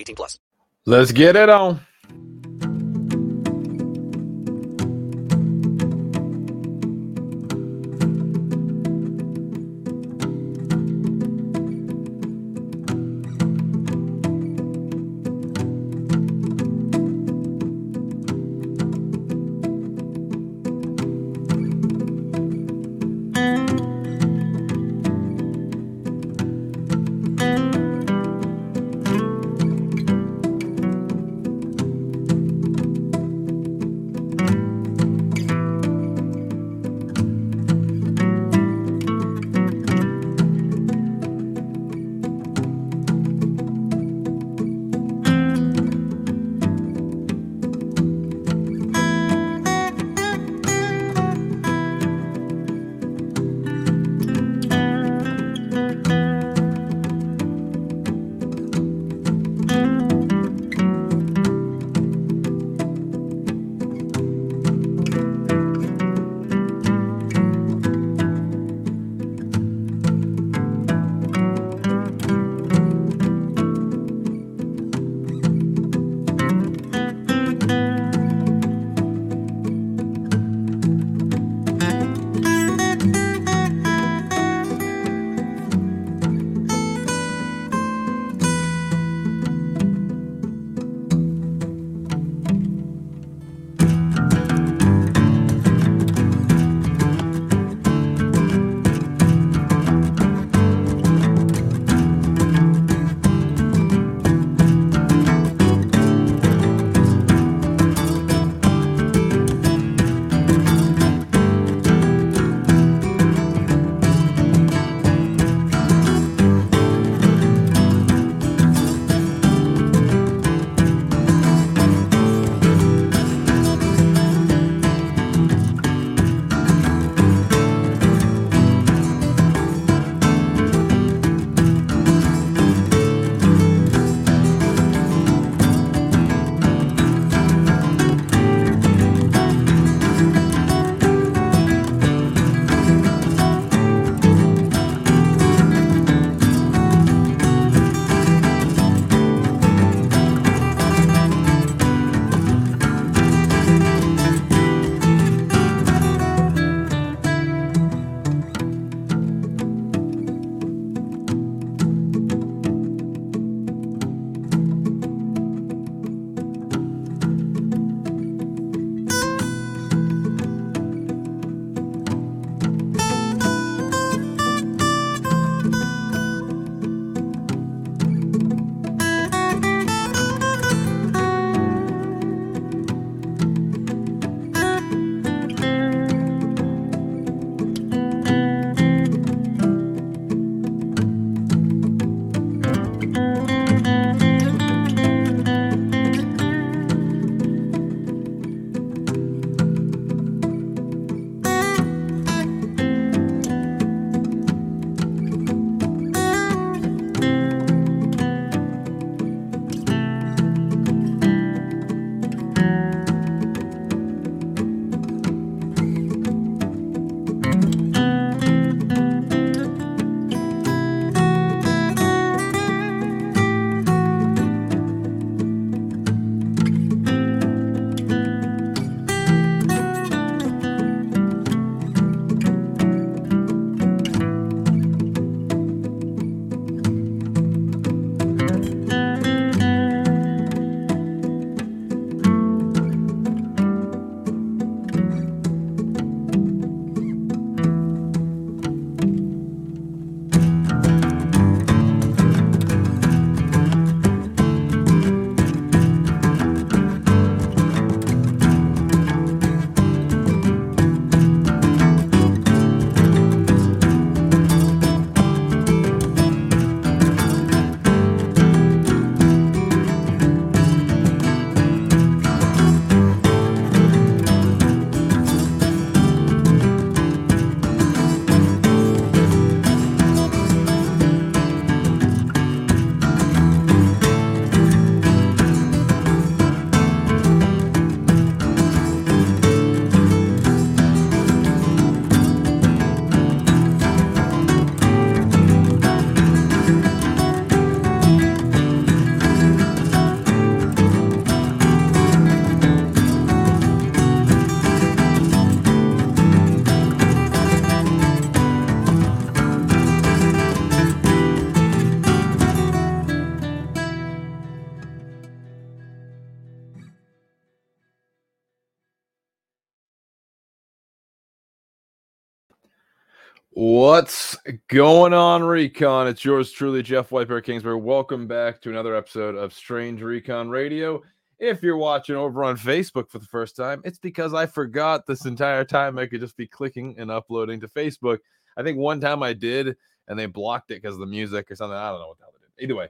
18 plus. Let's get it on. Going on, Recon? It's yours truly, Jeff Whitebear Kingsbury. Welcome back to another episode of Strange Recon Radio. If you're watching over on Facebook for the first time, it's because I forgot this entire time I could just be clicking and uploading to Facebook. I think one time I did, and they blocked it because of the music or something. I don't know what the hell they did. Either way,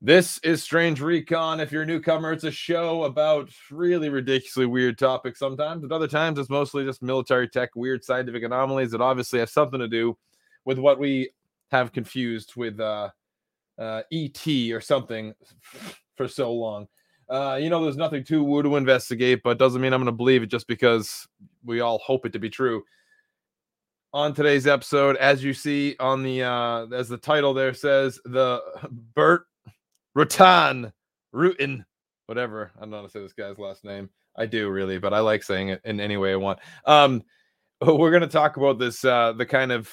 this is Strange Recon. If you're a newcomer, it's a show about really ridiculously weird topics sometimes. At other times, it's mostly just military tech, weird scientific anomalies that obviously have something to do with what we have confused with uh, uh, ET or something for so long. Uh, you know, there's nothing too woo to investigate, but doesn't mean I'm going to believe it just because we all hope it to be true. On today's episode, as you see on the uh, as the title there says, the Burt Rutan, Rutan, whatever. I don't know how to say this guy's last name. I do really, but I like saying it in any way I want. Um, we're going to talk about this, uh, the kind of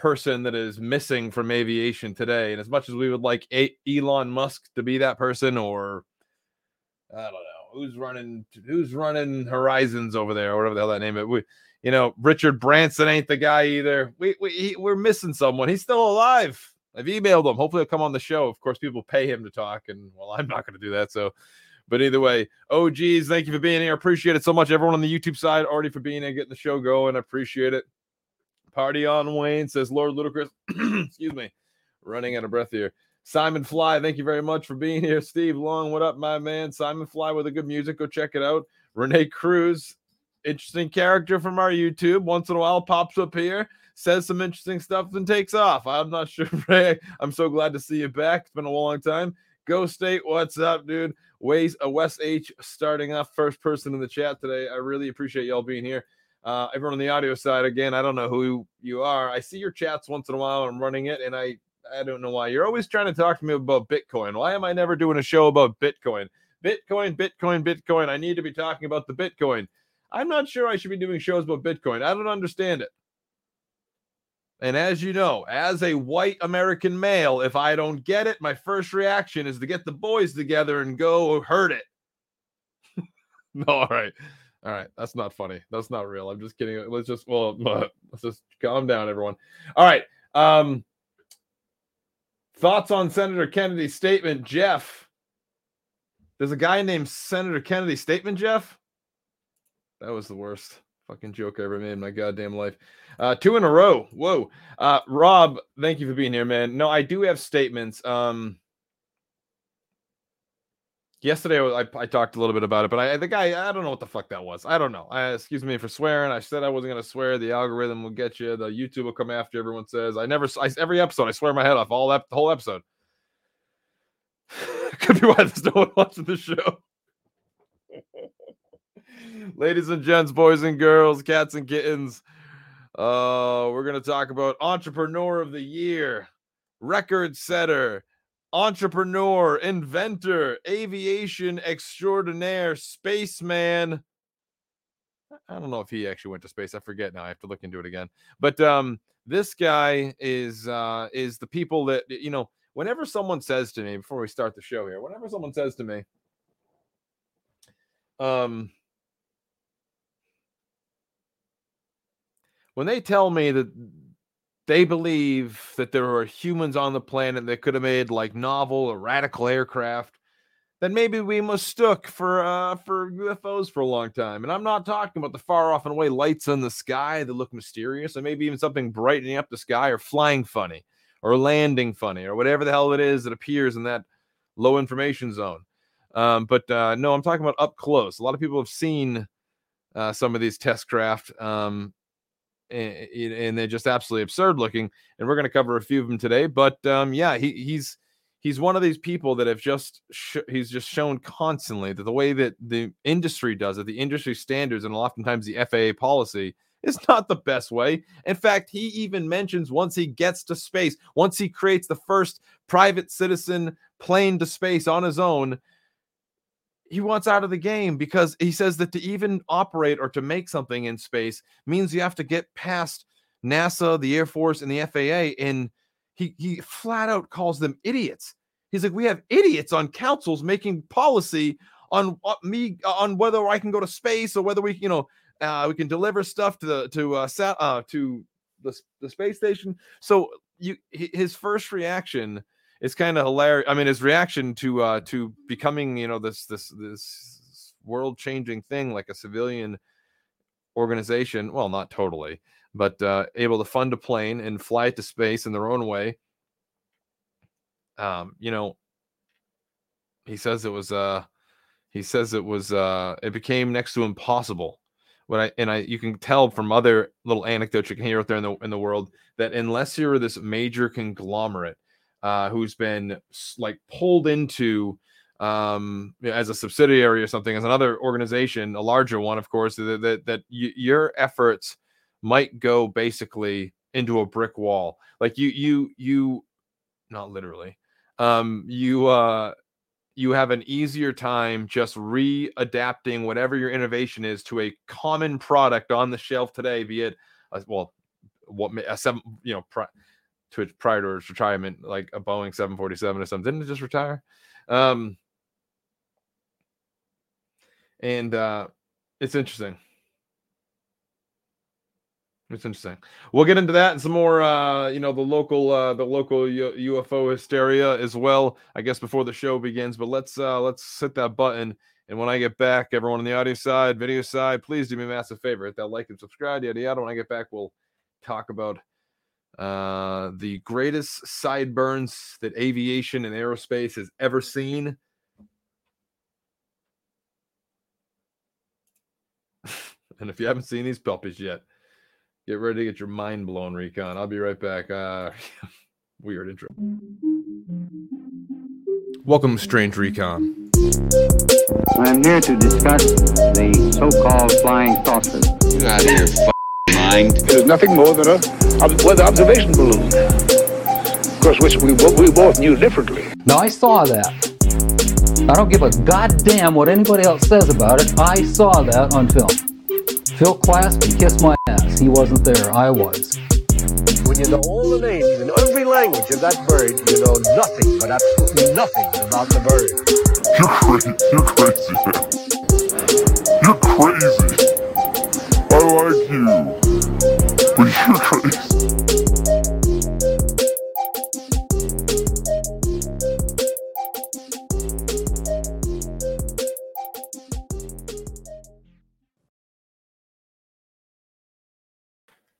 person that is missing from aviation today. And as much as we would like a- Elon Musk to be that person, or I don't know who's running, who's running Horizons over there, or whatever the hell that name it. We, you know, Richard Branson ain't the guy either. We we he, we're missing someone. He's still alive. I've emailed him. Hopefully, he'll come on the show. Of course, people pay him to talk, and well, I'm not going to do that. So, but either way, oh geez, thank you for being here. Appreciate it so much. Everyone on the YouTube side already for being here, getting the show going. I Appreciate it. Party on Wayne says Lord Ludacris. Excuse me, running out of breath here. Simon Fly, thank you very much for being here. Steve Long, what up, my man? Simon Fly with a good music. Go check it out. Renee Cruz, interesting character from our YouTube. Once in a while pops up here says some interesting stuff and takes off. I'm not sure, Ray. I'm so glad to see you back. It's been a long time. Go State, what's up, dude? Ways a uh, West H starting off first person in the chat today. I really appreciate y'all being here. Uh, everyone on the audio side, again, I don't know who you are. I see your chats once in a while. I'm running it, and I I don't know why. You're always trying to talk to me about Bitcoin. Why am I never doing a show about Bitcoin? Bitcoin, Bitcoin, Bitcoin. I need to be talking about the Bitcoin. I'm not sure I should be doing shows about Bitcoin. I don't understand it. And as you know, as a white American male, if I don't get it, my first reaction is to get the boys together and go hurt it. all right. All right. That's not funny. That's not real. I'm just kidding. Let's just, well, let's just calm down, everyone. All right. Um, thoughts on Senator Kennedy's statement, Jeff? There's a guy named Senator Kennedy's statement, Jeff? That was the worst fucking joke I ever made in my goddamn life. Uh, two in a row. Whoa. Uh, Rob, thank you for being here, man. No, I do have statements. Um, yesterday I, I, talked a little bit about it, but I, the guy, I don't know what the fuck that was. I don't know. I, excuse me for swearing. I said I wasn't going to swear. The algorithm will get you. The YouTube will come after everyone says. I never, I, every episode, I swear my head off all that, the whole episode. Could be why there's no one watching the show. Ladies and gents, boys and girls, cats and kittens. Uh, we're gonna talk about entrepreneur of the year, record setter, entrepreneur, inventor, aviation extraordinaire, spaceman. I don't know if he actually went to space. I forget now. I have to look into it again. But um, this guy is uh, is the people that you know. Whenever someone says to me before we start the show here, whenever someone says to me, um, when they tell me that they believe that there are humans on the planet that could have made like novel or radical aircraft, then maybe we mistook for uh, for UFOs for a long time. And I'm not talking about the far off and away lights in the sky that look mysterious, or maybe even something brightening up the sky or flying funny or landing funny or whatever the hell it is that appears in that low information zone. Um, but uh, no, I'm talking about up close. A lot of people have seen uh, some of these test craft, um, and, and, they're just absolutely absurd looking. And we're going to cover a few of them today. But um, yeah, he, he's he's one of these people that have just sh- he's just shown constantly that the way that the industry does it, the industry standards, and oftentimes the FAA policy is not the best way. In fact, he even mentions once he gets to space, once he creates the first private citizen plane to space on his own, he wants out of the game because he says that to even operate or to make something in space means you have to get past NASA, the Air Force, and the FAA. And he he flat out calls them idiots. He's like, we have idiots on councils making policy on me on whether I can go to space or whether we, you know, uh, we can deliver stuff to the to uh, uh to the, the space station. So you his first reaction is kind of hilarious. I mean, his reaction to uh to becoming you know this this this world changing thing like a civilian organization. Well, not totally, but uh, able to fund a plane and fly it to space in their own way. Um, you know, he says it was uh he says it was uh it became next to impossible what I and I you can tell from other little anecdotes you can hear out there in the in the world that unless you're this major conglomerate uh, who's been like pulled into um, as a subsidiary or something as another organization, a larger one, of course, that that, that y- your efforts might go basically into a brick wall. Like you you you not literally. Um, you uh you have an easier time just readapting whatever your innovation is to a common product on the shelf today, be it a, well, what a seven, you know, pri- to its prior to its retirement, like a Boeing 747 or something. Didn't it just retire? Um, and uh, it's interesting. It's interesting. We'll get into that and some more, uh, you know, the local, uh, the local UFO hysteria as well. I guess before the show begins, but let's uh, let's hit that button. And when I get back, everyone on the audio side, video side, please do me a massive favor, hit that like and subscribe. Yada yada. When I get back, we'll talk about uh, the greatest sideburns that aviation and aerospace has ever seen. and if you haven't seen these puppies yet Get ready to get your mind blown, Recon. I'll be right back. Uh, weird intro. Welcome, Strange Recon. I'm here to discuss the so-called flying saucers. You out of your f***ing mind. was nothing more than a ob- weather observation balloon. Of course, which we, we both knew differently. Now I saw that. I don't give a goddamn what anybody else says about it. I saw that on film. Phil clasped and kissed my ass. He wasn't there. I was. When you know all the names in every language of that bird, you know nothing, but absolutely nothing about the bird. You're crazy. You're crazy, man. You're crazy. I like you. But you're crazy.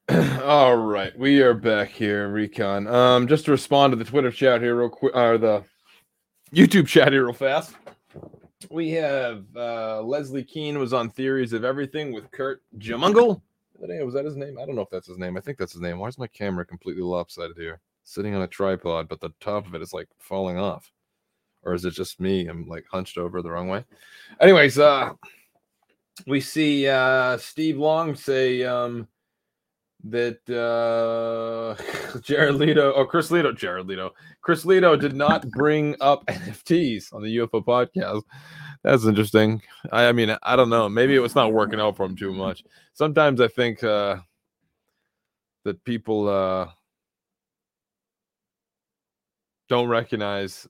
All right, we are back here, Recon. Um, just to respond to the Twitter chat here, real quick, or the YouTube chat here, real fast. We have uh, Leslie Kean was on Theories of Everything with Curt Jaimungal. Was that his name? I don't know if that's his name. I think that's his name. Why is my camera completely lopsided here? Sitting on a tripod, but the top of it is like falling off. Or is it just me? I'm like hunched over the wrong way. Anyways, uh, we see uh, Steve Long say, um, that uh Jared Leto or Chris Lehto, Jared Leto, Chris Lehto did not bring up NFTs on the UFO podcast. That's interesting. I, I mean, I don't know. Maybe it was not working out for him too much. Sometimes I think uh that people uh don't recognize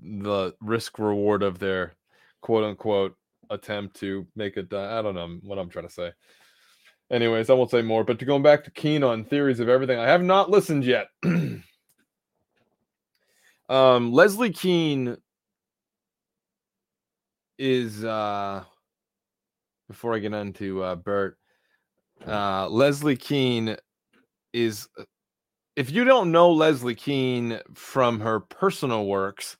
the risk reward of their quote unquote attempt to make it. I don't know what I'm trying to say. Anyways, I won't say more. But to going back to Kean on theories of everything, I have not listened yet. um, Leslie Kean is uh before I get into uh Burt, uh Leslie Kean is if you don't know Leslie Kean from her personal works,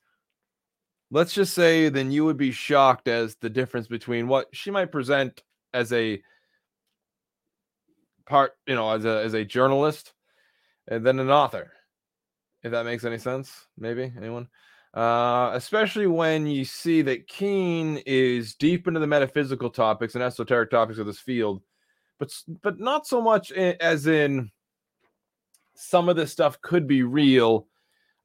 let's just say then you would be shocked as the difference between what she might present as a part, you know, as a as a journalist and then an author. If that makes any sense, maybe anyone. Uh, especially when you see that Kean is deep into the metaphysical topics and esoteric topics of this field, but but not so much as in some of this stuff could be real.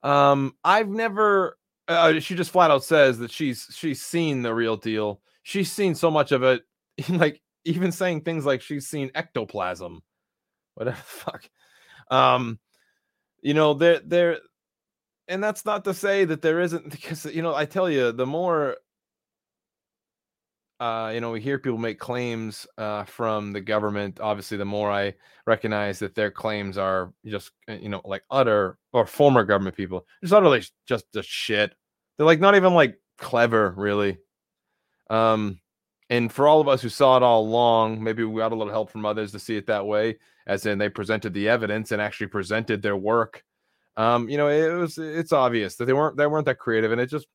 Um, I've never. Uh, she just flat out says that she's she's seen the real deal. She's seen so much of it, like even saying things like she's seen ectoplasm, whatever the fuck. Um, you know, there there and that's not to say that there isn't because you know, I tell you, the more uh, you know, we hear people make claims uh, from the government. Obviously, the more I recognize that their claims are just, uh, you know, like utter or former government people, just utterly just just shit. They're like not even like clever, really. Um, and for all of us who saw it all along, maybe we got a little help from others to see it that way, as in they presented the evidence and actually presented their work. Um, you know, it was it's obvious that they weren't they weren't that creative, and it just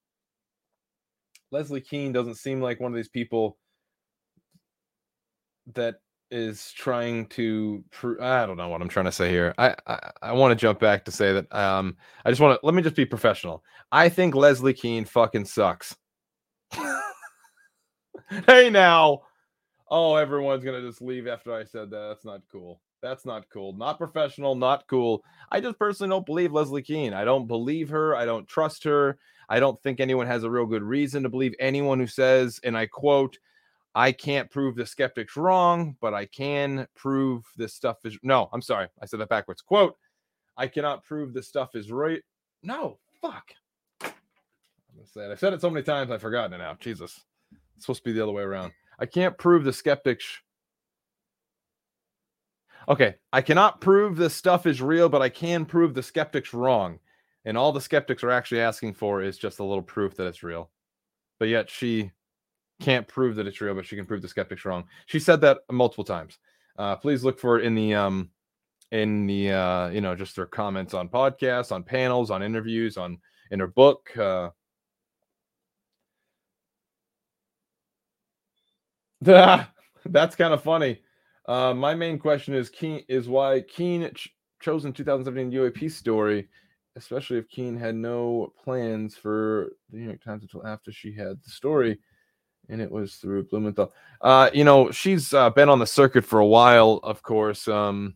Leslie Kean doesn't seem like one of these people that is trying to pro- I don't know what I'm trying to say here. I I, I want to jump back to say that um I just want to let me just be professional. I think Leslie Kean fucking sucks. hey now. Oh, everyone's gonna just leave after I said that. That's not cool. That's not cool. Not professional, not cool. I just personally don't believe Leslie Kean. I don't believe her. I don't trust her. I don't think anyone has a real good reason to believe anyone who says, and I quote, I can't prove the skeptics wrong, but I can prove this stuff is no, I'm sorry. I said that backwards. Quote, I cannot prove this stuff is right. No, fuck. I'm gonna say it. I've said it so many times I've forgotten it now. Jesus. It's supposed to be the other way around. I can't prove the skeptics. Okay, I cannot prove this stuff is real, but I can prove the skeptics wrong. And all the skeptics are actually asking for is just a little proof that it's real. But yet she can't prove that it's real, but she can prove the skeptics wrong. She said that multiple times. Uh, please look for it in the um in the uh you know just their comments on podcasts, on panels, on interviews, on in her book. Uh that's kind of funny. Uh, my main question is Kean is why Kean ch- chosen 2017 UAP story, especially if Kean had no plans for the New York Times until after she had the story, and it was through Blumenthal. Uh, you know, she's uh, been on the circuit for a while, of course. Um,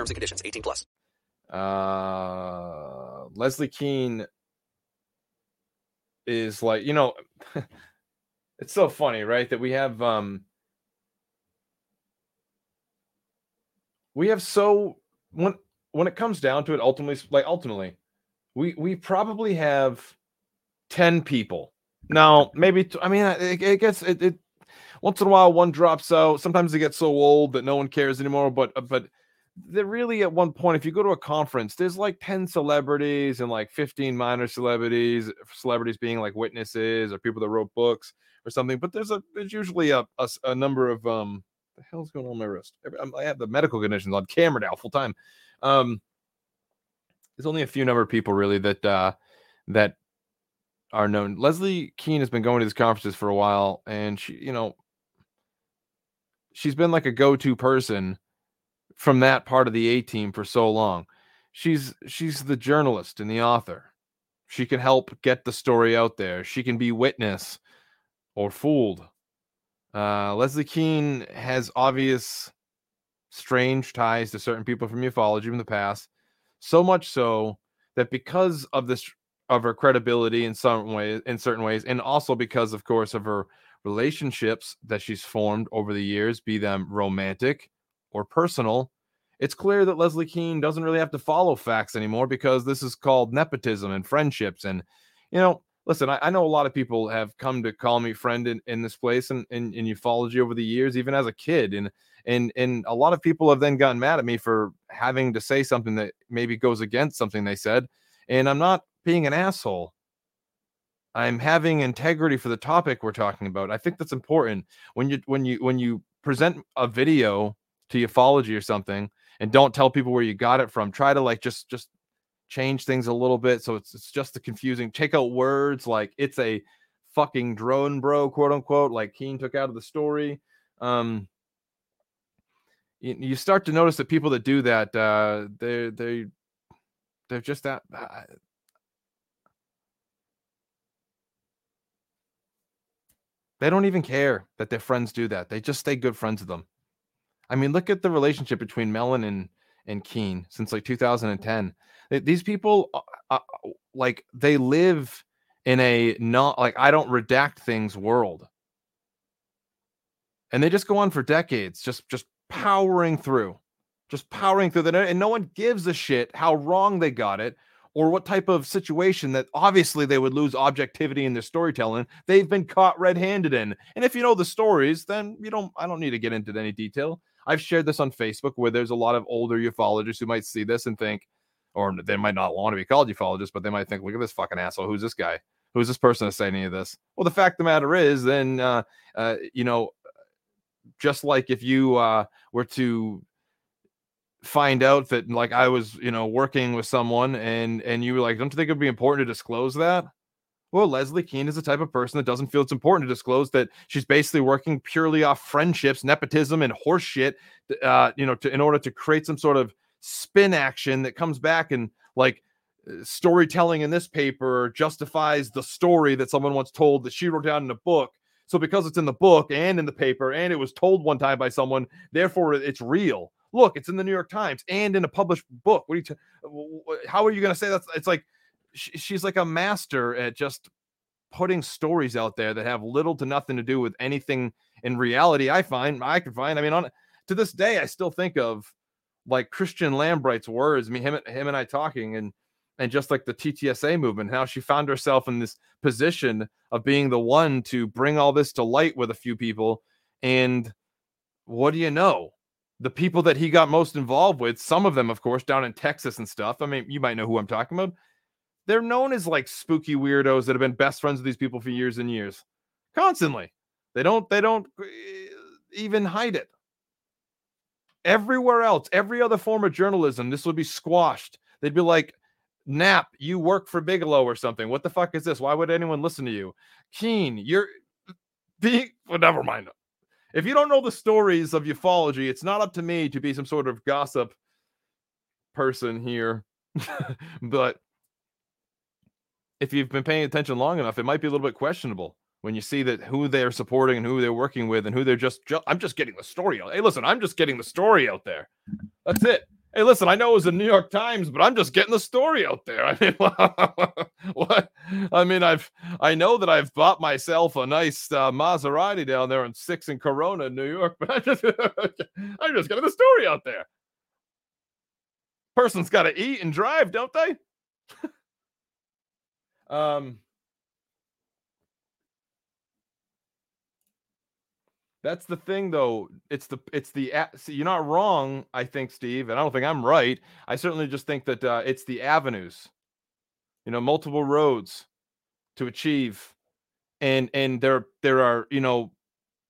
terms and conditions. 18 plus. uh, Leslie Kean is like, you know, it's so funny, right? That we have um we have so when when it comes down to it, ultimately, like ultimately, we we probably have 10 people. Now, maybe t- I mean it, it gets it, it once in a while one drops out. Sometimes they get so old that no one cares anymore, but uh, but they're really at one point if you go to a conference there's like 10 celebrities and like 15 minor celebrities celebrities being like witnesses or people that wrote books or something but there's a there's usually a, a, a number of um the hell's going on my wrist? I have the medical conditions on camera now full time. Um there's only a few number of people really that uh that are known. Leslie kean has been going to these conferences for a while and she you know she's been like a go-to person from that part of the A team for so long. She's she's the journalist and the author. She can help get the story out there. She can be witness or fooled. Uh, Leslie Kean has obvious strange ties to certain people from ufology from the past, so much so that because of this of her credibility in some ways in certain ways, and also because, of course, of her relationships that she's formed over the years, be them romantic or personal, it's clear that Leslie Kean doesn't really have to follow facts anymore because this is called nepotism and friendships. And, you know, listen, I, I know a lot of people have come to call me friend in, in this place and in, in, ufology over the years, even as a kid. And, and, and a lot of people have then gotten mad at me for having to say something that maybe goes against something they said. And I'm not being an asshole. I'm having integrity for the topic we're talking about. I think that's important when you when you when you present a video to ufology or something and don't tell people where you got it from. Try to like just just change things a little bit so it's it's just the confusing. Take out words like it's a fucking drone bro, quote unquote, like Kean took out of the story. Um you, you start to notice that people that do that, uh they they they're just that uh, They don't even care that their friends do that. They just stay good friends with them. I mean, look at the relationship between Mellon and and Kean since like 2010. These people, uh, uh, like, they live in a not like I don't redact things world, and they just go on for decades, just just powering through, just powering through that, and no one gives a shit how wrong they got it or what type of situation that obviously they would lose objectivity in their storytelling they've been caught red-handed in. And if you know the stories then you don't i don't need to get into any detail i've shared this on facebook where there's a lot of older ufologists who might see this and think or they might not want to be called ufologists but they might think look at this fucking asshole. Who's this guy? Who's this person to say any of this? Well the fact of the matter is then uh, uh you know just like if you uh were to find out that like I was, you know, working with someone and and you were like, don't you think it'd be important to disclose that? Well, Leslie Kean is the type of person that doesn't feel it's important to disclose that she's basically working purely off friendships, nepotism, and horseshit, uh, you know, to, in order to create some sort of spin action that comes back and like uh, storytelling in this paper justifies the story that someone once told that she wrote down in a book. So because it's in the book and in the paper and it was told one time by someone, therefore it's real. Look, it's in the New York Times and in a published book. What are you? T- how are you going to say that's? It's like sh- she's like a master at just putting stories out there that have little to nothing to do with anything in reality. I find I can find. I mean, on to this day, I still think of like Christian Lambright's words. Mean, him, him and I talking, and and just like the TTSA movement, how she found herself in this position of being the one to bring all this to light with a few people. And what do you know? the people that he got most involved with, some of them, of course, down in Texas and stuff. I mean, you might know who I'm talking about. They're known as like spooky weirdos that have been best friends with these people for years and years, constantly. They don't, they don't eh, even hide it. Everywhere else, every other form of journalism, this would be squashed. They'd be like, Knapp, you work for Bigelow or something. What the fuck is this? Why would anyone listen to you? Kean, you're being, well, never mind if you don't know the stories of ufology, it's not up to me to be some sort of gossip person here. but if you've been paying attention long enough, it might be a little bit questionable when you see that who they're supporting and who they're working with and who they're just, ju- I'm just getting the story out. Hey, listen, I'm just getting the story out there. That's it. Hey, listen, I know it was the New York Times, but I'm just getting the story out there. I mean, what? I mean, I've I know that I've bought myself a nice uh, Maserati down there in Six and Corona, New York, but I'm just I'm just getting the story out there. Person's got to eat and drive, don't they? Um. That's the thing, though. It's the it's the see, you're not wrong. I think, Steve, and I don't think I'm right. I certainly just think that uh, it's the avenues, you know, multiple roads to achieve, and and there there are you know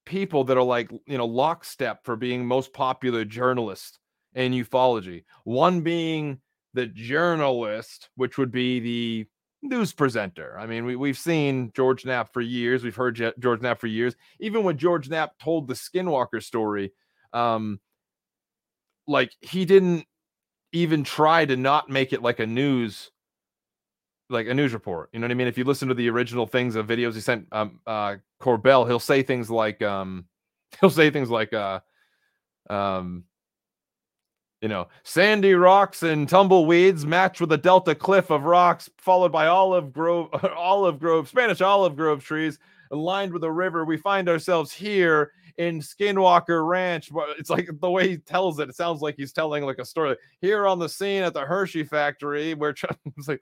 people that are like you know lockstep for being most popular journalist in ufology. One being the journalist, which would be the news presenter. I mean, we, we've seen George Knapp for years. We've heard Je- George Knapp for years. Even when George Knapp told the Skinwalker story, um, like he didn't even try to not make it like a news like a news report. You know what I mean? If you listen to the original things of videos he sent um uh Corbell, he'll say things like um he'll say things like uh um you know, sandy rocks and tumbleweeds matched with a delta cliff of rocks, followed by olive grove, olive grove, Spanish olive grove trees, aligned with a river. We find ourselves here in Skinwalker Ranch. It's like the way he tells it. It sounds like he's telling like a story. Here on the scene at the Hershey factory, where it's like,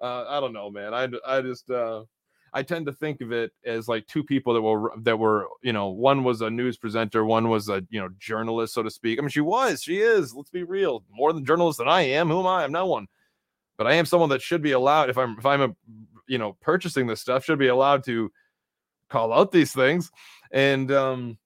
uh, I don't know, man. I I just uh, I tend to think of it as like two people that were that were you know one was a news presenter, one was a you know journalist, so to speak. I mean, she was, she is. Let's be real, more than journalist than I am. Who am I? I'm no one, but I am someone that should be allowed. If I'm if I'm a you know purchasing this stuff should be allowed to call out these things and um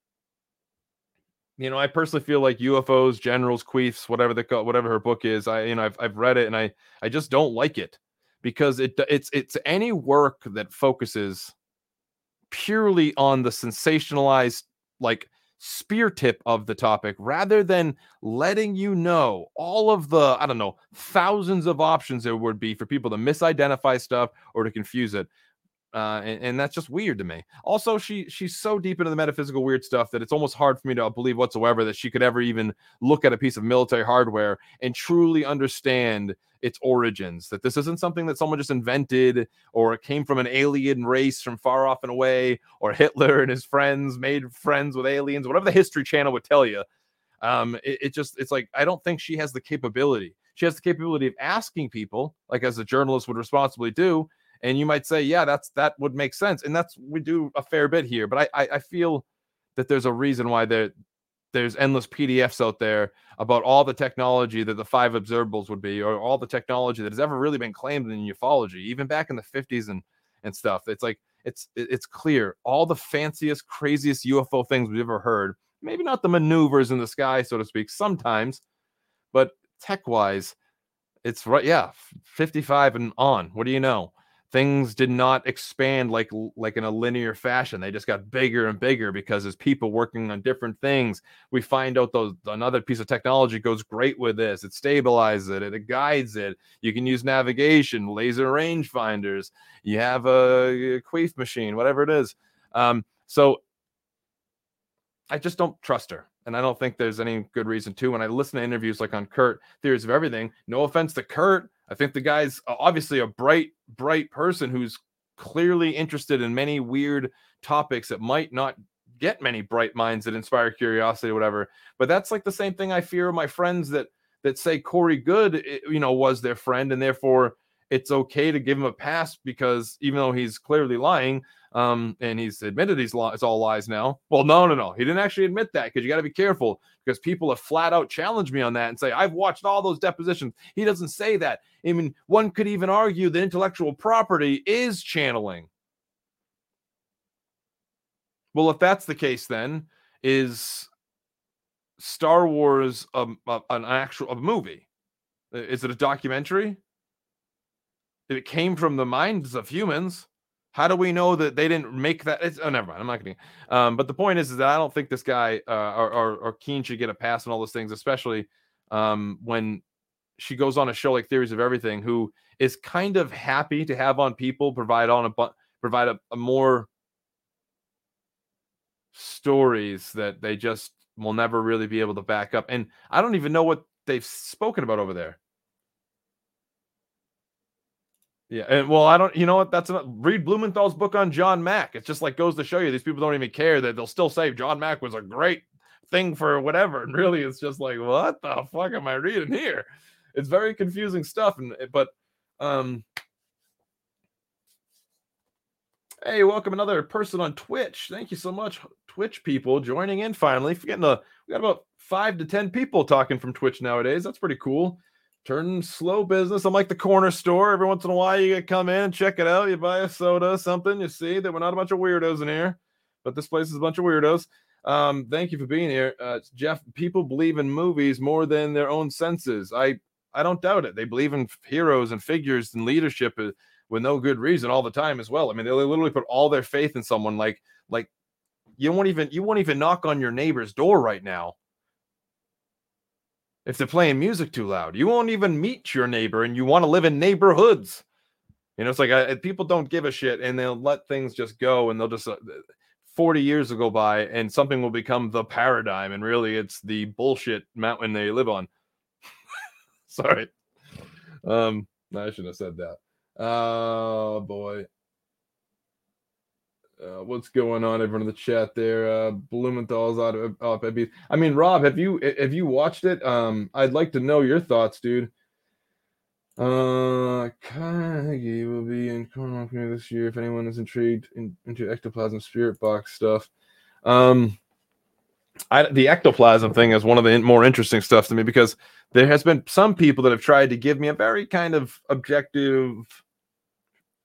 you know i personally feel like ufos generals queefs whatever the whatever her book is i you know i've, I've read it and i i just don't like it because it it's it's any work that focuses purely on the sensationalized like spear tip of the topic rather than letting you know all of the i don't know thousands of options there would be for people to misidentify stuff or to confuse it uh, and, and that's just weird to me. Also, she she's so deep into the metaphysical weird stuff that it's almost hard for me to believe whatsoever that she could ever even look at a piece of military hardware and truly understand its origins. That this isn't something that someone just invented or came from an alien race from far off and away, or Hitler and his friends made friends with aliens, whatever the History Channel would tell you. Um, it, it just it's like I don't think she has the capability. She has the capability of asking people, like as a journalist would responsibly do, and you might say, yeah, that's that would make sense, and that's we do a fair bit here. But I I, I feel that there's a reason why there there's endless PDFs out there about all the technology that the five observables would be, or all the technology that has ever really been claimed in ufology, even back in the 50s and and stuff. It's like it's it's clear all the fanciest, craziest UFO things we've ever heard. Maybe not the maneuvers in the sky, so to speak, sometimes, but tech wise, it's right. Yeah, 55 and on. What do you know? Things did not expand like like in a linear fashion. They just got bigger and bigger because as people working on different things we find out those another piece of technology goes great with this. It stabilizes it it guides it. You can use navigation laser rangefinders. You have a, a queef machine whatever it is. Um, so i just don't trust her and I don't think there's any good reason to. When I listen to interviews like on Curt, Theories of Everything, no offense to Curt, I think the guy's obviously a bright, bright person who's clearly interested in many weird topics that might not get many bright minds that inspire curiosity or whatever. But that's like the same thing I fear of my friends that that say Corey Goode, eh, you know, was their friend, and therefore it's okay to give him a pass because even though he's clearly lying, um, and he's admitted he's li- it's all lies now. Well, no, no, no, he didn't actually admit that because you got to be careful because people have flat out challenged me on that and say I've watched all those depositions. He doesn't say that. I mean, one could even argue that intellectual property is channeling. Well, if that's the case, then is Star Wars an actual a movie? Is it a documentary? It came from the minds of humans. How do we know that they didn't make that? It's, oh, never mind. I'm not going to. Um, but the point is, is that I don't think this guy uh, or, or, or Kean should get a pass on all those things, especially um, when she goes on a show like Theories of Everything, who is kind of happy to have on people provide on a provide a, a more stories that they just will never really be able to back up. And I don't even know what they've spoken about over there. Yeah, and well, I don't. You know what? That's a, read Blumenthal's book on John Mack. It just like goes to show you these people don't even care that they'll still say John Mack was a great thing for whatever, and really, it's just like what the fuck am I reading here? It's very confusing stuff, and eh, but um. Hey, welcome another person on Twitch. Thank you so much, Twitch people, joining in finally. Forgetting the we got about five to ten people talking from Twitch nowadays. That's pretty cool turning slow business. I'm like the corner store. Every once in a while, you get come in and check it out. You buy a soda, something. You see that we're not a bunch of weirdos in here, but this place is a bunch of weirdos. Um, thank you for being here, uh, Jeff. People believe in movies more than their own senses. I I don't doubt it. They believe in heroes and figures and leadership uh, with no good reason all the time as well. I mean, they literally put all their faith in someone. Like like you won't even you won't even knock on your neighbor's door right now if they're playing music too loud. You won't even meet your neighbor and you want to live in neighborhoods. You know, it's like I, people don't give a shit and they'll let things just go and they'll just uh, 40 years will go by and something will become the paradigm and really it's the bullshit mountain they live on. Sorry. Um, I shouldn't have said that. Oh boy. Uh, what's going on, everyone in the chat there? Uh, Blumenthal's out of op I mean, Rob, have you have you watched it? Um, I'd like to know your thoughts, dude. Uh, Carnegie will be in Cornwall this year. If anyone is intrigued in, into ectoplasm spirit box stuff, um, I, the ectoplasm thing is one of the more interesting stuff to me because there has been some people that have tried to give me a very kind of objective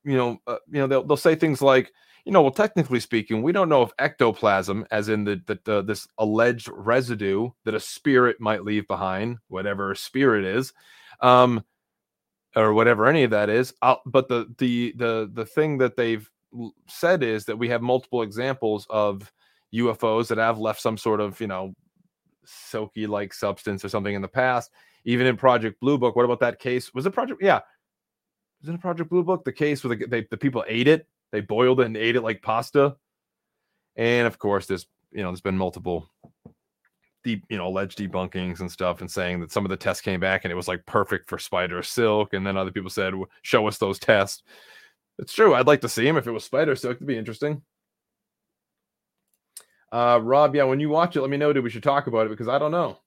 you know, uh, you know, they'll they'll say things like, you know, well, technically speaking, we don't know if ectoplasm, as in the, the, the this alleged residue that a spirit might leave behind, whatever spirit is, um, or whatever any of that is. Uh, but the the the the thing that they've said is that we have multiple examples of UFOs that have left some sort of you know silky like substance or something in the past. Even in Project Blue Book, what about that case? Was it Project? Yeah, was it a Project Blue Book? The case where the, they, the people ate it, they boiled it and ate it like pasta. And of course, there's you know there's been multiple deep you know alleged debunkings and stuff, and saying that some of the tests came back and it was like perfect for spider silk, and then other people said, "Show us those tests." It's true. I'd like to see them if it was spider silk. It'd be interesting. Uh, Rob, yeah, when you watch it, let me know, dude. We should talk about it because I don't know.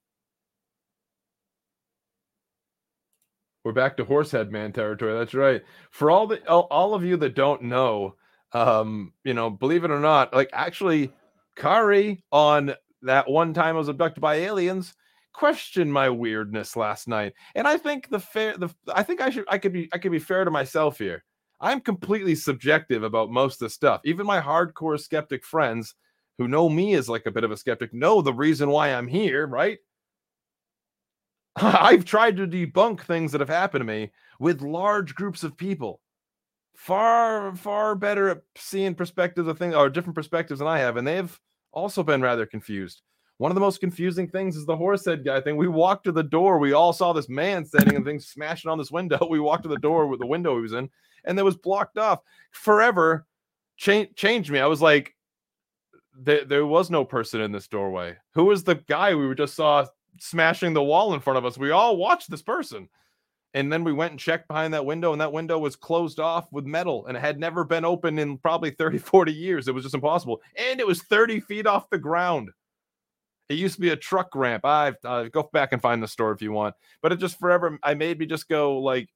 We're back to horsehead man territory. That's right. For all the all, all of you that don't know, um, you know, believe it or not, like actually, Kari on that one time I was abducted by aliens questioned my weirdness last night, and I think the fair the I think I should I could be I could be fair to myself here. I'm completely subjective about most of the stuff. Even my hardcore skeptic friends who know me as like a bit of a skeptic know the reason why I'm here, right? I've tried to debunk things that have happened to me with large groups of people. Far, far better at seeing perspectives of things or different perspectives than I have, and they've also been rather confused. One of the most confusing things is the horsehead guy thing. We walked to the door, we all saw this man standing and things smashing on this window. We walked to the door with the window he was in, and it was blocked off forever. Change changed me. I was like, there, there was no person in this doorway. Who was the guy we just saw smashing the wall in front of us? We all watched this person. And then we went and checked behind that window, and that window was closed off with metal and it had never been open in probably 30, 40 years. It was just impossible. And it was 30 feet off the ground. It used to be a truck ramp. I uh, go back and find the store if you want. But it just forever, I made me just go like,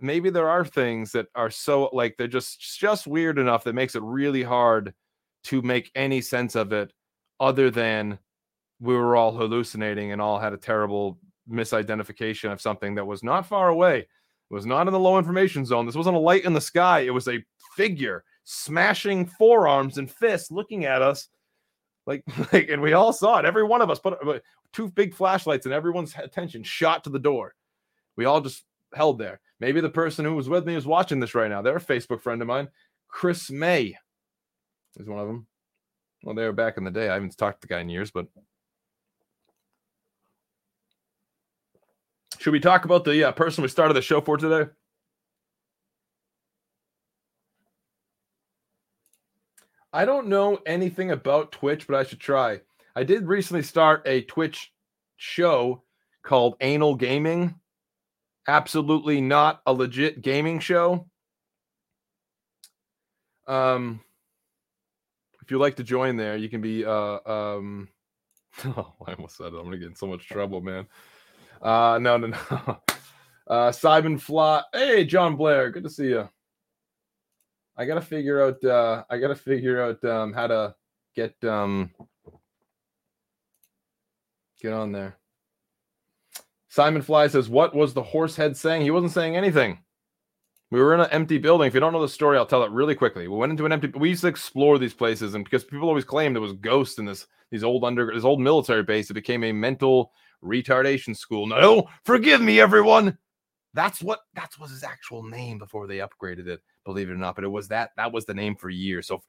maybe there are things that are so like they're just just weird enough that makes it really hard to make any sense of it other than we were all hallucinating and all had a terrible misidentification of something that was not far away. It was not in the low information zone. This wasn't a light in the sky. It was a figure smashing forearms and fists looking at us like, like and we all saw it. Every one of us put two big flashlights and everyone's attention shot to the door. We all just held there. Maybe the person who was with me is watching this right now. They're a Facebook friend of mine. Chris May is one of them. Well, they were back in the day. I haven't talked to the guy in years, but should we talk about the uh, person we started the show for today? I don't know anything about Twitch, but I should try. I did recently start a Twitch show called Anal Gaming. Absolutely not a legit gaming show. Um, if you'd like to join there, you can be. Uh, um, oh, I almost said it. I'm gonna get in so much trouble, man. Uh, no, no, no. Uh, Simon Fly. Hey, John Blair. Good to see you. I gotta figure out. Uh, I gotta figure out um, how to get um, get on there. Simon Fly says, "What was the horse head saying? He wasn't saying anything. We were in an empty building. If you don't know the story, I'll tell it really quickly. We went into an empty. We used to explore these places, and because people always claimed there was ghosts in this these old under this old military base, it became a mental retardation school. No, forgive me, everyone. That's what that was his actual name before they upgraded it. Believe it or not, but it was that that was the name for years. So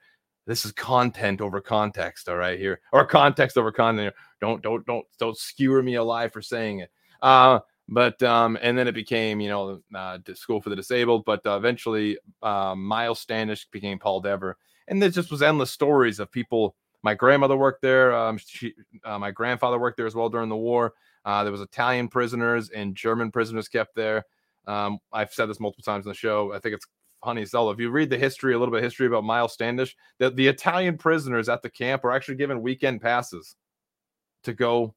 this is content over context, all right here, or context over content. Don't don't don't don't skewer me alive for saying it. Uh, but um, and then it became you know uh, school for the disabled. But uh, eventually, uh, Miles Standish became Paul Dever, and there just was endless stories of people. My grandmother worked there. Um, she, uh, my grandfather worked there as well during the war. Uh, there was Italian prisoners and German prisoners kept there. Um, I've said this multiple times in the show. I think it's funny as hell. If you read the history, a little bit history about Miles Standish, the, the Italian prisoners at the camp were actually given weekend passes to go.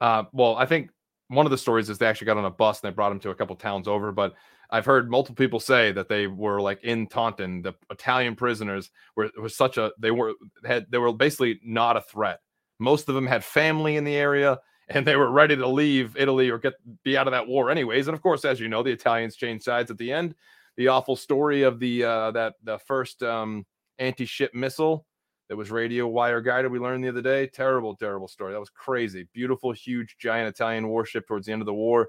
Uh, well, I think one of the stories is they actually got on a bus and they brought him to a couple towns over. But I've heard multiple people say that they were like in Taunton, the Italian prisoners were was such a they were had they were basically not a threat. Most of them had family in the area and they were ready to leave Italy or get be out of that war anyways. And of course, as you know, the Italians changed sides at the end. the awful story of the uh, that the first um, anti-ship missile that was radio wire guided. We learned the other day. Terrible, terrible story. That was crazy. Beautiful, huge, giant Italian warship towards the end of the war.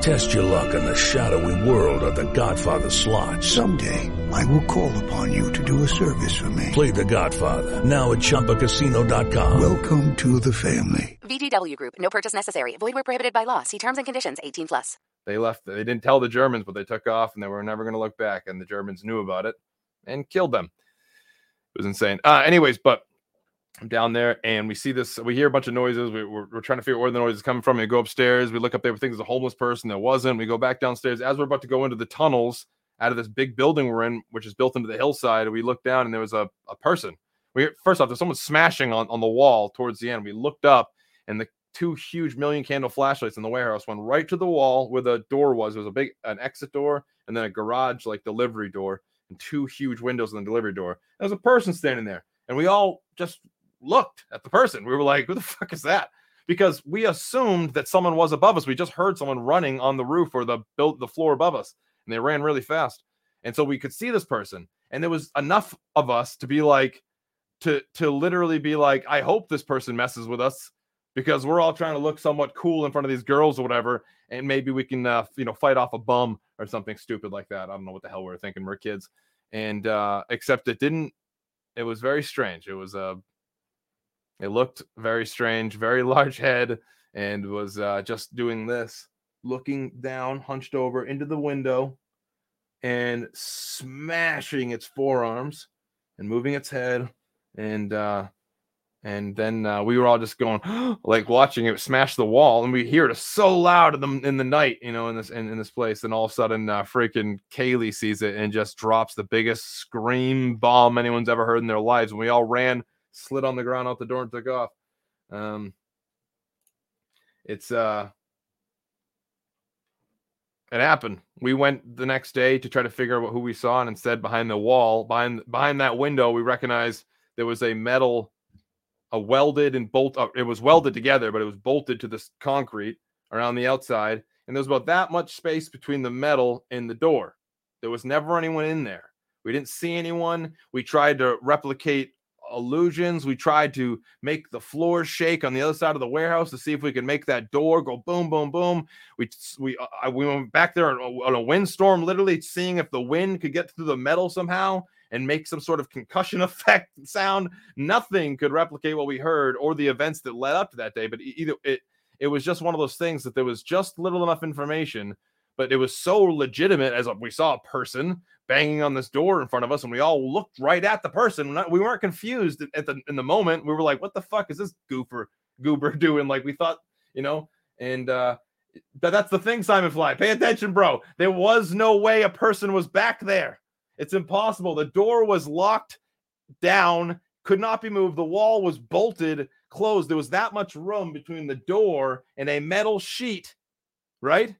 Test your luck in the shadowy world of The Godfather slot. Someday, I will call upon you to do a service for me. Play The Godfather now at ChumbaCasino.com. Welcome to the family. VGW Group. No purchase necessary. Void where prohibited by law. See terms and conditions. 18 plus. They left. They didn't tell the Germans, but they took off, and they were never going to look back. And the Germans knew about it and killed them. It was insane. Uh, anyways, but I'm down there and we see this. We hear a bunch of noises. We, are we're trying to figure out where the noise is coming from. We go upstairs. We look up there. We think there's a homeless person. There wasn't. We go back downstairs. As we're about to go into the tunnels out of this big building we're in, which is built into the hillside, we look down and there was a, a person. We first off, there's someone smashing on, on the wall towards the end. We looked up and the two huge million candle flashlights in the warehouse went right to the wall where the door was. It was a big an exit door and then a garage like delivery door and two huge windows in the delivery door. There was a person standing there, and we all just looked at the person. We were like, who the fuck is that? Because we assumed that someone was above us. We just heard someone running on the roof or the built the floor above us, and they ran really fast. And so we could see this person, and there was enough of us to be like, to to literally be like, I hope this person messes with us because we're all trying to look somewhat cool in front of these girls or whatever, and maybe we can uh, you know fight off a bum or something stupid like that. I don't know what the hell we are thinking. We're kids, and uh, except it didn't. It was very strange. It was a it looked very strange, very large head, and was uh, just doing this, looking down, hunched over into the window, and smashing its forearms and moving its head, and uh, and then uh, we were all just going like watching it smash the wall, and we hear it so loud in the in the night, you know, in this in, in this place, and all of a sudden, uh, freaking Kaylee sees it and just drops the biggest scream bomb anyone's ever heard in their lives, and we all ran slid on the ground out the door and took off. Um, it's uh, it happened. We went the next day to try to figure out who we saw, and instead, behind the wall, behind behind that window, we recognized there was a metal, a welded and bolt. Uh, it was welded together, but it was bolted to this concrete around the outside, and there was about that much space between the metal and the door. There was never anyone in there. We didn't see anyone. We tried to replicate illusions. We tried to make the floor shake on the other side of the warehouse to see if we could make that door go boom, boom, boom. We we uh, we went back there on a, on a windstorm, literally seeing if the wind could get through the metal somehow and make some sort of concussion effect sound. Nothing could replicate what we heard or the events that led up to that day. But either it it was just one of those things that there was just little enough information but it was so legitimate as we saw a person banging on this door in front of us and we all looked right at the person. We weren't confused at the in the moment. We were like what the fuck is this goofer goober doing? Like we thought you know and uh but that's the thing simon fly. Pay attention bro. There was no way a person was back there. It's impossible. The door was locked down could not be moved. The wall was bolted closed. There was that much room between the door and a metal sheet right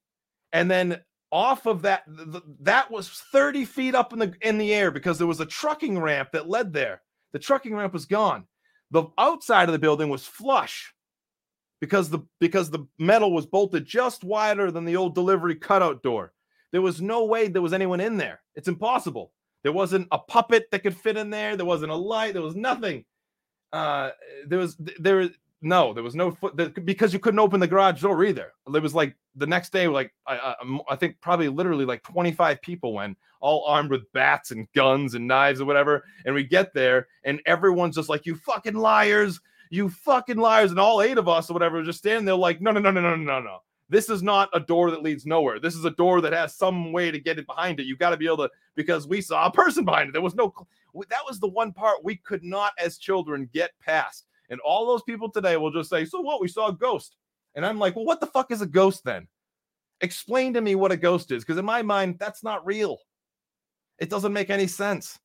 and then off of that th- that was 30 feet up in the in the air because there was a trucking ramp that led there. The trucking ramp was gone. The outside of the building was flush because the because the metal was bolted just wider than the old delivery cutout door. There was no way there was anyone in there. It's impossible. There wasn't a puppet that could fit in there. There wasn't a light. There was nothing. Uh there was there no, there was no foot because you couldn't open the garage door either. It was like the next day, like I, I, I, think probably literally like 25 people went, all armed with bats and guns and knives or whatever. And we get there, and everyone's just like, "You fucking liars! You fucking liars!" And all eight of us or whatever just standing there, like, "No, no, no, no, no, no, no, no. This is not a door that leads nowhere. This is a door that has some way to get it behind it. You got to be able to because we saw a person behind it. There was no that was the one part we could not as children get past. And all those people today will just say, "So what? We saw a ghost." And I'm like, "Well, what the fuck is a ghost then?" Explain to me what a ghost is because in my mind that's not real. It doesn't make any sense.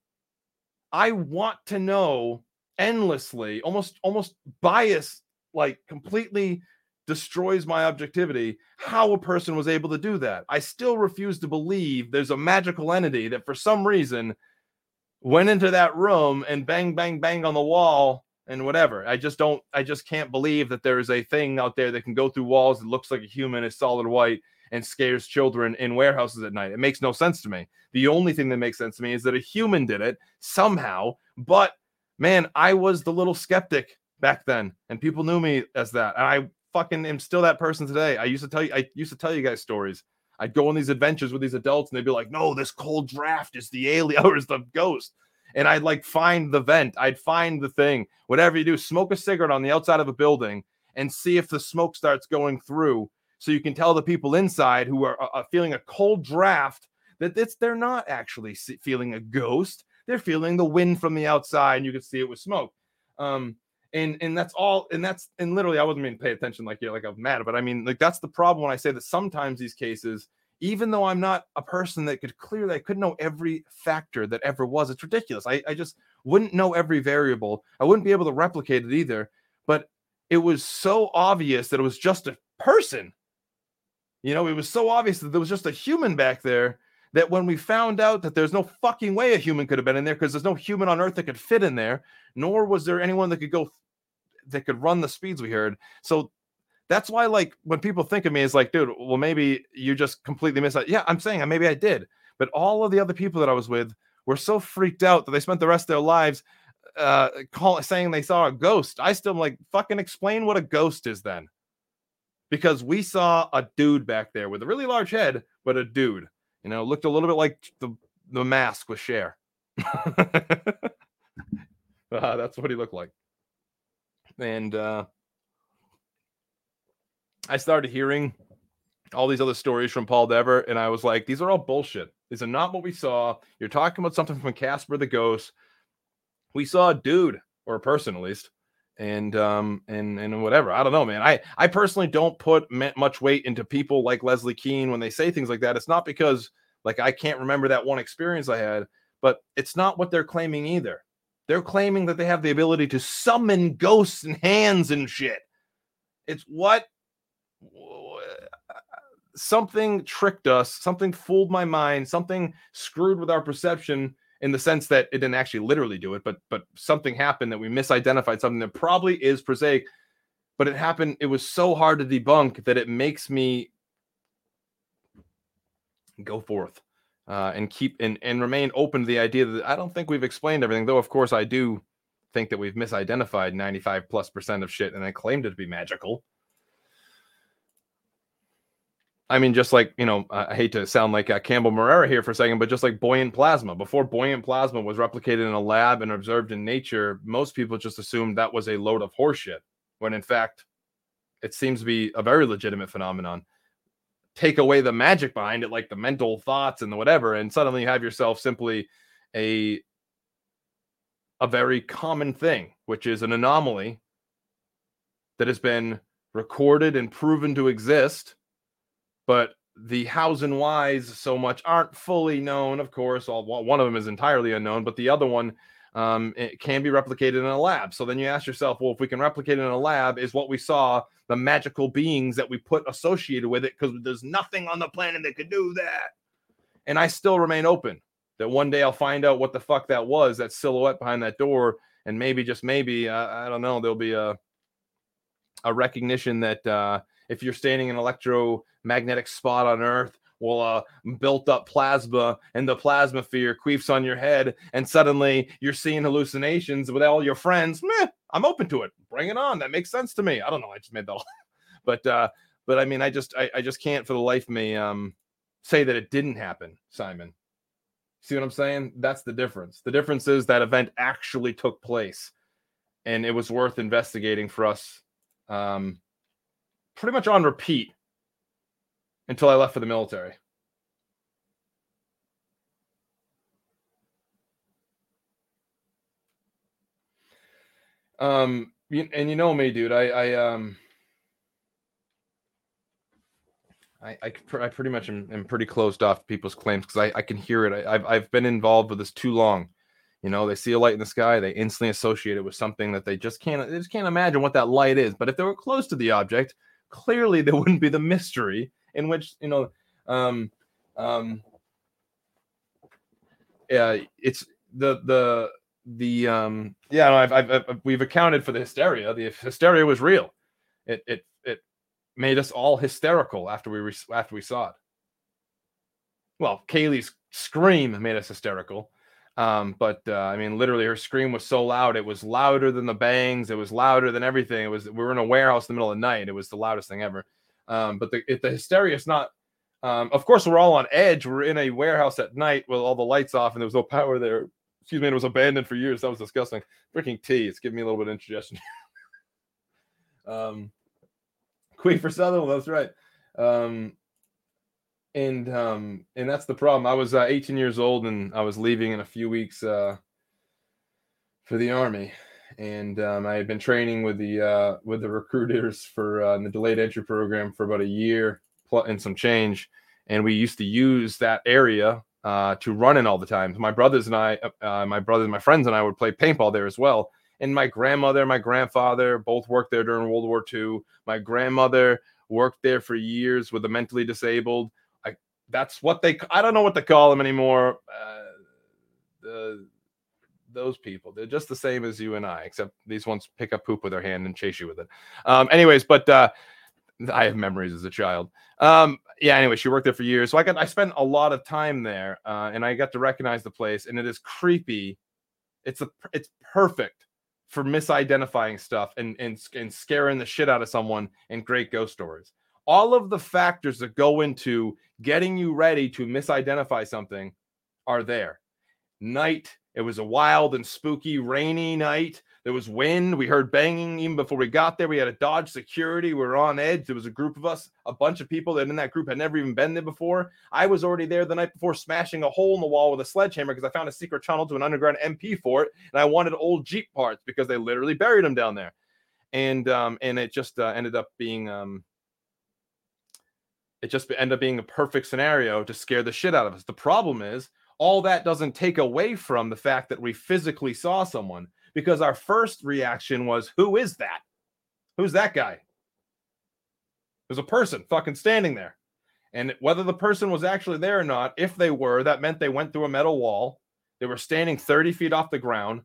I want to know endlessly, almost almost bias like completely destroys my objectivity how a person was able to do that. I still refuse to believe there's a magical entity that for some reason went into that room and bang bang bang on the wall and whatever. I just don't I just can't believe that there is a thing out there that can go through walls that looks like a human is solid white and scares children in warehouses at night. It makes no sense to me. The only thing that makes sense to me is that a human did it somehow, but man, I was the little skeptic back then and people knew me as that. And I fucking am still that person today. I used to tell you, I used to tell you guys stories. I'd go on these adventures with these adults and they'd be like, no, this cold draft is the alien or is the ghost. And I'd like find the vent, I'd find the thing, whatever you do, smoke a cigarette on the outside of a building and see if the smoke starts going through. So you can tell the people inside who are uh, feeling a cold draft that it's they're not actually feeling a ghost. They're feeling the wind from the outside, and you can see it with smoke. Um, and and that's all and that's and literally i wasn't mean to pay attention like you're like i'm mad but i mean like that's the problem when i say that sometimes these cases even though i'm not a person that could clearly i couldn't know every factor that ever was. It's ridiculous. I, I just wouldn't know every variable. I wouldn't be able to replicate it either. But it was so obvious that it was just a person. You know it was so obvious that there was just a human back there that when we found out that there's no fucking way a human could have been in there because there's no human on earth that could fit in there nor was there anyone that could go that could run the speeds we heard. So that's why, like, when people think of me as like, dude, well, maybe you just completely missed that. Yeah, I'm saying maybe I did, but all of the other people that I was with were so freaked out that they spent the rest of their lives uh call, saying they saw a ghost. I still like fucking explain what a ghost is then. Because we saw a dude back there with a really large head, but a dude, you know, looked a little bit like the the mask with Cher. uh, that's what he looked like and uh, I started hearing all these other stories from Paul Dever, and I was like, these are all bullshit. These are not what we saw. You're talking about something from Casper the Ghost. We saw a dude or a person at least, and um and and whatever. I don't know, man. I I personally don't put much weight into people like Leslie Kean when they say things like that. It's not because like I can't remember that one experience I had, but it's not what they're claiming either. They're claiming that they have the ability to summon ghosts and hands and shit. It's what something tricked us, something fooled my mind, something screwed with our perception in the sense that it didn't actually literally do it, but but something happened that we misidentified something that probably is prosaic, but it happened. It was so hard to debunk that it makes me go forth uh, and keep and, and remain open to the idea that I don't think we've explained everything, though, of course, I do think that we've misidentified 95 plus percent of shit and I claimed it to be magical. I mean, just like, you know, I hate to sound like uh, Campbell Morera here for a second, but just like buoyant plasma. Before buoyant plasma was replicated in a lab and observed in nature, most people just assumed that was a load of horseshit, when in fact, it seems to be a very legitimate phenomenon take away the magic behind it, like the mental thoughts and the whatever, and suddenly you have yourself simply a a very common thing, which is an anomaly that has been recorded and proven to exist, but the hows and whys so much aren't fully known. Of course, all one of them is entirely unknown, but the other one um, it can be replicated in a lab. So then you ask yourself, well, if we can replicate it in a lab, is what we saw the magical beings that we put associated with it? Because there's nothing on the planet that could do that. And I still remain open that one day I'll find out what the fuck that was, that silhouette behind that door, and maybe just maybe uh, I don't know, there'll be a a recognition that uh, if you're standing in an electromagnetic spot on Earth will uh, built up plasma and the plasma fear queefs on your head and suddenly you're seeing hallucinations with all your friends. Meh, i'm open to it. Bring it on. That makes sense to me. I don't know. I just made that but uh but i mean i just I, I just can't for the life of me um say that it didn't happen simon. See what i'm saying? That's the difference. The difference is that event actually took place and it was worth investigating for us um pretty much on repeat until I left for the military. Um, and you know me, dude. I, I um, I, I, I pretty much am, am pretty closed off to people's claims because I, I can hear it. I, I've, I've been involved with this too long. You know, they see a light in the sky, they instantly associate it with something that they just can't, they just can't imagine what that light is. But if they were close to the object, clearly there wouldn't be the mystery in which, you know, um, um, yeah, it's the the the um, yeah, no, I've, I've, I've we've accounted for the hysteria. The hysteria was real. It it it made us all hysterical after we re- after we saw it. Well, Kaylee's scream made us hysterical. Um, but uh, I mean, literally, her scream was so loud; it was louder than the bangs. It was louder than everything. It was. We were in a warehouse in the middle of the night. It was the loudest thing ever. Um, but the it, the hysteria is not. Um, of course, we're all on edge. We're in a warehouse at night with all the lights off, and there was no power there. Excuse me, it was abandoned for years. That was disgusting. Freaking tea. It's giving me a little bit of indigestion. um, Queen for Sutherland. That's right. Um, and um, and that's the problem. I was uh, 18 years old, and I was leaving in a few weeks uh, for the army, and um, I had been training with the uh, with the recruiters for uh, the delayed entry program for about a year and some change, and we used to use that area uh, to run in all the time. My brothers and I, uh, my brothers, my friends and I would play paintball there as well. And my grandmother, my grandfather both worked there during World War II. My grandmother worked there for years with the mentally disabled. That's what they I don't know what to call them anymore. Uh, the those people they're just the same as you and I, except these ones pick up poop with their hand and chase you with it. Um, anyways, but uh, I have memories as a child. Um, yeah. Anyway, she worked there for years, so I got I spent a lot of time there, uh, and I got to recognize the place, and it is creepy. It's a it's perfect for misidentifying stuff and and and scaring the shit out of someone in great ghost stories. All of the factors that go into getting you ready to misidentify something are there. Night. It was a wild and spooky, rainy night. There was wind. We heard banging even before we got there. We had to dodge security. We were on edge. There was a group of us, a bunch of people that in that group had never even been there before. I was already there the night before, smashing a hole in the wall with a sledgehammer because I found a secret tunnel to an underground MP for it, and I wanted old Jeep parts because they literally buried them down there. And um, and it just uh, ended up being um, it just ended up being a perfect scenario to scare the shit out of us. The problem is all that doesn't take away from the fact that we physically saw someone because our first reaction was, Who is that? Who's that guy? There's a person fucking standing there. And whether the person was actually there or not, if they were, that meant they went through a metal wall. They were standing 30 feet off the ground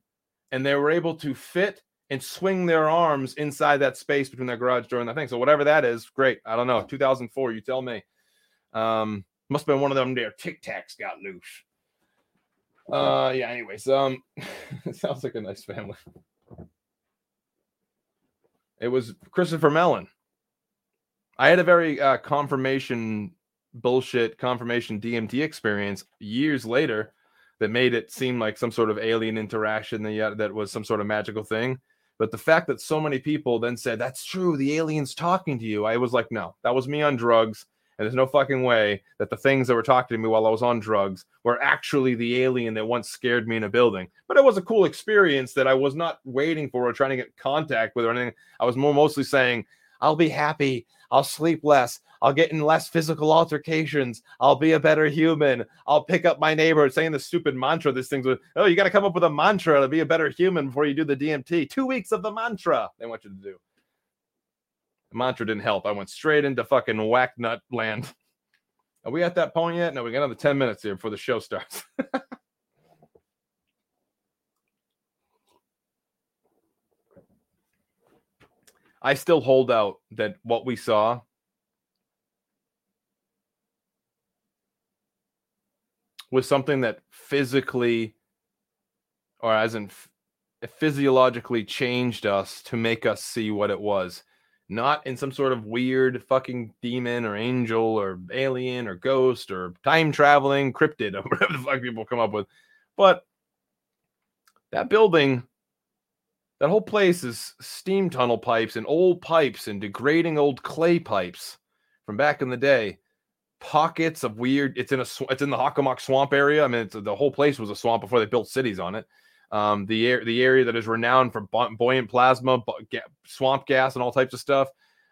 and they were able to fit and swing their arms inside that space between their garage door and that thing. So, whatever that is, great. I don't know. 2004, you tell me. Um, must have been one of them there tic tacs got loose. Uh, yeah. Anyways, um, it sounds like a nice family. It was Christopher Mellon. I had a very uh, confirmation bullshit confirmation DMT experience years later that made it seem like some sort of alien interaction that that was some sort of magical thing. But the fact that so many people then said that's true, the alien's talking to you, I was like, no, that was me on drugs. And there's no fucking way that the things that were talking to me while I was on drugs were actually the alien that once scared me in a building. But it was a cool experience that I was not waiting for or trying to get contact with or anything. I was more mostly saying, I'll be happy. I'll sleep less. I'll get in less physical altercations. I'll be a better human. I'll pick up my neighbor saying the stupid mantra. This thing's with, oh, you got to come up with a mantra to be a better human before you do the DMT. Two weeks of the mantra they want you to do. The mantra didn't help. I went straight into fucking whack nut land. Are we at that point yet? No, we got another 10 minutes here before the show starts. I still hold out that what we saw was something that physically, or as in eh, physiologically changed us to make us see what it was. Not in some sort of weird fucking demon or angel or alien or ghost or time traveling cryptid or whatever the fuck people come up with. But that building that whole place is steam tunnel pipes and old pipes and degrading old clay pipes from back in the day. pockets of weird. It's in a it's in the Hockomock Swamp area. I mean, the whole place was a swamp before they built cities on it. Um, the air the area that is renowned for buoyant plasma, swamp gas, and all types of stuff.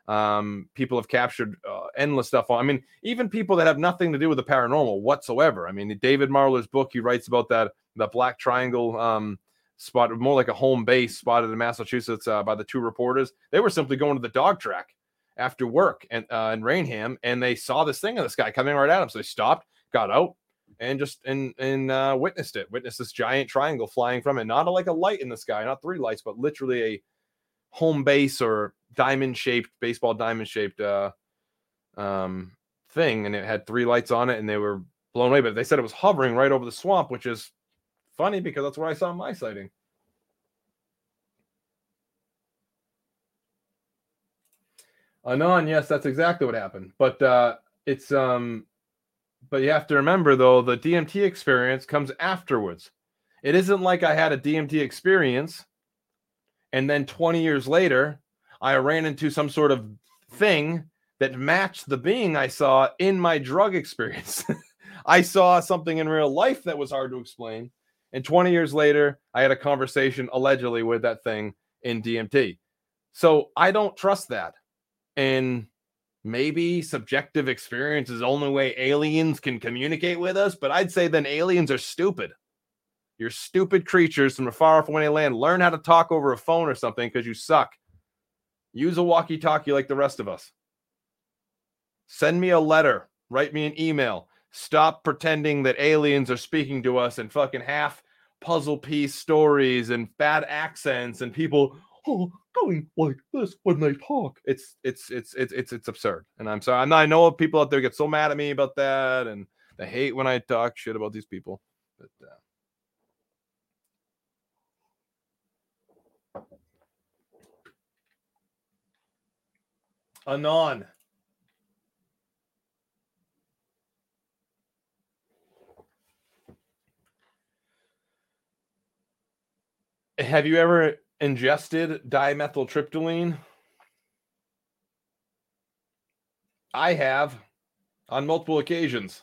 Um, people have captured uh, endless stuff on. I mean, even people that have nothing to do with the paranormal whatsoever. I mean, David Marler's book, he writes about that that Black Triangle um, spot, more like a home base spotted in Massachusetts uh, by the two reporters. They were simply going to the dog track after work and uh, in Raynham, and they saw this thing of this guy coming right at them. So they stopped, got out, and just and and uh, witnessed it. Witnessed this giant triangle flying from it. Not like a light in the sky, not three lights, but literally a home base or diamond shaped baseball diamond shaped uh, um, thing, and it had three lights on it, and they were blown away. But they said it was hovering right over the swamp, which is funny because that's where I saw my sighting. Anon, yes, that's exactly what happened. But uh it's um but you have to remember though the DMT experience comes afterwards. It isn't like I had a DMT experience and then 20 years later I ran into some sort of thing that matched the being I saw in my drug experience. I saw something in real life that was hard to explain. And 20 years later, I had a conversation allegedly with that thing in DMT. So I don't trust that. And maybe subjective experience is the only way aliens can communicate with us, but I'd say then aliens are stupid. You're stupid creatures from a far off away land. Learn how to talk over a phone or something because you suck. Use a walkie talkie like the rest of us. Send me a letter. Write me an email. Stop pretending that aliens are speaking to us in fucking half puzzle piece stories and bad accents and people oh, going like this when they talk. It's it's it's it's it's it's absurd. And I'm sorry. I'm not, I know people out there get so mad at me about that and they hate when I talk shit about these people. But uh, Anon. Have you ever ingested dimethyltryptamine? I have on multiple occasions.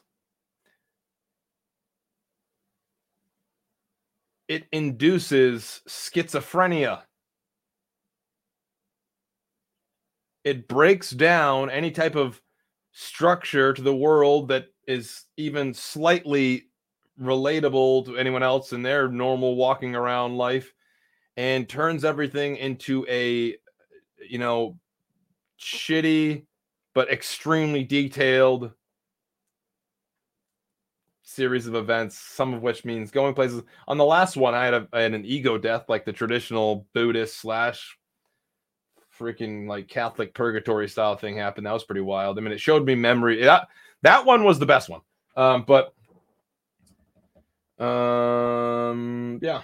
It induces schizophrenia. It breaks down any type of structure to the world that is even slightly relatable to anyone else in their normal walking around life and turns everything into a you know shitty but extremely detailed series of events some of which means going places. On the last one i had, a, I had an ego death like the traditional buddhist slash freaking like catholic purgatory style thing happened. That was pretty wild. I mean it showed me memory. That that one was the best one. Um but um yeah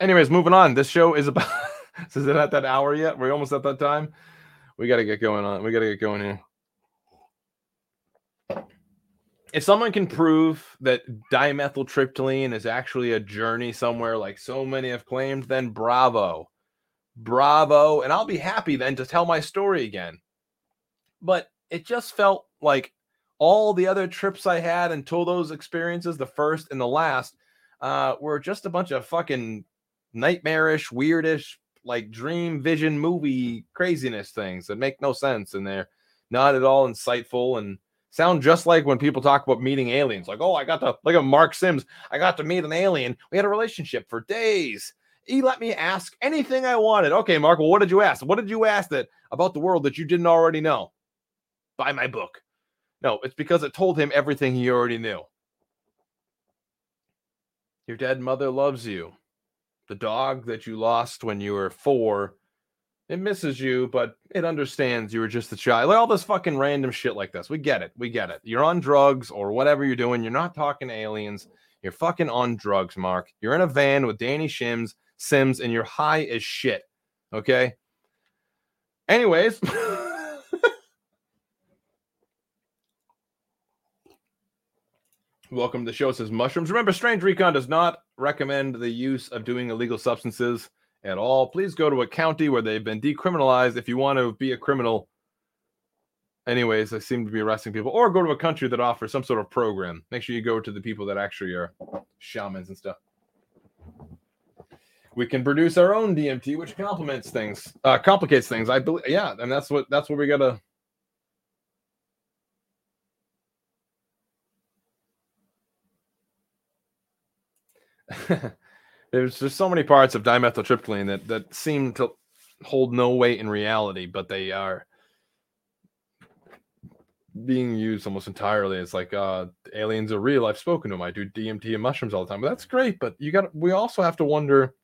Anyways, moving on. This show is about. is it at that hour yet? We're almost at that time. We got to get going on. We got to get going here. If someone can prove that dimethyltryptamine is actually a journey somewhere, like so many have claimed, then bravo, bravo, and I'll be happy then to tell my story again. But it just felt like all the other trips I had until those experiences, the first and the last, uh, were just a bunch of fucking nightmarish, weirdish, like dream vision movie craziness things that make no sense and they're not at all insightful and sound just like when people talk about meeting aliens. Like, oh, I got to look at Mark Sims. I got to meet an alien. We had a relationship for days. He let me ask anything I wanted. Okay, Mark, well, what did you ask? What did you ask that about the world that you didn't already know? Buy my book. No, it's because it told him everything he already knew. Your dead mother loves you. The dog that you lost when you were four It misses you, but it understands you were just a child. Like all this fucking random shit like this. We get it. We get it. You're on drugs or whatever you're doing. You're not talking to aliens. You're fucking on drugs, Mark. You're in a van with Danny Shims, Sims, and you're high as shit. Okay. Anyways. Welcome to the show. It says mushrooms. Remember, Strange Recon does not recommend the use of doing illegal substances at all. Please go to a county where they've been decriminalized if you want to be a criminal. Anyways, they seem to be arresting people, or go to a country that offers some sort of program. Make sure you go to the people that actually are shamans and stuff. We can produce our own DMT, which complements things, uh, complicates things. I believe, yeah, and that's what that's what we gotta. there's just so many parts of dimethyltryptamine that that seem to hold no weight in reality, but they are being used almost entirely. It's like uh aliens are real. I've spoken to them. I do DMT and mushrooms all the time. But that's great. But you got we also have to wonder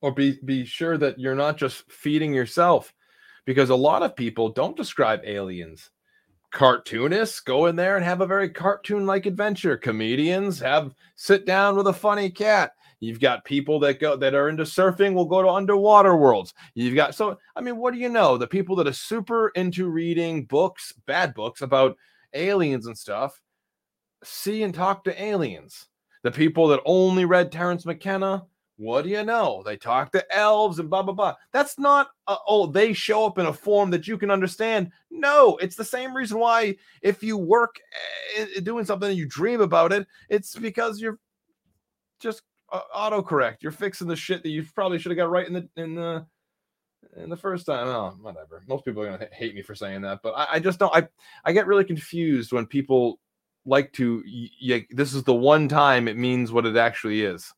or be be sure that you're not just feeding yourself because a lot of people don't describe aliens cartoonists go in there and have a very cartoon like adventure. Comedians have sit down with a funny cat. You've got people that go that are into surfing will go to underwater worlds. You've got so i mean what do you know? The people that are super into reading books bad books about aliens and stuff see and talk to aliens. The people that only read Terence McKenna what do you know? They talk to elves and blah blah blah. That's not uh, oh they show up in a form that you can understand. No, it's the same reason why if you work uh, doing something and you dream about it, it's because you're just uh, autocorrect. You're fixing the shit that you probably should have got right in the in the in the first time. Oh, whatever. Most people are gonna hate me for saying that, but I, I just don't. I I get really confused when people like to. Yeah, this is the one time it means what it actually is.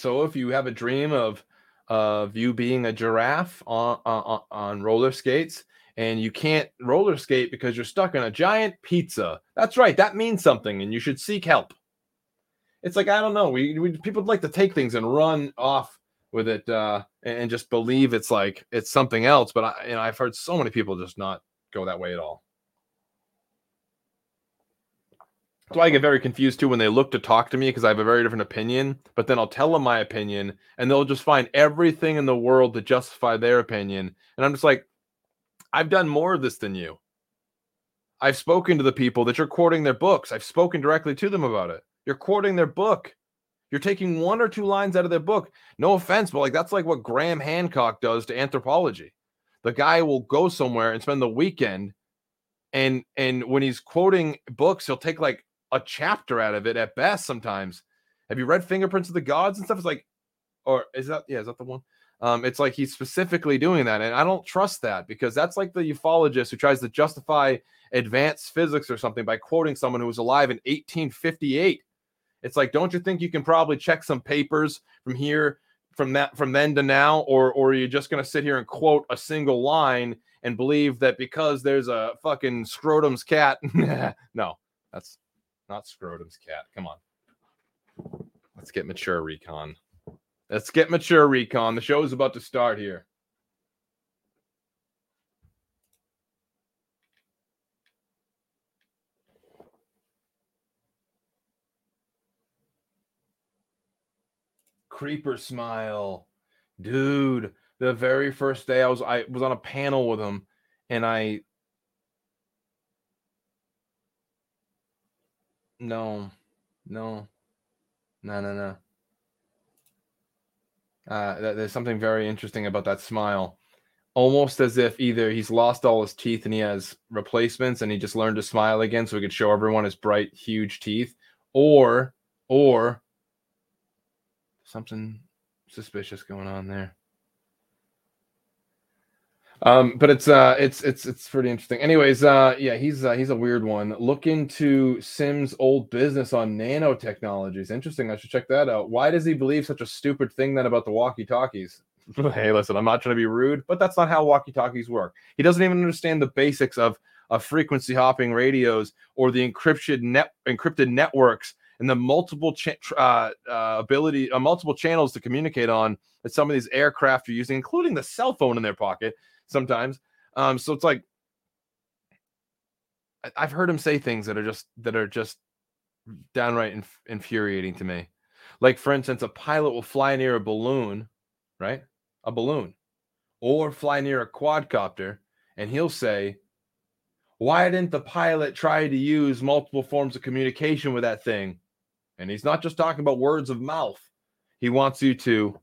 So if you have a dream of of you being a giraffe on on, on roller skates and you can't roller skate because you're stuck in a giant pizza, that's right. That means something, and you should seek help. It's like I don't know. We, we people like to take things and run off with it uh, and just believe it's like it's something else. But I, you know, I've heard so many people just not go that way at all. That's why I get very confused too when they look to talk to me because I have a very different opinion. But then I'll tell them my opinion, and they'll just find everything in the world to justify their opinion. And I'm just like, I've done more of this than you. I've spoken to the people that you're quoting their books. I've spoken directly to them about it. You're quoting their book. You're taking one or two lines out of their book. No offense, but like that's like what Graham Hancock does to anthropology. The guy will go somewhere and spend the weekend and and when he's quoting books, he'll take like a chapter out of it at best sometimes. Have you read Fingerprints of the Gods and stuff? It's like, or is that yeah, is that the one? Um, it's like he's specifically doing that, and I don't trust that because that's like the ufologist who tries to justify advanced physics or something by quoting someone who was alive in 1858. It's like, don't you think you can probably check some papers from here, from that, from then to now, or or are you just gonna sit here and quote a single line and believe that because there's a fucking scrotum's cat? no, that's not scrotum's cat. Come on. Let's get mature recon. Let's get mature recon. The show is about to start here. Creeper smile. Dude, the very first day I was I was on a panel with him and I No, no, no, no, no. Uh, there's something very interesting about that smile. Almost as if either he's lost all his teeth and he has replacements and he just learned to smile again so he could show everyone his bright, huge teeth, or, or something suspicious going on there. Um, but it's uh it's it's it's pretty interesting. Anyways, uh yeah, he's uh, he's a weird one. Look into Sim's old business on nanotechnologies. Interesting. I should check that out. Why does he believe such a stupid thing then about the walkie-talkies? hey, listen, I'm not trying to be rude, but that's not how walkie-talkies work. He doesn't even understand the basics of of frequency hopping radios or the encrypted net encrypted networks and the multiple cha- uh, uh, ability, uh, multiple channels to communicate on that some of these aircraft are using, including the cell phone in their pocket sometimes. Um, so it's like I've heard him say things that are just that are just downright inf- infuriating to me. Like, for instance, a pilot will fly near a balloon, right? A balloon, or fly near a quadcopter, and he'll say, Why didn't the pilot try to use multiple forms of communication with that thing? And he's not just talking about words of mouth, he wants you to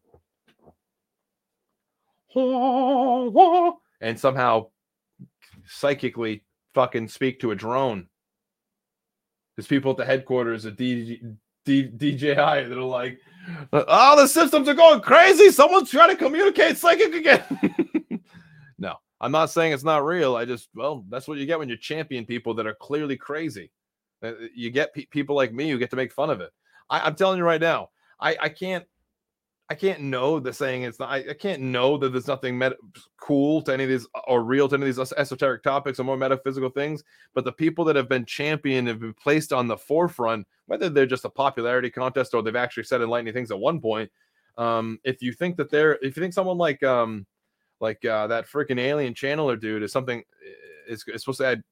and somehow psychically fucking speak to a drone. There's people at the headquarters of D, D, DJI that are like, oh, the systems are going crazy. Someone's trying to communicate psychic again. no, I'm not saying it's not real. I just, well, that's what you get when you champion people that are clearly crazy. Uh, You get pe- people like me who get to make fun of it. I, I'm telling you right now, I, I can't I can't know the saying it's not. I, I can't know that there's nothing cool to any of these or real to any of these esoteric topics or more metaphysical things. But the people that have been championed have been placed on the forefront, whether they're just a popularity contest or they've actually said enlightening things at one point. Um, if you think that they're, if you think someone like, um, like uh, that freaking alien channeler dude is something is, is supposed to add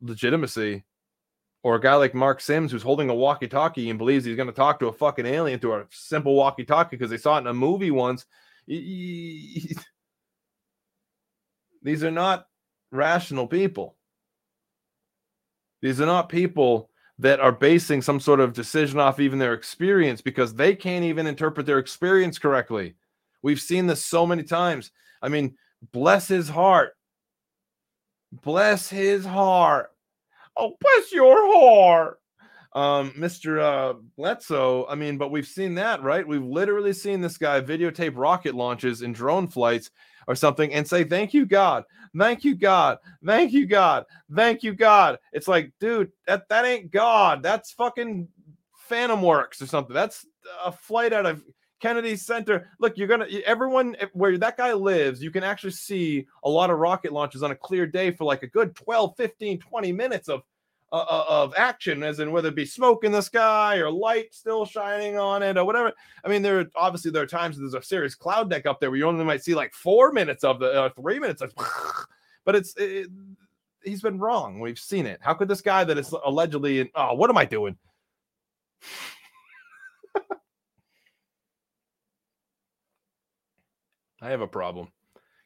legitimacy, or a guy like Mark Sims who's holding a walkie-talkie and believes he's going to talk to a fucking alien through a simple walkie-talkie because they saw it in a movie once. These are not rational people. These are not people that are basing some sort of decision off even their experience because they can't even interpret their experience correctly. We've seen this so many times. I mean, bless his heart. Bless his heart. Oh, bless your heart. Um, Mr. Uh, Bledsoe, I mean, but we've seen that, right? We've literally seen this guy videotape rocket launches and drone flights or something and say, Thank you, God. Thank you, God. Thank you, God. Thank you, God. It's like, dude, that, that ain't God. That's fucking Phantom Works or something. That's a flight out of Kennedy Center. Look, you're gonna everyone where that guy lives, you can actually see a lot of rocket launches on a clear day for like a good 12, 15, 20 minutes of uh, uh, of action, as in whether it be smoke in the sky or light still shining on it or whatever. I mean, there are obviously there are times there's a serious cloud deck up there where you only might see like four minutes of the uh, three minutes of, but it's it, he's been wrong. We've seen it. How could this guy that is allegedly oh, what am I doing? I have a problem.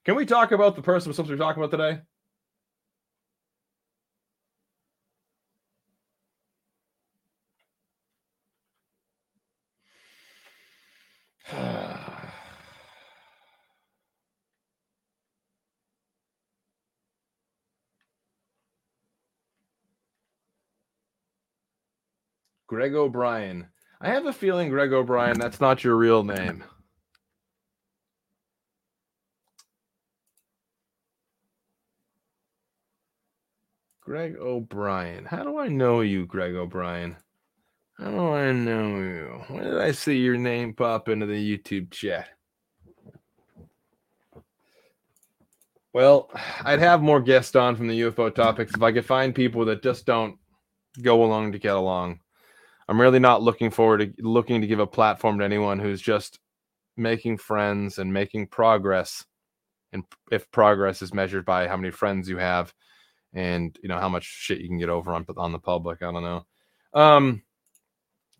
Can we talk about the person we're supposed to be talking about today? Greg O'Brien. I have a feeling, Greg O'Brien, that's not your real name. Greg O'Brien. How do I know you, Greg O'Brien? How do I know you? When did I see your name pop into the YouTube chat? Well, I'd have more guests on from the UFO topics if I could find people that just don't go along to get along. I'm really not looking forward to looking to give a platform to anyone who's just making friends and making progress. And if progress is measured by how many friends you have and you know how much shit you can get over on on the public, I don't know. Um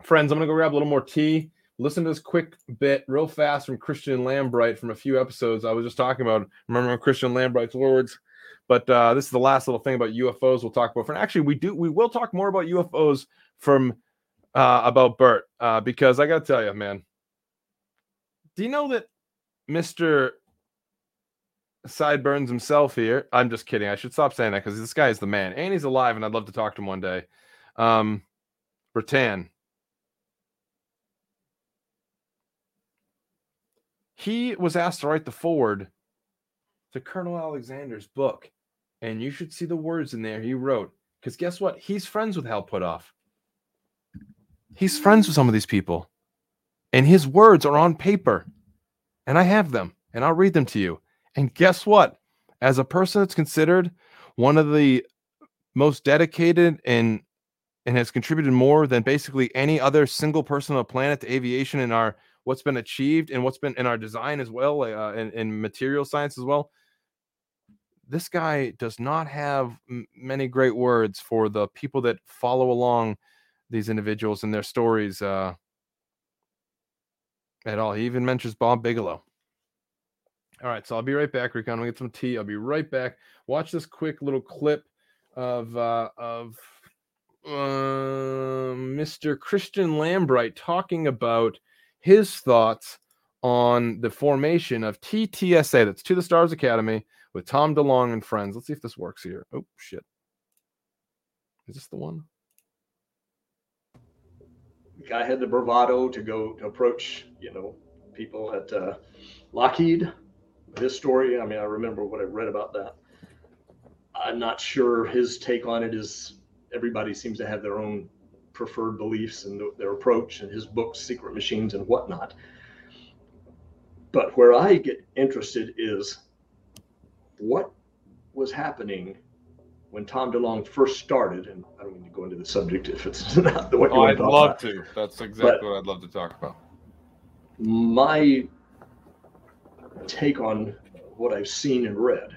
friends, I'm gonna go grab a little more tea. Listen to this quick bit real fast from Christian Lambright from a few episodes. I was just talking about remember Christian Lambright's words. But uh, this is the last little thing about UFOs we'll talk about. For actually, we do we will talk more about UFOs from uh, about Burt uh, because I got to tell you, man. Do you know that Mister Sideburns himself here? I'm just kidding. I should stop saying that because this guy is the man, and he's alive, and I'd love to talk to him one day. Um, Rutan. He was asked to write the foreword to Colonel Alexander's book, and you should see the words in there he wrote. Because guess what? He's friends with Hal Puthoff. He's friends with some of these people, and his words are on paper, and I have them, and I'll read them to you. And guess what? As a person that's considered one of the most dedicated and and has contributed more than basically any other single person on the planet to aviation in our what's been achieved and what's been in our design as well, uh, in, in material science as well. This guy does not have m- many great words for the people that follow along these individuals and their stories uh, at all. He even mentions Bob Bigelow. All right, so I'll be right back, Recon. We get some tea. I'll be right back. Watch this quick little clip of uh, of uh, Mr. Christian Lambright talking about his thoughts on the formation of TTSA. That's To the Stars Academy with Tom DeLonge and friends. Let's see if this works here. Oh shit! Is this the one? guy had the bravado to go to approach, you know, people at uh, Lockheed. His story, I mean, I remember what I read about that. I'm not sure his take on it is everybody seems to have their own preferred beliefs and their approach and his books, Secret Machines and whatnot. But where I get interested is what was happening when Tom DeLonge first started, and I don't mean to go into the subject if it's not the what you Oh, want I'd to talk love about. to. That's exactly But- what I'd love to talk about. My take on what I've seen and read.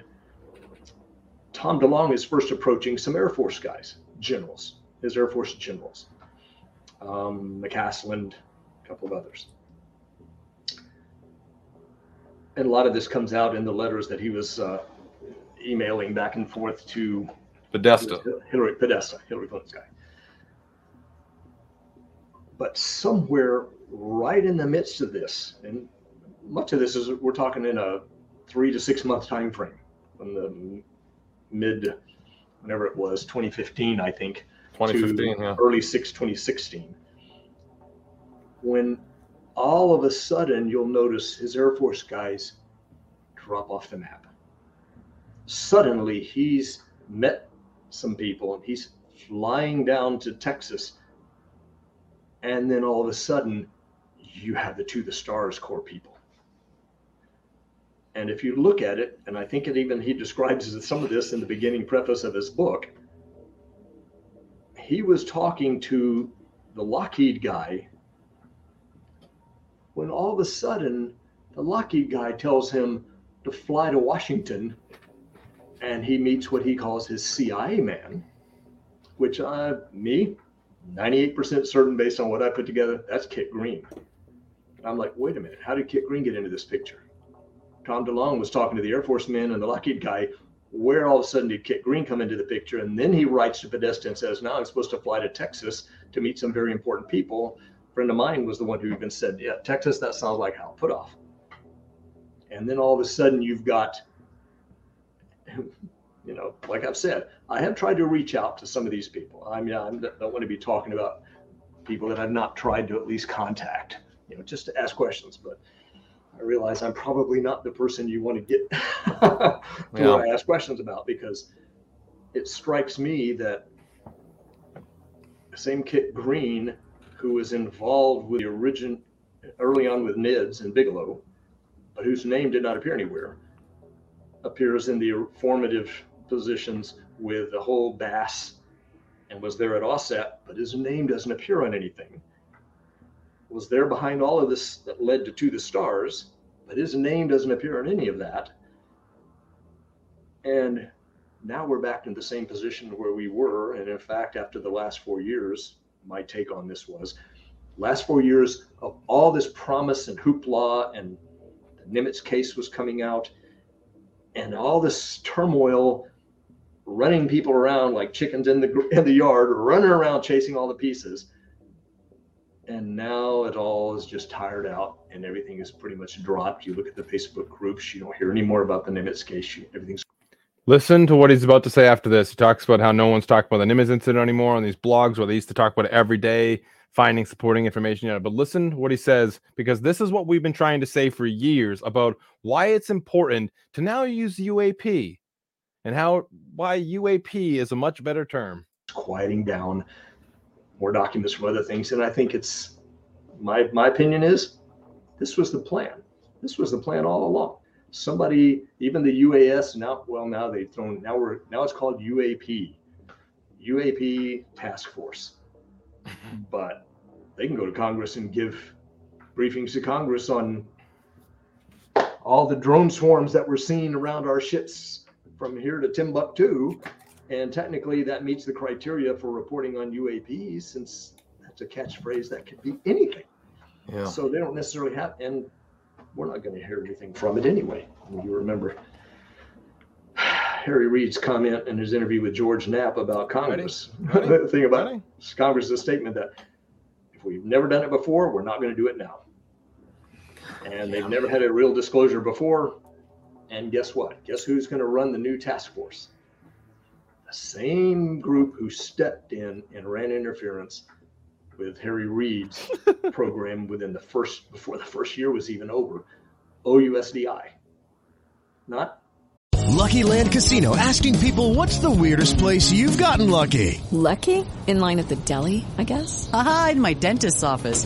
Tom DeLonge is first approaching some Air Force guys, generals, his Air Force generals, um, McCasland, a couple of others. And a lot of this comes out in the letters that he was uh, emailing back and forth to Podesta. Hillary Podesta, Hillary Clinton's guy. But somewhere right in the midst of this, and much of this is we're talking in a three to six month time frame from the mid whenever it was 2015 i think 2015, to yeah. early 6 2016 when all of a sudden you'll notice his air force guys drop off the map. Suddenly he's met some people and he's flying down to texas. And then all of a sudden you have the to the stars core people and if you look at it, and I think it even he describes some of this in the beginning preface of his book, he was talking to the Lockheed guy when all of a sudden the Lockheed guy tells him to fly to Washington and he meets what he calls his CIA man, which I, me, 98% certain based on what I put together, that's Kit Green. I'm like, wait a minute, how did Kit Green get into this picture? Tom DeLonge was talking to the Air Force men and the Lockheed guy. Where all of a sudden did Kit Green come into the picture? And then he writes to Podesta and says, Now I'm supposed to fly to Texas to meet some very important people. A friend of mine was the one who even said, Yeah, Texas, that sounds like Hal Puthoff. And then all of a sudden you've got, you know, like I've said, I have tried to reach out to some of these people. I mean, I don't want to be talking about people that I've not tried to at least contact, you know, just to ask questions. But I realize I'm probably not the person you want to get to Yeah. ask questions about because it strikes me that same Kit Green, who was involved with the origin early on with NIDS and Bigelow, but whose name did not appear anywhere, appears in the formative positions with the whole BAASS and was there at Osset, but his name doesn't appear on anything was there behind all of this that led to To the Stars, but his name doesn't appear in any of that. And now we're back in the same position where we were. And in fact, after the last four years, my take on this was last four years of all this promise and hoopla and the Nimitz case was coming out and all this turmoil running people around like chickens in the in the yard running around chasing all the pieces and now it all is just tired out and everything is pretty much dropped. You look at the Facebook groups, you don't hear any more about the Nimitz case. You, everything's Listen to what he's about to say after this. He talks about how no one's talking about the Nimitz incident anymore on these blogs where they used to talk about it every day, finding supporting information. Know, but listen to what he says because this is what we've been trying to say for years about why it's important to now use UAP and how why UAP is a much better term. quieting down. More documents from other things, and I think it's my my opinion is this was the plan. This was the plan all along. Somebody, even the UAS now, well now they've thrown now we're now it's called UAP, UAP Task Force. but they can go to Congress and give briefings to Congress on all the drone swarms that we're seeing around our ships from here to Timbuktu. And technically, that meets the criteria for reporting on UAPs, since that's a catchphrase that could be anything. Yeah. So they don't necessarily have, and we're not going to hear anything from it anyway. You remember Harry Reid's comment in his interview with George Knapp about Congress. Ready? the thing about Ready? Congress's statement that if we've never done it before, we're not going to do it now. And they've never had a real disclosure before. And guess what? Guess who's going to run the new task force? The same group who stepped in and ran interference with Harry Reid's program within the first before the first year was even over. OUSDI. Not Lucky Land Casino asking people what's the weirdest place you've gotten lucky? Lucky? In line at the deli, I guess? Aha, in my dentist's office.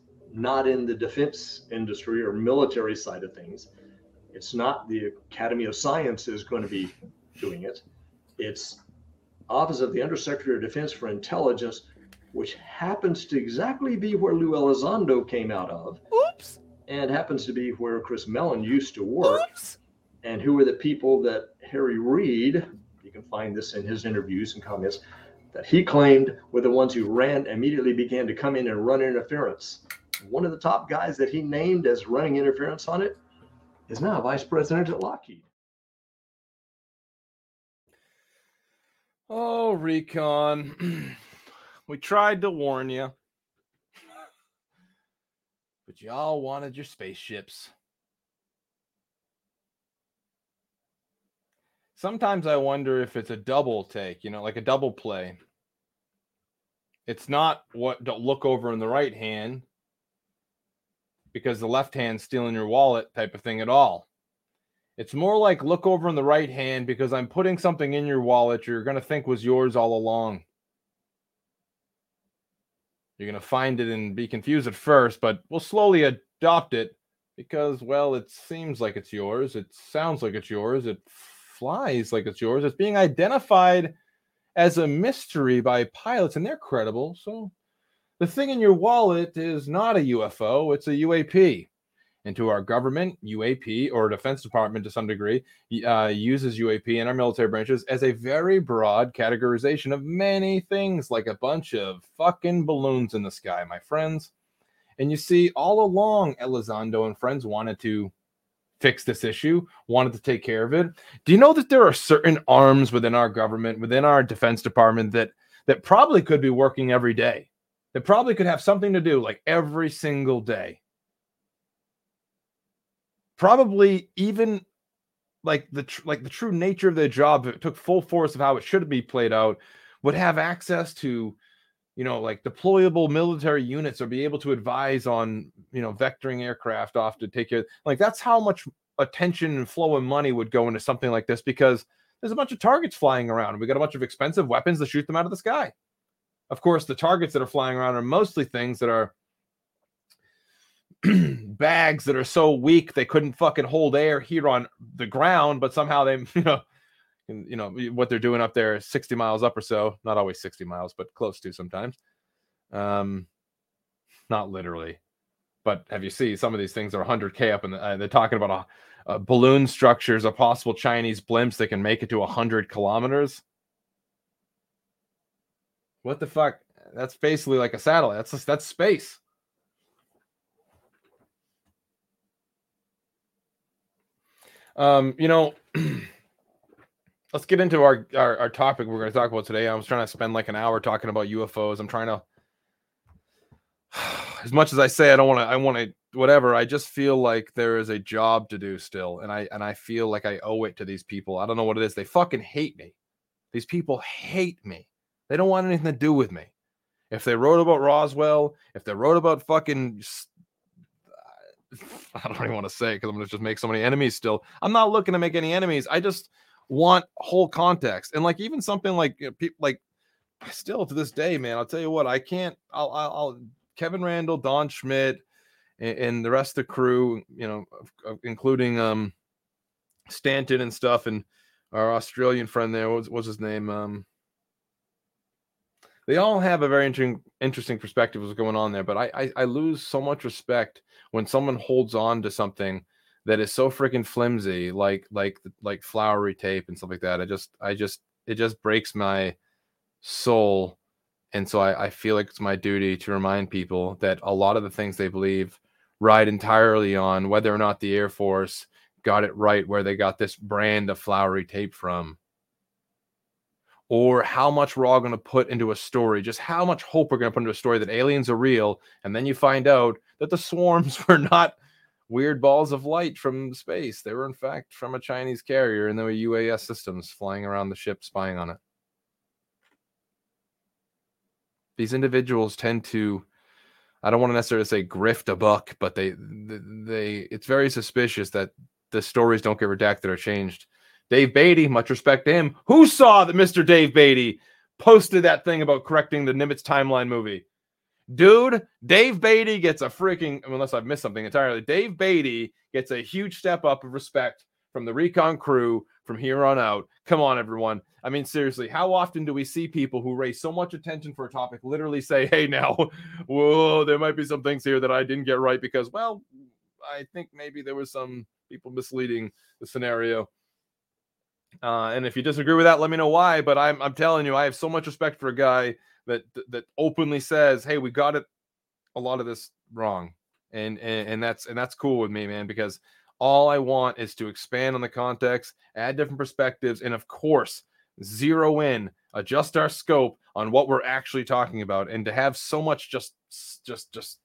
not in the defense industry or military side of things. It's not the Academy of Sciences going to be doing it. It's Office of the Undersecretary of Defense for Intelligence, which happens to exactly be where Lou Elizondo came out of. Oops. And happens to be where Chris Mellon used to work. And who are the people that Harry Reid, you can find this in his interviews and comments, that he claimed were the ones who ran immediately began to come in and run interference. One of the top guys that he named as running interference on it is now vice president at Lockheed. Oh, Recon. we tried to warn you. But y'all wanted your spaceships. Sometimes I wonder if it's a double take, you know, like a double play. It's not what look over in the right hand because the left hand's stealing your wallet type of thing at all. It's more like look over in the right hand because I'm putting something in your wallet you're going to think was yours all along. You're going to find it and be confused at first, but we'll slowly adopt it because, well, it seems like it's yours. It sounds like it's yours. It flies like it's yours. It's being identified as a mystery by pilots, and they're credible. So the thing in your wallet is not a UFO, it's a UAP. And to our government, UAP or Defense Department to some degree uh, uses UAP in our military branches as a very broad categorization of many things, like a bunch of fucking balloons in the sky, my friends. And you see, all along, Elizondo and friends wanted to fix this issue, wanted to take care of it. Do you know that there are certain arms within our government, within our Defense Department, that that probably could be working every day? That probably could have something to do like every single day. Probably even like the tr- like the true nature of their job it took full force of how it should be played out would have access to you know like deployable military units or be able to advise on you know vectoring aircraft off to take care like that's how much attention and flow of money would go into something like this because there's a bunch of targets flying around. We got a bunch of expensive weapons to shoot them out of the sky of course the targets that are flying around are mostly things that are bags that are so weak they couldn't fucking hold air here on the ground, but somehow they, you know, you know what they're doing up there, 60 miles up or so. Not always 60 miles, but close to sometimes. Um, not literally, but have you seen some of these things are 100k up, and uh, they're talking about a, a balloon structures, a possible Chinese blimps that can make it to 100 kilometers. What the fuck? That's basically like a satellite. That's that's space. Um, you know, let's get into our, our, our topic we're going to talk about today. I was trying to spend like an hour talking about UFOs. I'm trying to, as much as I say I don't want to, I want to whatever. I just feel like there is a job to do still, and I and I feel like I owe it to these people. I don't know what it is. They fucking hate me. These people hate me. They don't want anything to do with me. If they wrote about Roswell, if they wrote about fucking I don't even want to say because I'm gonna just make so many enemies still. I'm not looking to make any enemies. I just want whole context. And like even something like you know, peop like still to this day, man, I'll tell you what, I can't I'll I'll, I'll Kevin Randle, Don Schmitt, and, and the rest of the crew, you know, including um Stanton and stuff, and our Australian friend there, what was, what was his name? Um they all have a very interesting interesting perspective of what's going on there but I, I i lose so much respect when someone holds on to something that is so freaking flimsy like like like flowery tape and stuff like that. I just i just it just breaks my soul. And so I, I feel like it's my duty to remind people that a lot of the things they believe ride entirely on whether or not the air force got it right where they got this brand of flowery tape from or how much we're all going to put into a story, just how much hope we're going to put into a story that aliens are real. And then you find out that the swarms were not weird balls of light from space. They were, in fact, from a Chinese carrier and there were UAS systems flying around the ship spying on it. These individuals tend to, I don't want to necessarily say grift a buck, but they, they, they it's very suspicious that the stories don't get redacted or changed. Dave Beatty, much respect to him. Who saw that Mr. Dave Beatty posted that thing about correcting the Nimitz timeline movie? Dude, Dave Beatty gets a freaking, unless I've missed something entirely, Dave Beatty gets a huge step up of respect from the recon crew from here on out. Come on, everyone. I mean, seriously, how often do we see people who raise so much attention for a topic literally say, hey, now, whoa, there might be some things here that I didn't get right because, well, I think maybe there was some people misleading the scenario. Uh, and if you disagree with that, let me know why. But I'm I'm telling you, I have so much respect for a guy that that openly says, "Hey, we got it a lot of this wrong," and and, and that's and that's cool with me, man. Because all I want is to expand on the context, add different perspectives, and of course, zero in, adjust our scope on what we're actually talking about, and to have so much just just just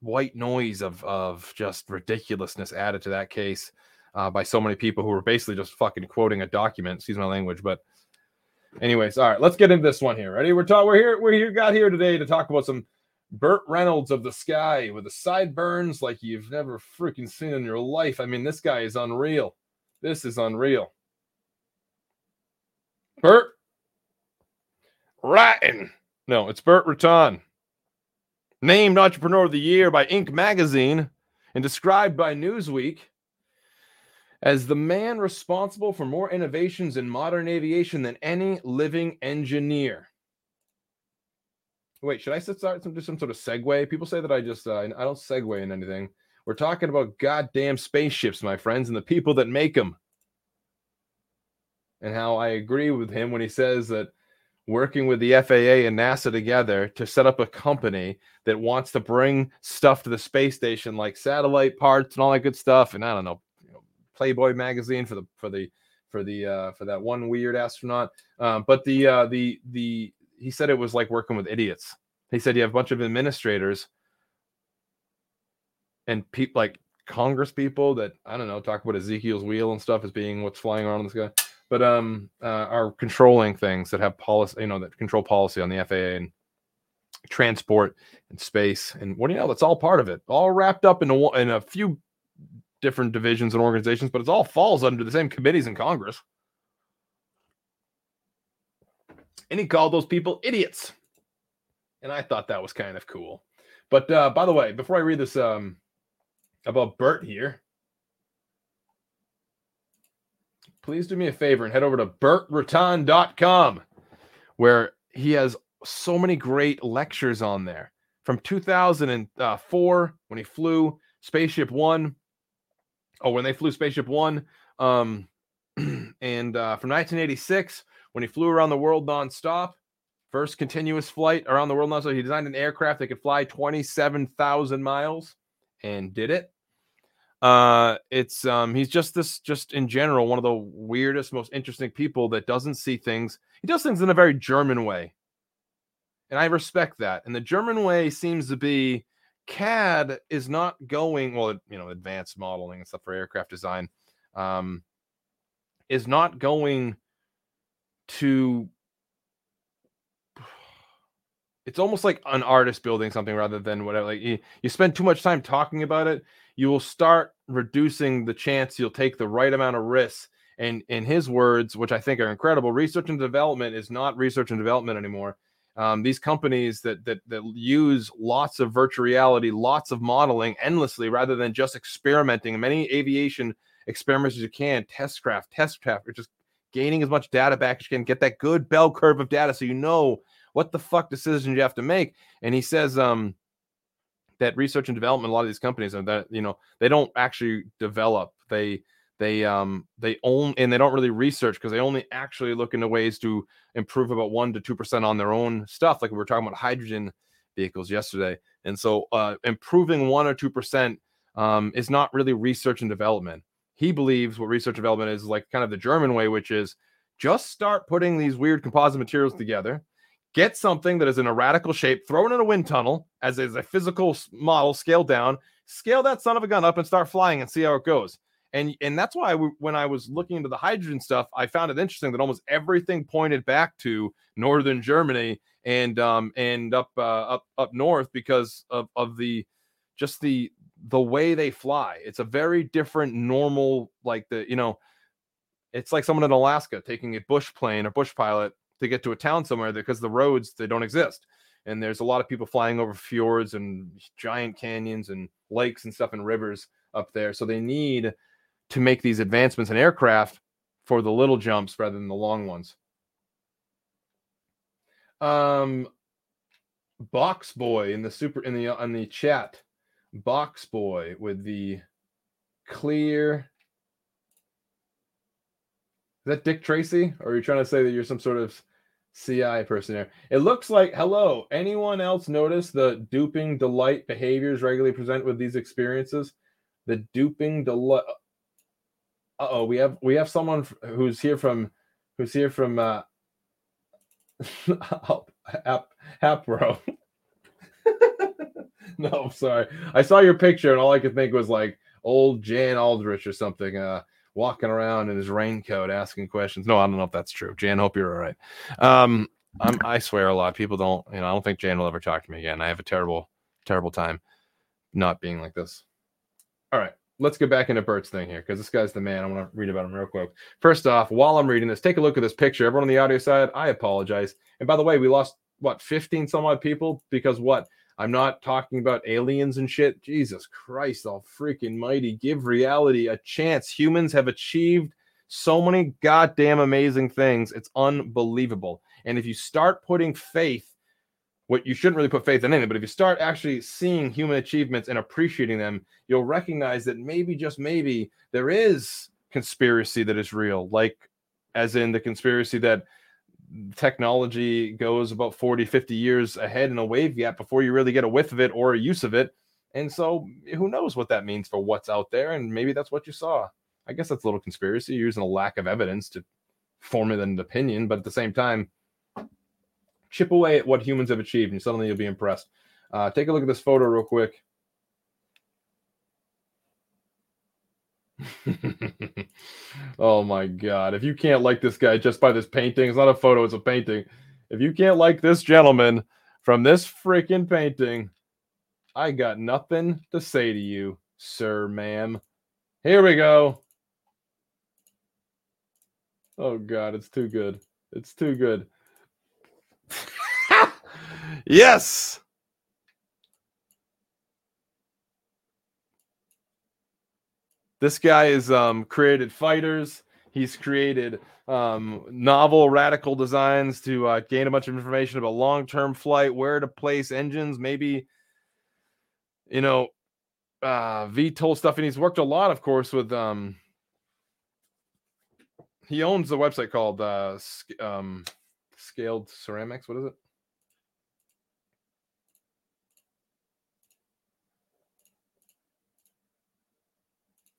white noise of of just ridiculousness added to that case uh, by so many people who were basically just fucking quoting a document. Excuse my language, but anyways, all right, let's get into this one here. Ready? We're talking. We're here. We're here. Got here today to talk about some Burt Reynolds of the sky with the sideburns like you've never freaking seen in your life. I mean, this guy is unreal. This is unreal. Burt Ratton. No, it's Burt Rutan. Named Entrepreneur of the Year by Inc. magazine and described by Newsweek as the man responsible for more innovations in modern aviation than any living engineer. Wait, should I start some do some sort of segue? People say that I just uh, I don't segue in anything. We're talking about goddamn spaceships, my friends, and the people that make them. And how I agree with him when he says that working with the FAA and NASA together to set up a company that wants to bring stuff to the space station like satellite parts and all that good stuff. And I don't know, Playboy magazine for the for the for the uh, for that one weird astronaut. Um, but the uh, the the he said it was like working with idiots. He said you have a bunch of administrators and people like Congress people that I don't know talk about Ezekiel's wheel and stuff as being what's flying around in the sky, but um uh, are controlling things that have policy, you know, that control policy on the FAA and transport and space and what do you know? That's all part of it, all wrapped up in a in a few different divisions and organizations, but it all falls under the same committees in Congress. And he called those people idiots. And I thought that was kind of cool. But uh, by the way, before I read this um, about Burt here, please do me a favor and head over to burtrutan.com where he has so many great lectures on there from 2004 when he flew Spaceship One. Oh, when they flew Spaceship One, um, and uh, from 1986 when he flew around the world nonstop, first continuous flight around the world nonstop. He designed an aircraft that could fly 27,000 miles and did it. Uh, it's um, he's just this, just in general, one of the weirdest, most interesting people that doesn't see things. He does things in a very German way, and I respect that. And the German way seems to be CAD is not going well, you know, advanced modeling and stuff for aircraft design um, is not going to it's almost like an artist building something rather than whatever. Like you, you spend too much time talking about it, you will start reducing the chance you'll take the right amount of risks. And in his words, which I think are incredible, research and development is not research and development anymore. Um, these companies that, that that use lots of virtual reality, lots of modeling endlessly, rather than just experimenting. Many aviation experiments as you can, test craft, test craft, or just gaining as much data back as you can, get that good bell curve of data so you know what the fuck decisions you have to make. And he says um, that research and development, a lot of these companies are that you know they don't actually develop. They they um they own and they don't really research because they only actually look into ways to improve about one to two percent on their own stuff. Like we were talking about hydrogen vehicles yesterday, and so uh, improving one or two percent um, is not really research and development. He believes what research development is like kind of the German way, which is just start putting these weird composite materials together get something that is in a radical shape, throw it in a wind tunnel as is a physical model, scale down, scale that son of a gun up, and start flying and see how it goes. And and that's why when I was looking into the hydrogen stuff, I found it interesting that almost everything pointed back to northern Germany and um and up uh, up up north because of of the just the the way they fly. It's a very different normal like the you know it's like someone in Alaska taking a bush plane or bush pilot to get to a town somewhere because the roads they don't exist and there's a lot of people flying over fjords and giant canyons and lakes and stuff and rivers up there so they need to make these advancements in aircraft for the little jumps rather than the long ones um box boy in the super in the on the chat box boy with the clear is that Dick Tracy? Or are you trying to say that you're some sort of CI person there? It looks like, hello, anyone else notice the duping delight behaviors regularly present with these experiences? The duping delight. Uh oh, we have we have someone who's here from who's here from uh Hap Hapro. no, I'm sorry. I saw your picture and all I could think was like old Jan Aldrich or something. Uh walking around in his raincoat asking questions. No, I don't know if that's true. Jan, hope you're all right. Um, I'm, I swear a lot. People don't, you know, I don't think Jan will ever talk to me again. I have a terrible, terrible time not being like this. All right, let's get back into Burt's thing here because this guy's the man. I want to read about him real quick. First off, while I'm reading this, take a look at this picture. Everyone on the audio side, I apologize. And by the way, we lost what 15 some odd people because what I'm not talking about aliens and shit. Jesus Christ, all freaking mighty. Give reality a chance. Humans have achieved so many goddamn amazing things. It's unbelievable. And if you start putting faith, what you shouldn't really put faith in anything, but if you start actually seeing human achievements and appreciating them, you'll recognize that maybe, just maybe, there is conspiracy that is real, like as in the conspiracy that technology goes about 40 50 years ahead in a wave gap before you really get a whiff of it or a use of it. And so who knows what that means for what's out there and maybe that's what you saw. I guess that's a little conspiracy You're using a lack of evidence to form an opinion but at the same time chip away at what humans have achieved and suddenly you'll be impressed uh, take a look at this photo real quick oh my god. If you can't like this guy just by this painting, it's not a photo, it's a painting. If you can't like this gentleman from this freaking painting, I got nothing to say to you, sir, ma'am. Here we go. Oh god, it's too good. It's too good. yes. This guy has um, created fighters. He's created um, novel, radical designs to uh, gain a bunch of information about long-term flight, where to place engines, maybe, you know, uh, VTOL stuff. And he's worked a lot, of course, with. Um, he owns a website called uh, um, Scaled Ceramics. What is it?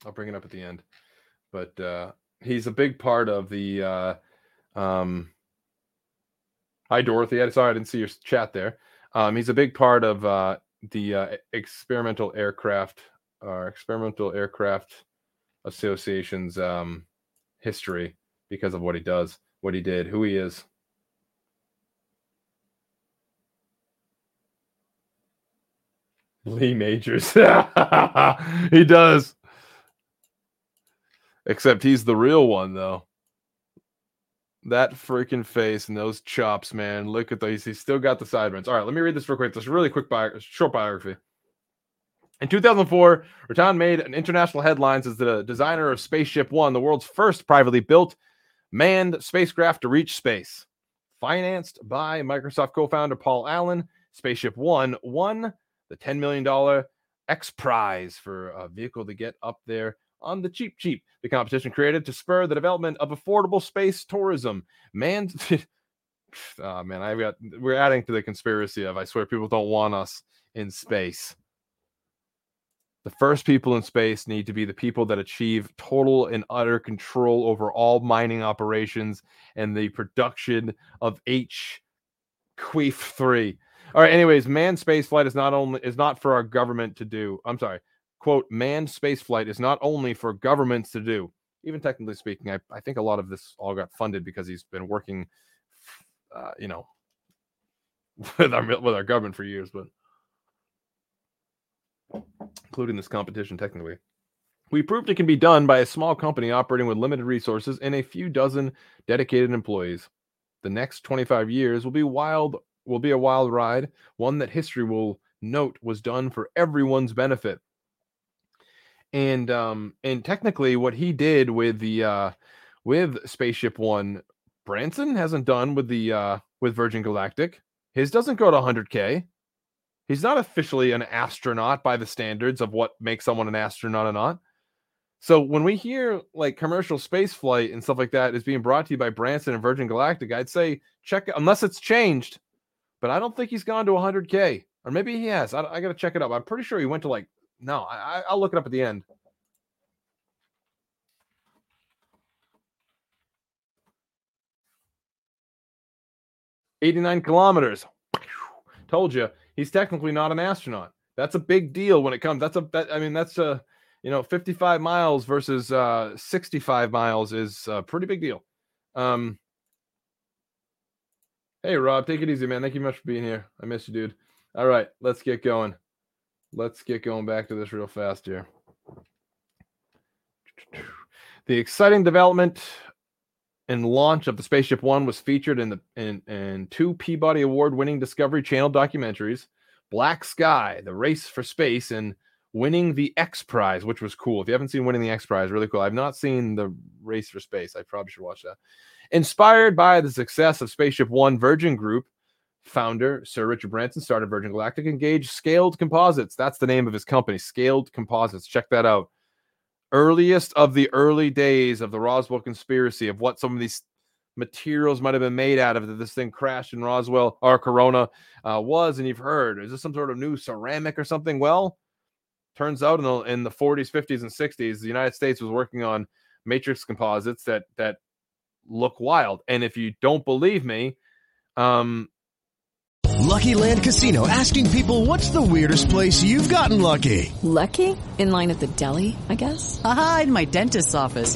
I'll bring it up at the end. But uh, he's a big part of the. Uh, um, hi, Dorothy. Sorry I didn't see your chat there. Um, he's a big part of uh, the uh, experimental aircraft or experimental aircraft association's um, history because of what he does, what he did, who he is. Lee Majors. he does. Except he's the real one, though. That freaking face and those chops, man. Look at those. He's still got the sideburns. All right, let me read this real quick. This really quick bio, short biography. In 2004, Rutan made an international headlines as the designer of Spaceship One, the world's first privately built manned spacecraft to reach space. Financed by Microsoft co-founder Paul Allen, Spaceship One won the $10 million X Prize for a vehicle to get up there on the cheap cheap. The competition created to spur the development of affordable space tourism. Man, oh man, I got we're adding to the conspiracy of I swear people don't want us in space. The first people in space need to be the people that achieve total and utter control over all mining operations and the production of H Queef 3. All right, anyways, manned space flight is not only is not for our government to do. I'm sorry. Quote, manned space flight is not only for governments to do. Even technically speaking, I, I think a lot of this all got funded because he's been working uh, you know, with our with our government for years, but including this competition technically. We proved it can be done by a small company operating with limited resources and a few dozen dedicated employees. The next 25 years will be wild will be a wild ride, one that history will note was done for everyone's benefit. And um and technically what he did with the uh with Spaceship 1 Branson hasn't done with the uh with Virgin Galactic. His doesn't go to 100k. He's not officially an astronaut by the standards of what makes someone an astronaut or not. So when we hear like commercial space flight and stuff like that is being brought to you by Branson and Virgin Galactic, I'd say check unless it's changed. But I don't think he's gone to 100k, or maybe he has. I, I got to check it up. I'm pretty sure he went to like no. I, I'll look it up at the end. Eighty-nine kilometers. Told you he's technically not an astronaut. That's a big deal when it comes. That's a that, I mean that's a you know 55 miles versus uh 65 miles is a pretty big deal. Um Hey Rob, take it easy, man. Thank you much for being here. I miss you, dude. All right, let's get going. Let's get going back to this real fast here. The exciting development and launch of the Spaceship One was featured in the in, in two Peabody Award winning Discovery Channel documentaries, Black Sky, The Race for Space, and Winning the X Prize, which was cool. If you haven't seen Winning the X Prize, really cool. I've not seen The Race for Space. I probably should watch that. Inspired by the success of Spaceship One, Virgin Group founder Sir Richard Branson started Virgin Galactic, engaged Scaled Composites. That's the name of his company, Scaled Composites. Check that out earliest of the early days of the Roswell conspiracy of what some of these materials might have been made out of that this thing crashed in Roswell or Corona uh, was. And you've heard, is this some sort of new ceramic or something? Well, turns out in the, in the 40s, 50s, and 60s, the United States was working on matrix composites that that look wild. And if you don't believe me, um, Lucky Land Casino asking people what's the weirdest place you've gotten lucky? Lucky? In line at the deli, I guess? Aha, in my dentist's office.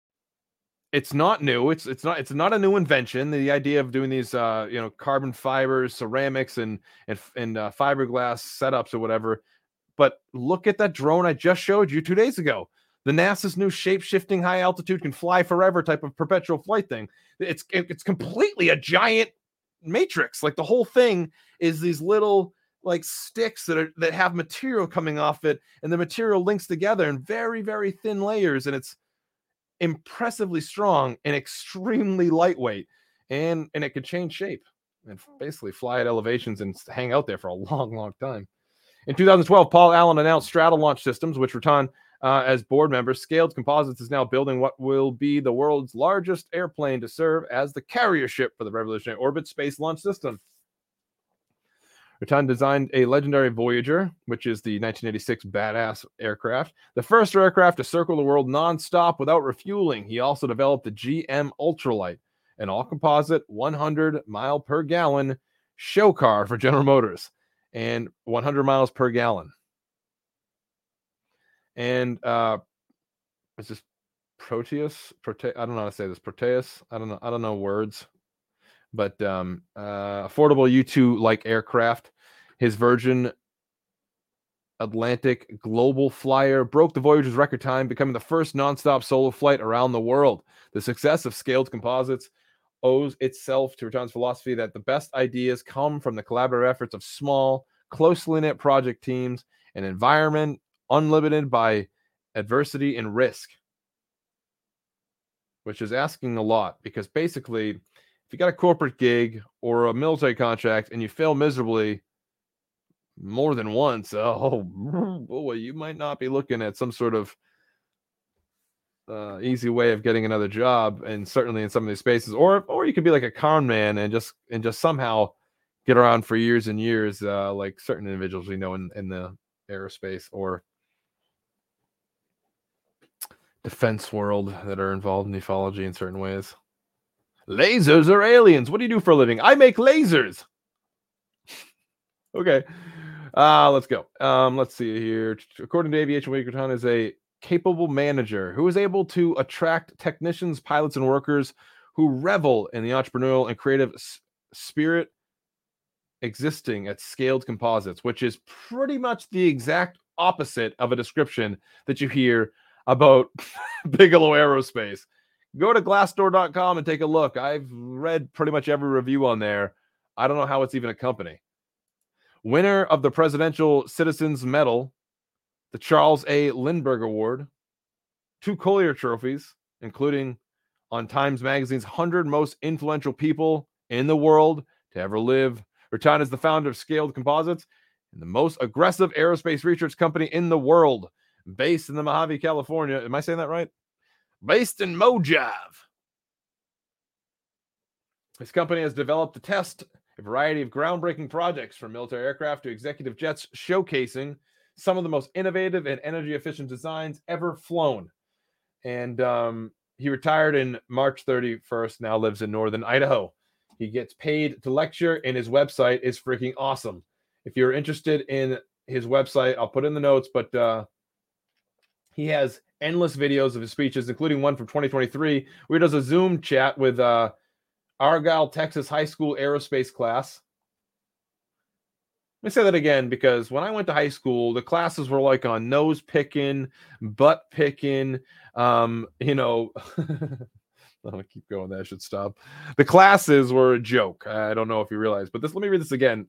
It's not new. It's it's not it's not a new invention. The idea of doing these uh you know carbon fibers, ceramics, and and and uh, fiberglass setups or whatever. But look at that drone I just showed you two days ago. The NASA's new shape-shifting high altitude can fly forever type of perpetual flight thing. It's it's completely a giant matrix. Like the whole thing is these little like sticks that are that have material coming off it, and the material links together in very very thin layers, and it's impressively strong and extremely lightweight and and it could change shape and basically fly at elevations and hang out there for a long long time. In 2012 paul allen announced Stratolaunch systems which Rutan uh, as board member scaled composites is now building what will be the world's largest airplane to serve as the carrier ship for the revolutionary orbit space launch system Rutan designed a legendary Voyager, which is the 1986 badass aircraft, the first aircraft to circle the world nonstop without refueling. He also developed the GM Ultralight, an all composite 100 mile per gallon show car for General Motors and 100 miles per gallon. And uh, is this Proteus? Prote- I don't know how to say this. Proteus? I don't know. I don't know words. But um, uh, affordable U2 like aircraft. His Virgin Atlantic Global Flyer broke the Voyager's record time, becoming the first nonstop solo flight around the world. The success of scaled composites owes itself to Rutan's philosophy that the best ideas come from the collaborative efforts of small, closely knit project teams, an environment unlimited by adversity and risk, which is asking a lot because basically, if you got a corporate gig or a military contract and you fail miserably more than once, oh boy, you might not be looking at some sort of uh, easy way of getting another job, and certainly in some of these spaces, or or you could be like a con man and just and just somehow get around for years and years, uh, like certain individuals we know in in the aerospace or defense world that are involved in ufology in certain ways. Lasers are aliens. What do you do for a living? I make lasers. okay. Uh, let's go. Um, let's see here. According to Aviation Week, Rutan is a capable manager who is able to attract technicians, pilots, and workers who revel in the entrepreneurial and creative spirit existing at scaled composites, which is pretty much the exact opposite of a description that you hear about Bigelow Aerospace. Go to glassdoor.com and take a look. I've read pretty much every review on there. I don't know how it's even a company. Winner of the Presidential Citizens Medal, the Charles A. Lindbergh Award, two Collier trophies, including on Times Magazine's 100 most influential people in the world to ever live. Rutan is the founder of Scaled Composites and the most aggressive aerospace research company in the world, based in the Mojave, California. Am I saying that right? Based in Mojave. His company has developed to test a variety of groundbreaking projects from military aircraft to executive jets, showcasing some of the most innovative and energy efficient designs ever flown. And um, he retired in March 31st, now lives in northern Idaho. He gets paid to lecture, and his website is freaking awesome. If you're interested in his website, I'll put in the notes, but uh, he has endless videos of his speeches, including one from 2023, where he does a Zoom chat with uh, Argyle, Texas high school aerospace class. Let me say that again because when I went to high school, the classes were like on nose picking, butt picking, um, you know. I'm gonna keep going. That should stop. The classes were a joke. I don't know if you realize, but this. Let me read this again.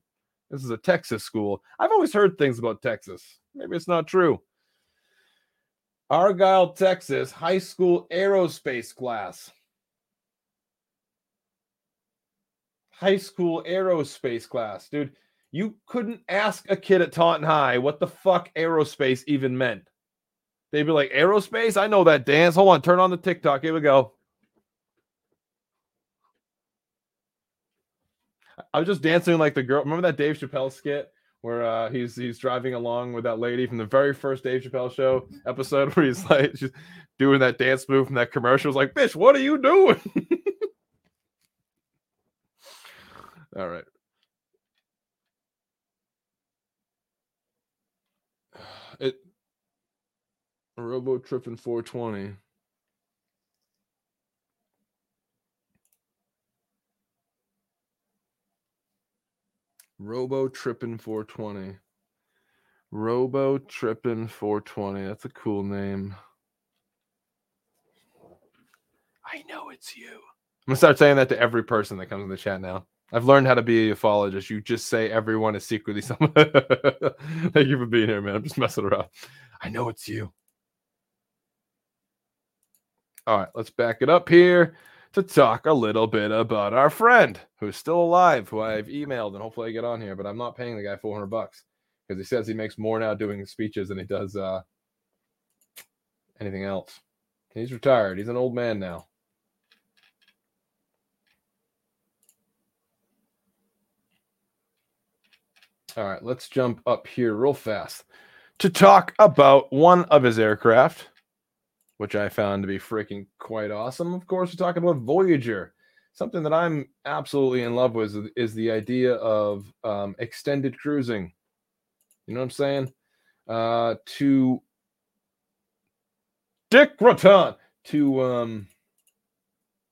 This is a Texas school. I've always heard things about Texas. Maybe it's not true. Argyle, Texas high school aerospace class. High school aerospace class, dude. You couldn't ask a kid at Taunton High what the fuck aerospace even meant. They'd be like, aerospace? I know that dance. Hold on, turn on the TikTok. Here we go. I was just dancing like the girl. Remember that Dave Chappelle skit where uh, he's he's driving along with that lady from the very first Dave Chappelle show episode where he's like she's doing that dance move from that commercial. It's like, bitch, what are you doing? All right. It Robo tripping 420. Robo tripping 420. Robo tripping 420. That's a cool name. I know it's you. I'm gonna start saying that to every person that comes in the chat now. I've learned how to be a ufologist. You just say everyone is secretly someone. Thank you for being here, man. I'm just messing around. I know it's you. All right, let's back it up here to talk a little bit about our friend who's still alive, who I've emailed and hopefully I get on here, but I'm not paying the guy 400 bucks because he says he makes more now doing speeches than he does uh, anything else. He's retired. He's an old man now. All right, let's jump up here real fast to talk about one of his aircraft, which I found to be freaking quite awesome. Of course, we're talking about Voyager. something that I'm absolutely in love with is, the idea of um, extended cruising. You know what I'm saying? Uh, to Dick Rutan to um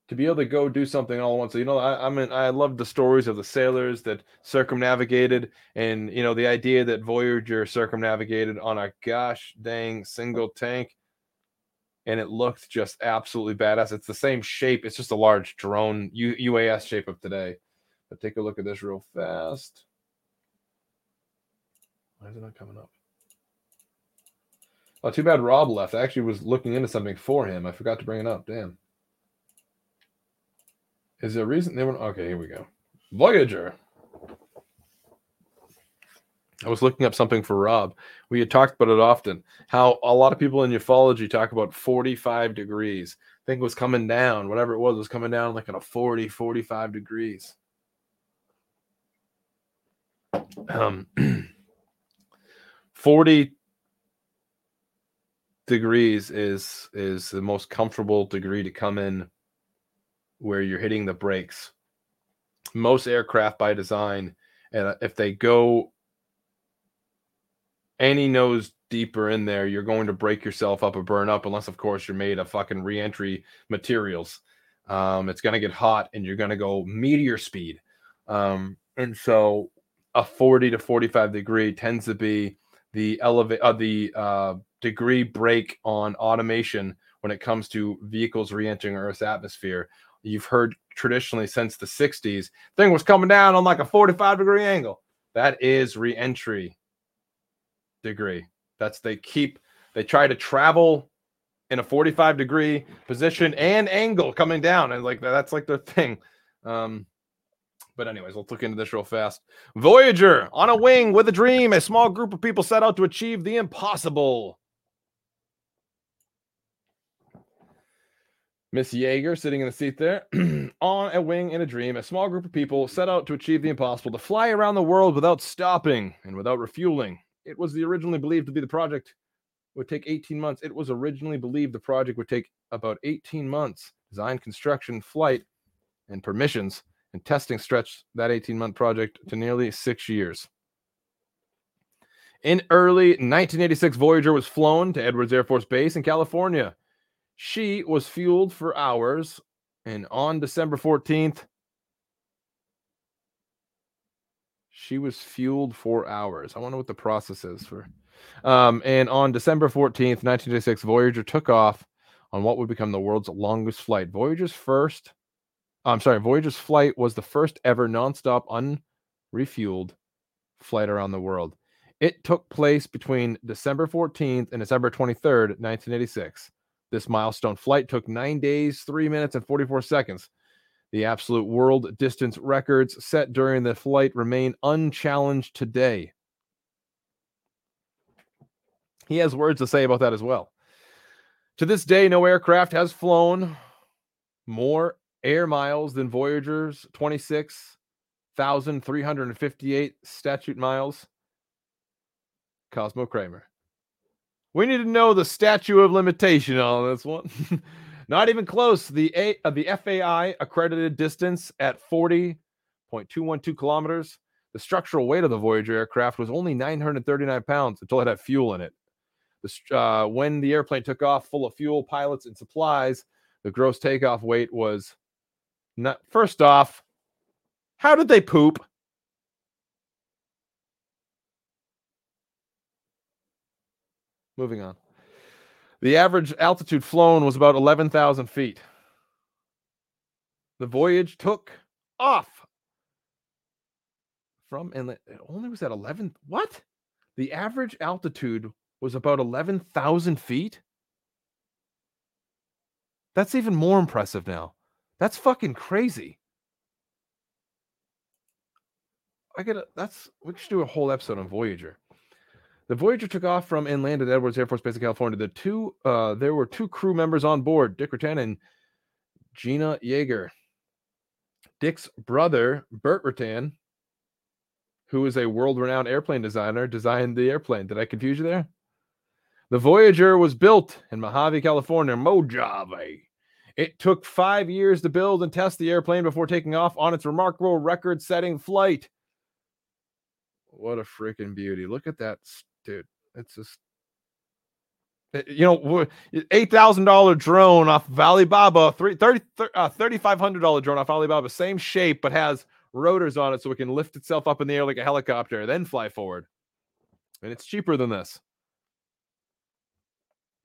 to be able to go do something all at once. So, you know, I, I mean, I love the stories of the sailors that circumnavigated, and you know, the idea that Voyager circumnavigated on a gosh dang single tank, and it looked just absolutely badass. It's the same shape. It's just a large drone U- UAS shape of today. But take a look at this real fast. Why is it not coming up? Oh, too bad Rob left. I actually was looking into something for him. I forgot to bring it up. Damn. Is there a reason they were okay? Here we go. Voyager. I was looking up something for Rob. We had talked about it often. How a lot of people in ufology talk about 45 degrees. I think was coming down, whatever it was, was coming down like at a 40, 45 degrees. Um, 40 degrees is is the most comfortable degree to come in where you're hitting the brakes. Most aircraft by design, and if they go any nose deeper in there, you're going to break yourself up or burn up, unless of course you're made of fucking reentry materials. Um, it's gonna get hot and you're gonna go meteor speed. Um, and so a 40 to 45 degree tends to be the elevate uh, the uh, degree break on automation when it comes to vehicles re-entering Earth's atmosphere. You've heard traditionally since the 60s, thing was coming down on like a 45 degree angle. That is re-entry degree. That's they keep they try to travel in a 45 degree position and angle coming down, and like that's like their thing. Um, but anyways, let's look into this real fast. Voyager on a wing with a dream. A small group of people set out to achieve the impossible. Miss Yeager sitting in the seat there. on a wing in a dream, a small group of people set out to achieve the impossible to fly around the world without stopping and without refueling. It was the originally believed to be the project would take 18 months. It was originally believed the project would take about 18 months. Design, construction, flight, and permissions and testing stretched that 18 month project to nearly six years. In early 1986, Voyager was flown to Edwards Air Force Base in California. She was fueled for hours, and on December 14th, she was fueled for hours. I wonder what the process is for. Um, and on December 14th, 1986, Voyager took off on what would become the world's longest flight. Voyager's first I'm sorry, Voyager's flight was the first ever nonstop, unrefueled flight around the world. It took place between December 14th and December 23rd, 1986. This milestone flight took nine days, three minutes, and 44 seconds. The absolute world distance records set during the flight remain unchallenged today. He has words to say about that as well. To this day, no aircraft has flown more air miles than Voyager's 26,358 statute miles. Cosmo Kramer. We need to know the statute of limitation on this one. Not even close. The A uh, the FAI accredited distance at 40.212 kilometers. The structural weight of the Voyager aircraft was only 939 pounds until it had fuel in it. The, uh, when the airplane took off full of fuel, pilots, and supplies, the gross takeoff weight was not, first off, how did they poop? Moving on. The average altitude flown was about 11,000 feet. The voyage took off from. It only was at 11. What? The average altitude was about 11,000 feet? That's even more impressive now. That's fucking crazy. I gotta. That's we should do a whole episode on Voyager. The Voyager took off from and landed at Edwards Air Force Base in California. The two, uh, there were two crew members on board, Dick Rutan and Jeana Yeager. Dick's brother, Burt Rutan, who is a world-renowned airplane designer, designed the airplane. Did I confuse you there? The Voyager was built in Mojave, California, Mojave, It took five years to build and test the airplane before taking off on its remarkable record setting flight. What a freaking beauty. Look at that, dude. It's just, eh, you know, $8,000 drone off of Alibaba, three, 30, thir- uh, $3,500 drone off Alibaba, same shape, but has rotors on it so it can lift itself up in the air like a helicopter, then fly forward. And it's cheaper than this.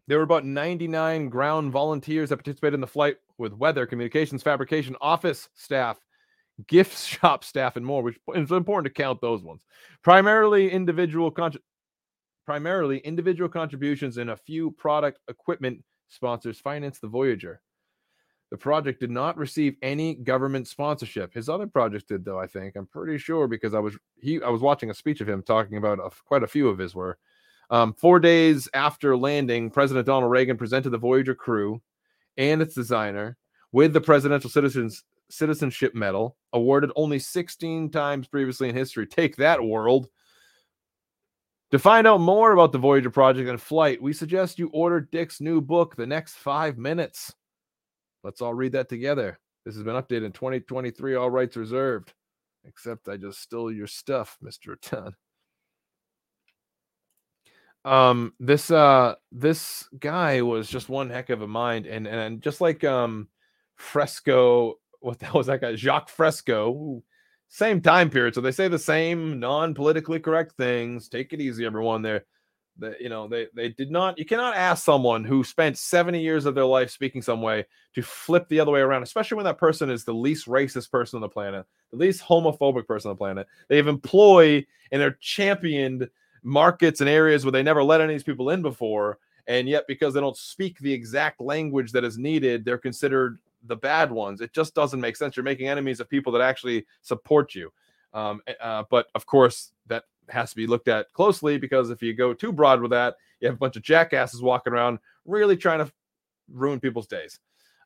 There were about 99 ground volunteers that participated in the flight with weather, communications, fabrication, office staff, gift shop staff, and more, which it's important to count those ones. Primarily individual contri- primarily individual contributions and a few product equipment sponsors financed the Voyager. The project did not receive any government sponsorship. His other projects did, though. I think I'm pretty sure because I was he I was watching a speech of him talking about a, quite a few of his were. Um, four days after landing, President Donald Reagan presented the Voyager crew and its designer with the Presidential Citizens Citizenship Medal, awarded only 16 times previously in history. Take that, world. To find out more about the Voyager project and flight, we suggest you order Dick's new book, The Next Five Minutes. Let's all read that together. This has been updated in 2023, all rights reserved. Except I just stole your stuff, Mr. Ton. Um, this uh this guy was just one heck of a mind, and and just like um Fresco, what the hell was that guy? Jacques Fresco, same time period. So they say the same non-politically correct things. Take it easy, everyone. There, that you know, they they did not. You cannot ask someone who spent 70 years of their life speaking some way to flip the other way around, especially when that person is the least racist person on the planet, the least homophobic person on the planet. They have employed and they're championed markets and areas where they never let any of these people in before. And yet, because they don't speak the exact language that is needed, they're considered the bad ones. It just doesn't make sense. You're making enemies of people that actually support you. Um, uh, but of course, that has to be looked at closely because if you go too broad with that, you have a bunch of jackasses walking around really trying to ruin people's days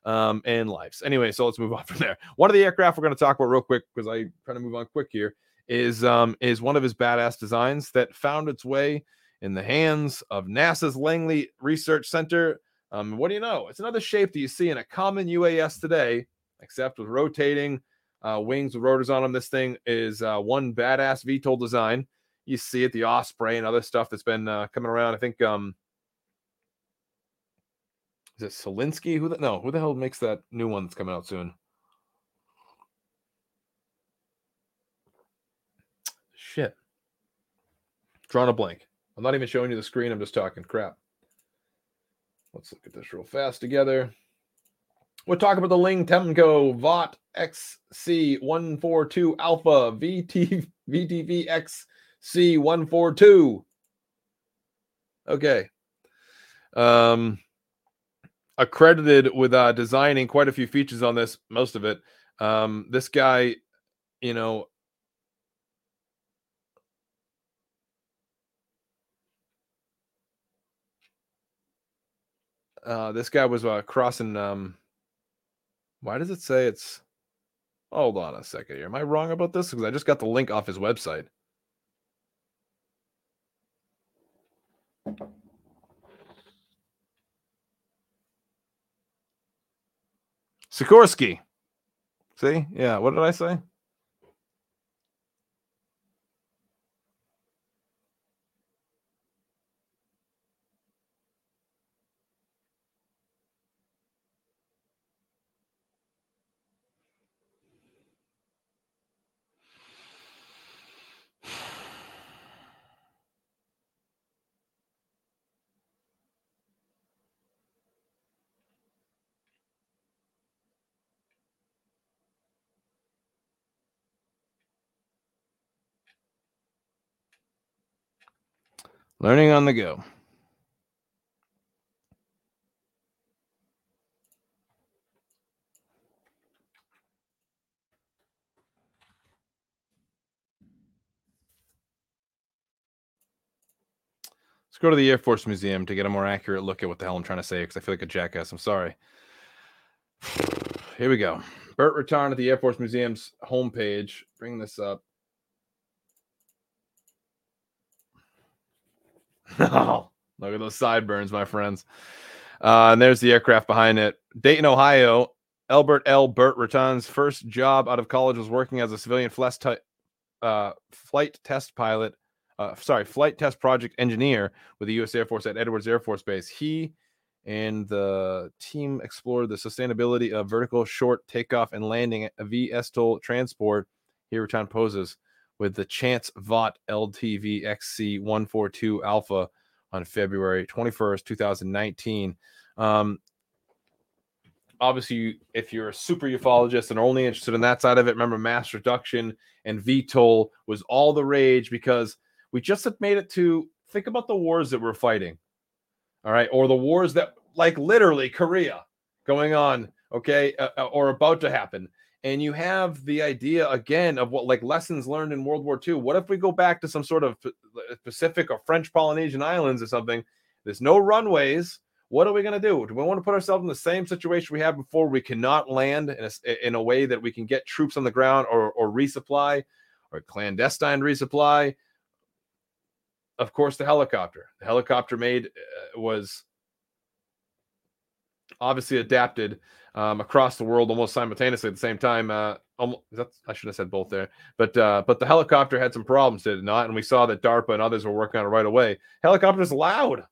um, and lives. Anyway, so let's move on from there. One of the aircraft we're going to talk about real quick because I try to move on quick here is um, is one of his badass designs that found its way in the hands of NASA's Langley Research Center. Um, what do you know? It's another shape that you see in a common UAS today, except with rotating uh, wings with rotors on them. This thing is uh, one badass VTOL design. You see it, the Osprey and other stuff that's been uh, coming around. I think um, is it Solinsky? Who the no? Who the hell makes that new one that's coming out soon? Shit. Drawing a blank. I'm not even showing you the screen. I'm just talking crap. Let's look at this real fast together. We'll talk about the Ling Temco Vought XC142 Alpha VT, VTV XC142. Okay. Um, accredited with uh, designing quite a few features on this, most of it. Um, this guy, you know, uh, this guy was uh, crossing. Um, why does it say it's? Hold on a second here. Am I wrong about this? Because I just got the link off his website. Sikorsky. See? Yeah. What did I say? Learning on the go. Let's go to the Air Force Museum to get a more accurate look at what the hell I'm trying to say because I feel like a jackass. I'm sorry. Here we go. Burt Rutan at the Air Force Museum's homepage. Bring this up. Oh, look at those sideburns, my friends. Uh, and there's the aircraft behind it. Dayton, Ohio. Albert L. Burt Rutan's first job out of college was working as a civilian flight, uh, flight test pilot. Uh, sorry, flight test project engineer with the U.S. Air Force at Edwards Air Force Base. He and the team explored the sustainability of vertical short takeoff and landing VSTOL transport. Here, Rutan poses with the Chance Vought LTV XC142 Alpha on February 21st, 2019. Um, obviously, if you're a super ufologist and only interested in that side of it, remember mass reduction and VTOL was all the rage because we just had made it to think about the wars that we're fighting. All right. Or the wars that, like literally Korea going on, okay, uh, uh or about to happen. And you have the idea again of what like lessons learned in World War II. What if we go back to some sort of uh, Pacific or French Polynesian islands or something? There's no runways what are we going to do? Do we want to put ourselves in the same situation we had before? We cannot land in a, in a way that we can get troops on the ground or, or resupply or clandestine resupply. Of course, the helicopter. The helicopter made uh, was obviously adapted um, across the world almost simultaneously at the same time. Uh, almost, I should have said both there, but uh, but the helicopter had some problems, did it not? And we saw that DARPA and others were working on it right away. Helicopter's loud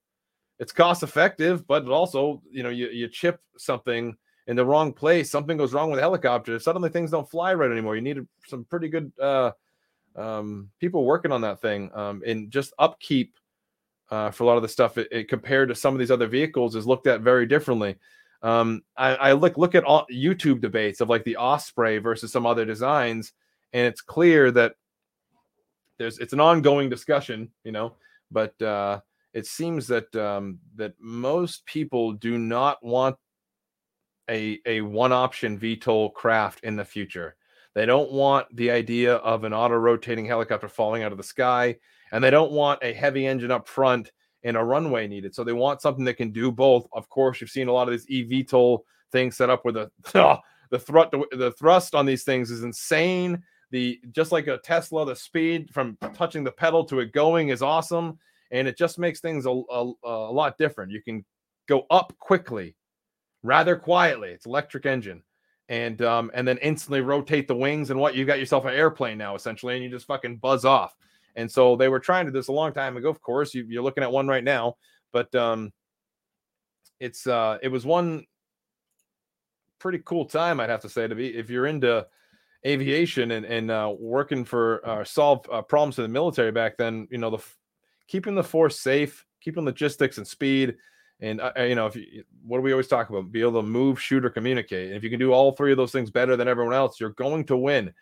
it's cost effective, but also, you know, you, you chip something in the wrong place, something goes wrong with the helicopter, suddenly things don't fly right anymore. You need some pretty good uh, um, people working on that thing. Um, and just upkeep uh, for a lot of the stuff it, it, compared to some of these other vehicles is looked at very differently. Um, I, I, look look at all YouTube debates of like the Osprey versus some other designs, and it's clear that there's it's an ongoing discussion, you know, but uh, it seems that um, that most people do not want a a one option VTOL craft in the future. They don't want the idea of an auto rotating helicopter falling out of the sky, and they don't want a heavy engine up front and a runway needed. So they want something that can do both. Of course, you've seen a lot of these eVTOL things set up where the the thrust the thrust on these things is insane. The just like a Tesla, the speed from touching the pedal to it going is awesome and it just makes things a, a, a lot different. You can go up quickly, rather quietly. It's electric engine, and um, and then instantly rotate the wings, and what you got yourself an airplane now essentially, and you just fucking buzz off. And so they were trying to do this a long time ago. Of course, you, you're looking at one right now, but um, it's uh, it was one pretty cool time, I'd have to say, to be if you're into aviation and and uh, working for uh, solve uh, problems in the military back then. You know the keeping the force safe, keeping logistics and speed. And uh, you know, if you, what do we always talk about? Be able to move, shoot, or communicate. And if you can do all three of those things better than everyone else, you're going to win.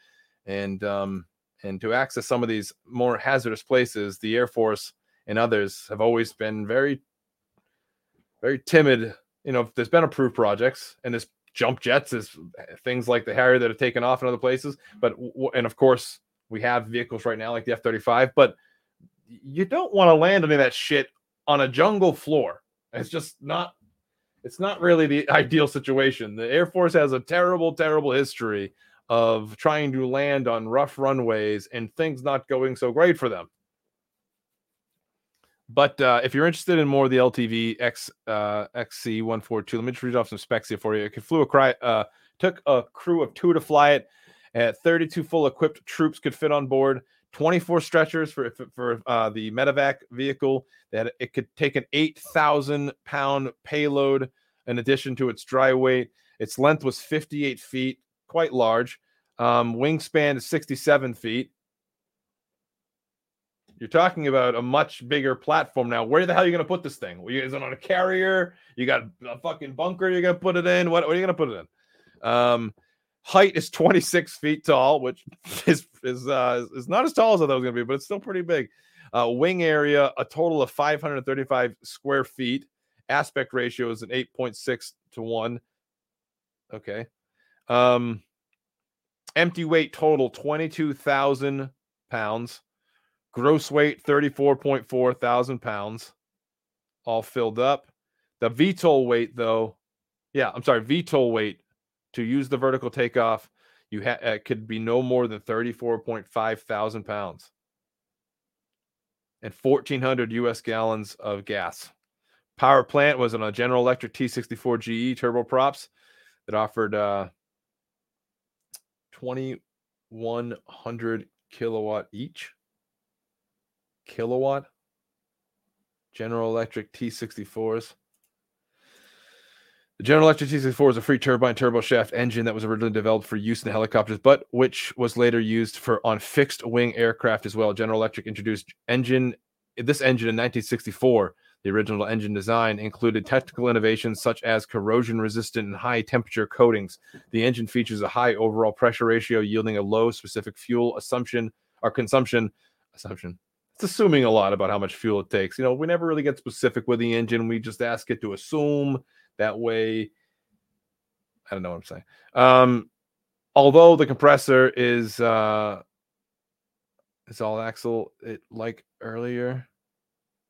And um, and to access some of these more hazardous places, the Air Force and others have always been very, very timid. You know, there's been approved projects, and this jump jets is eh, things like the Harrier that have taken off in other places. But and of course, we have vehicles right now like the F-35, but you don't want to land any of that shit on a jungle floor. It's just not it's not really the ideal situation. The Air Force has a terrible, terrible history of trying to land on rough runways and things not going so great for them. But uh, if you're interested in more of the LTV X uh, XC142, let me just read off some specs here for you. It flew a cry, uh, took a crew of two to fly it. At 32 full equipped troops could fit on board. 24 stretchers for for uh, the medevac vehicle that it could take an 8,000 pound payload in addition to its dry weight. Its length was 58 feet, quite large. Um, wingspan is 67 feet. You're talking about a much bigger platform now. Where the hell are you going to put this thing? Is it on a carrier? You got a fucking bunker you're going to put it in? What, what are you going to put it in? Um, height is 26 feet tall, which is is uh, is not as tall as I thought it was going to be, but it's still pretty big. Uh, wing area, a total of 535 square feet. Aspect ratio is an 8.6 to 1. Okay. Um, empty weight total 22,000 pounds. Gross weight 34.4 thousand pounds. All filled up. The VTOL weight, though, yeah, I'm sorry, VTOL weight to use the vertical takeoff, you ha- it could be no more than 34.5 thousand pounds and 1400 US gallons of gas. Power plant was on a General Electric T64 GE turboprops that offered uh, 2100 kilowatt each. Kilowatt. General Electric T64s. The General Electric T64 is a free turbine turboshaft engine that was originally developed for use in helicopters, but which was later used for on fixed wing aircraft as well. General Electric introduced engine this engine in 1964. The original engine design included technical innovations such as corrosion resistant and high temperature coatings. The engine features a high overall pressure ratio, yielding a low specific fuel assumption or consumption assumption. It's assuming a lot about how much fuel it takes. You know, we never really get specific with the engine. We just ask it to assume that way. I don't know what I'm saying. Um, although the compressor is uh all axle it like earlier.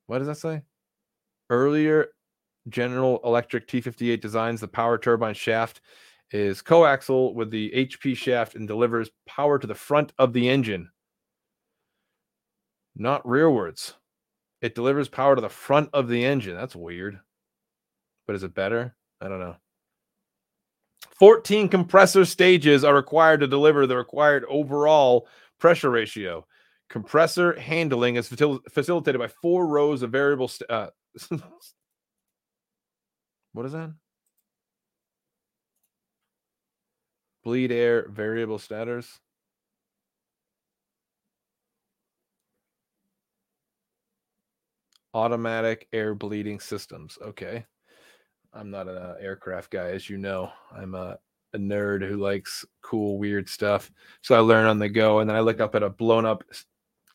What does that say? Earlier General Electric T58 designs the power turbine shaft is coaxial with the HP shaft and delivers power to the front of the engine, not rearwards. It delivers power to the front of the engine. That's weird. But is it better? I don't know. 14 compressor stages are required to deliver the required overall pressure ratio. Compressor handling is facil- facilitated by four rows of variable. St- uh, what is that? Bleed air variable stators. Automatic air bleeding systems. Okay. I'm not an uh, aircraft guy, as you know. I'm a, a nerd who likes cool, weird stuff. So I learn on the go, and then I look up at a blown up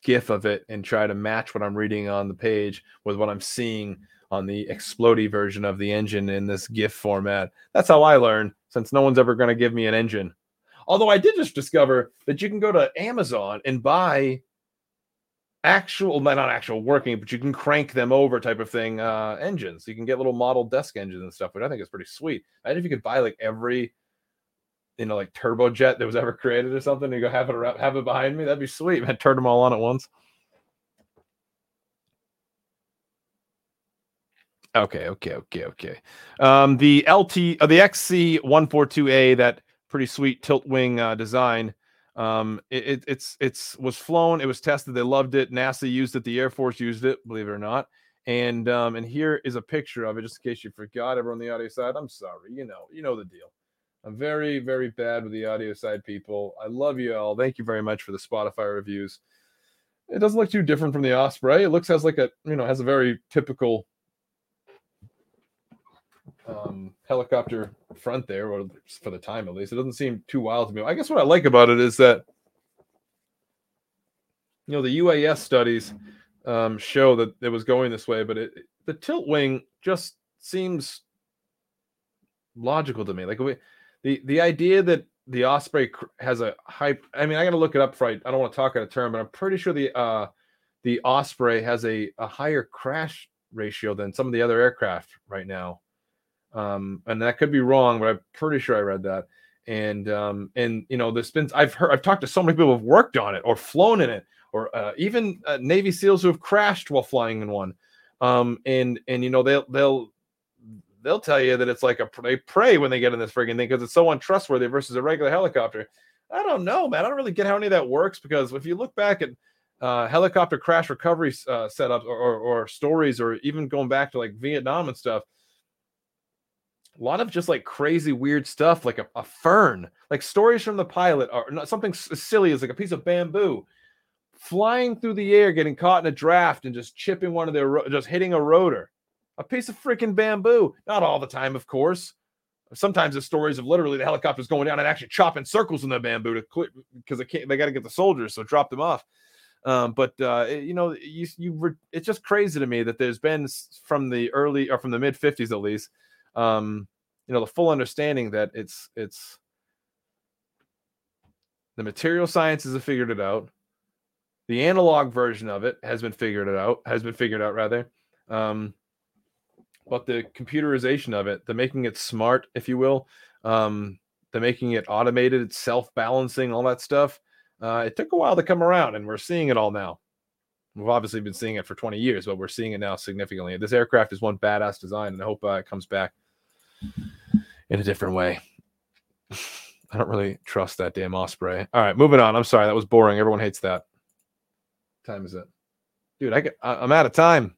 GIF of it and try to match what I'm reading on the page with what I'm seeing on the explodey version of the engine in this GIF format. That's how I learn, since no one's ever going to give me an engine. Although I did just discover that you can go to Amazon and buy actual not actual working but you can crank them over type of thing uh engines you can get little model desk engines and stuff which i think is pretty sweet imagine if you could buy like every you know like turbojet that was ever created or something and you go have it around, have it behind me that'd be sweet man turn them all on at once okay okay okay okay um the lt uh, the xc 142a that pretty sweet tilt wing uh, design um, it, it, it's it's was flown. It was tested. They loved it. NASA used it. The Air Force used it. Believe it or not. And um, and here is a picture of it, just in case you forgot. Everyone on the audio side, I'm sorry. You know, you know the deal. I'm very very bad with the audio side people. I love you all. Thank you very much for the Spotify reviews. It doesn't look too different from the Osprey. It looks has like a you know has a very typical um, helicopter front there, or for the time at least. It doesn't seem too wild to me. I guess what I like about it is that you know the UAS studies um, show that it was going this way, but it, the tilt wing just seems logical to me. Like we, the the idea that the Osprey has a high. I mean, I got to look it up. For, I don't want to talk out of term, but I'm pretty sure the uh, the Osprey has a, a higher crash ratio than some of the other aircraft right now um, and that could be wrong, but I'm pretty sure I read that. And um, and you know, there's been I've heard I've talked to so many people who've worked on it or flown in it, or uh, even uh, Navy SEALs who have crashed while flying in one. Um, and and you know they'll they'll they'll tell you that it's like a they pray when they get in this frigging thing because it's so untrustworthy versus a regular helicopter. I don't know, man. I don't really get how any of that works because if you look back at uh, helicopter crash recovery uh, setups or, or, or stories, or even going back to like Vietnam and stuff, a lot of just like crazy weird stuff like a, a fern like stories from the pilot or something silly as like a piece of bamboo flying through the air getting caught in a draft and just chipping one of their just hitting a rotor a piece of freaking bamboo. Not all the time of course. Sometimes the stories of literally the helicopters going down and actually chopping circles in the bamboo to quit because they can't they got to get the soldiers so drop them off. Um, but uh, it- you know you, you it's just crazy to me that there's been from the early or from the mid 50s at least um, you know the full understanding that it's it's the material sciences have figured it out. The analog version of it has been figured it out has been figured out rather. Um, but the computerization of it the making it smart if you will um, the making it automated self-balancing all that stuff uh, it took a while to come around and we're seeing it all now We've obviously been seeing it for 20 years, but we're seeing it now significantly. This aircraft is one badass design, and I hope uh, it comes back in a different way. I don't really trust that damn Osprey. All right, moving on. I'm sorry, that was boring. Everyone hates that. time is it, dude? I get, I, I'm out of time.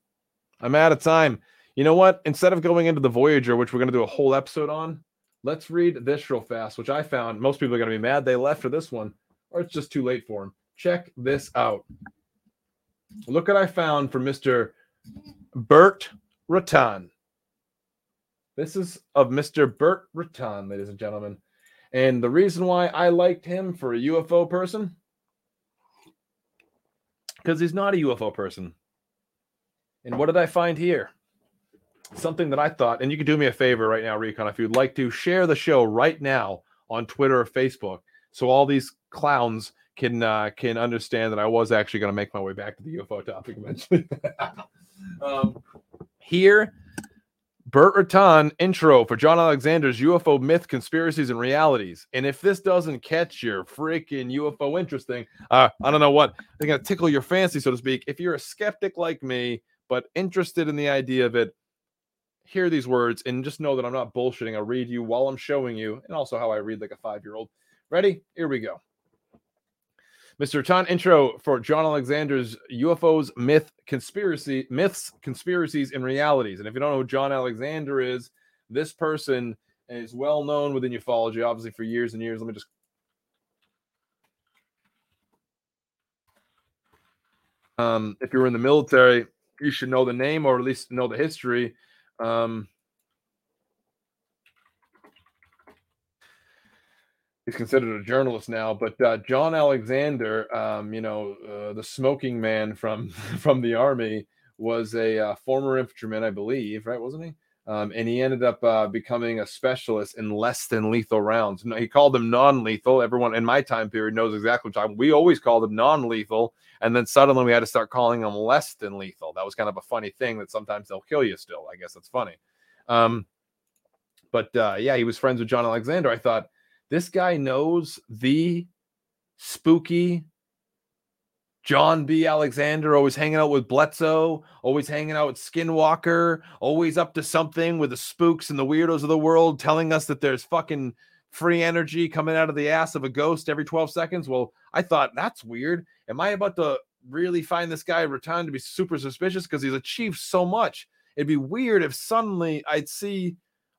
I'm out of time. You know what? Instead of going into the Voyager, which we're going to do a whole episode on, let's read this real fast, which I found most people are going to be mad they left for this one, or it's just too late for them. Check this out. Look what I found for Mr. Burt Rutan. This is of Mr. Burt Rutan, ladies and gentlemen. And the reason why I liked him for a UFO person, because he's not a UFO person. And what did I find here? Something that I thought, and you can do me a favor right now, Recon, if you'd like to share the show right now on Twitter or Facebook, so all these clowns can uh, can understand that I was actually going to make my way back to the UFO topic eventually. um, here, Burt Rutan intro for John Alexander's UFO myth, conspiracies, and realities. And if this doesn't catch your freaking UFO interesting, uh, I don't know what they're going to tickle your fancy, so to speak. If you're a skeptic like me, but interested in the idea of it, hear these words and just know that I'm not bullshitting. I'll read you while I'm showing you, and also how I read like a five year old. Ready? Here we go. Mr. Tan intro for John Alexander's UFOs, myth, conspiracy, myths, conspiracies, and realities. And if you don't know who John Alexander is, this person is well known within ufology, obviously for years and years. Let me just um, if you're in the military, you should know the name or at least know the history. Um, he's considered a journalist now, but uh, John Alexander, um, you know, uh, the smoking man from from the army, was a uh, former infantryman, I believe, right? Wasn't he? Um, and he ended up uh, becoming a specialist in less than lethal rounds. He called them non-lethal. Everyone in my time period knows exactly what time. We always called them non-lethal, and then suddenly we had to start calling them less than lethal. That was kind of a funny thing that sometimes they'll kill you still. I guess that's funny. Um, but uh, yeah, he was friends with John Alexander. I thought this guy knows the spooky John B. Alexander, always hanging out with Bledsoe, always hanging out with Skinwalker, always up to something with the spooks and the weirdos of the world, telling us that there's fucking free energy coming out of the ass of a ghost every 12 seconds. Well, I thought that's weird. Am I about to really find this guy Rutan to be super suspicious because he's achieved so much? It'd be weird if suddenly I'd see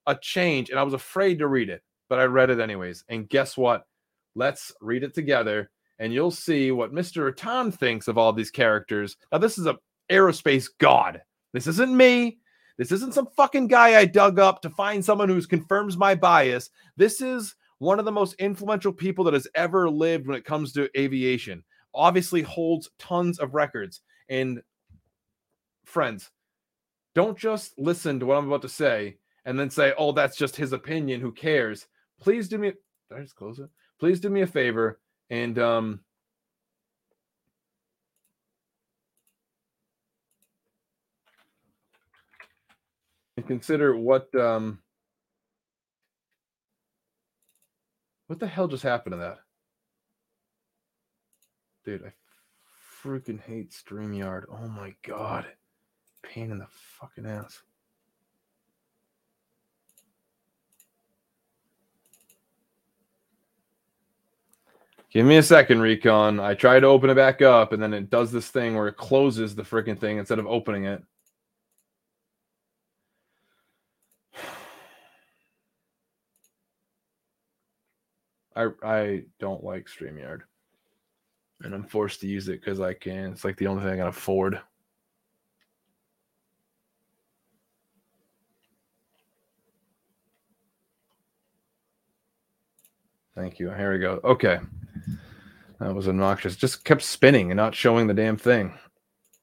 a change and I was afraid to read it, but I read it anyways. And guess what? Let's read it together and you'll see what Mr. Rutan thinks of all these characters. Now, this is a aerospace god. This isn't me. This isn't some fucking guy I dug up to find someone who confirms my bias. This is one of the most influential people that has ever lived when it comes to aviation. Obviously holds tons of records. And friends, don't just listen to what I'm about to say and then say, "Oh, that's just his opinion. Who cares?" Please do me. Did I just close it? Please do me a favor and um, and consider what um, what the hell just happened to that, dude? I freaking hate Streamyard. Oh my god, pain in the fucking ass. Give me a second, Recon. I try to open it back up, and then it does this thing where it closes the freaking thing instead of opening it. I I don't like StreamYard. And I'm forced to use it because I can. It's like the only thing I can afford. Thank you. Here we go. Okay. That was obnoxious. Just kept spinning and not showing the damn thing.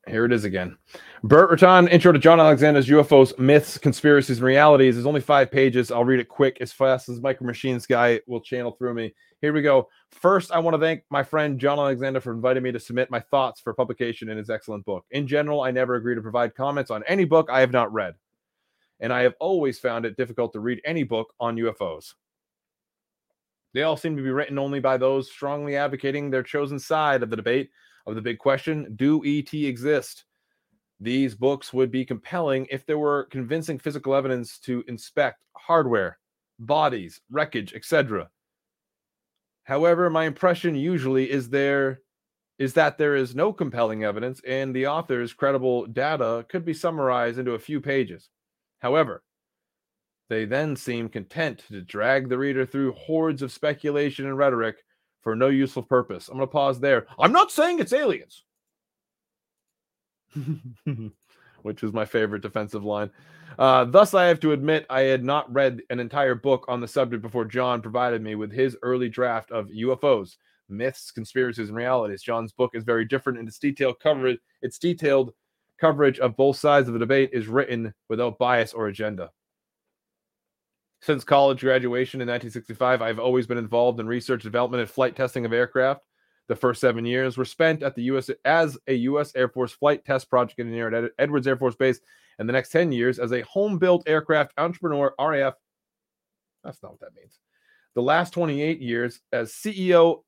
Here it is again. Burt Rutan, Intro to John Alexander's UFOs, Myths, Conspiracies, and Realities. There's only five pages. I'll read it quick as fast as Micro Machines guy will channel through me. Here we go. First, I want to thank my friend John Alexander for inviting me to submit my thoughts for publication in his excellent book. In general, I never agree to provide comments on any book I have not read. And I have always found it difficult to read any book on UFOs. They all seem to be written only by those strongly advocating their chosen side of the debate. of the big question Do ET exist? These books would be compelling if there were convincing physical evidence to inspect hardware, bodies, wreckage, etc. However, my impression usually is there is that there is no compelling evidence and the author's credible data could be summarized into a few pages. However, they then seem content to drag the reader through hordes of speculation and rhetoric for no useful purpose. I'm going to pause there. I'm not saying it's aliens, which is my favorite defensive line. Uh, thus, I have to admit I had not read an entire book on the subject before John provided me with his early draft of UFOs, myths, conspiracies, and realities. John's book is very different in its detailed coverage. Its detailed coverage of both sides of the debate is written without bias or agenda. Since college graduation in 1965, I've always been involved in research, development, and flight testing of aircraft. The first seven years were spent at the U.S. as a U.S. Air Force flight test project engineer at Edwards Air Force Base, and the next 10 years as a home-built aircraft entrepreneur, RAF. That's not what that means. The last 28 years as CEO,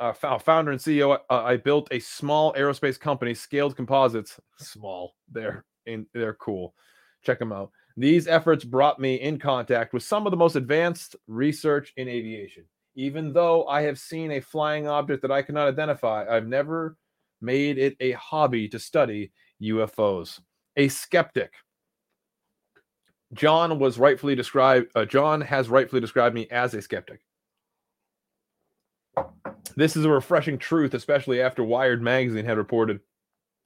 uh, founder and CEO, uh, I built a small aerospace company, Scaled Composites. Small, they're in, they're cool. Check them out. These efforts brought me in contact with some of the most advanced research in aviation. Even though I have seen a flying object that I cannot identify, I've never made it a hobby to study UFOs. A skeptic. John was rightfully described, uh, John has rightfully described me as a skeptic. This is a refreshing truth, especially after Wired magazine had reported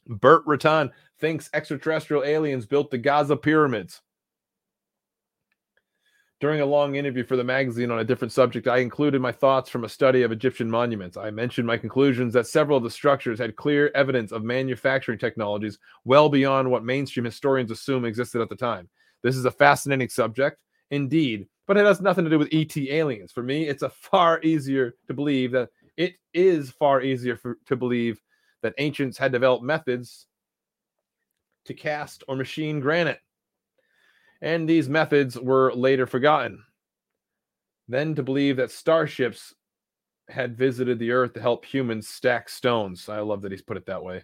Burt Rutan thinks extraterrestrial aliens built the Gaza pyramids. During a long interview for the magazine on a different subject, I included my thoughts from a study of Egyptian monuments. I mentioned my conclusions that several of the structures had clear evidence of manufacturing technologies well beyond what mainstream historians assume existed at the time. This is a fascinating subject, indeed, but it has nothing to do with ET aliens. For me, it's a far easier to believe that it is far easier for, to believe that ancients had developed methods to cast or machine granite and these methods were later forgotten. Then to believe that starships had visited the earth to help humans stack stones. I love that he's put it that way.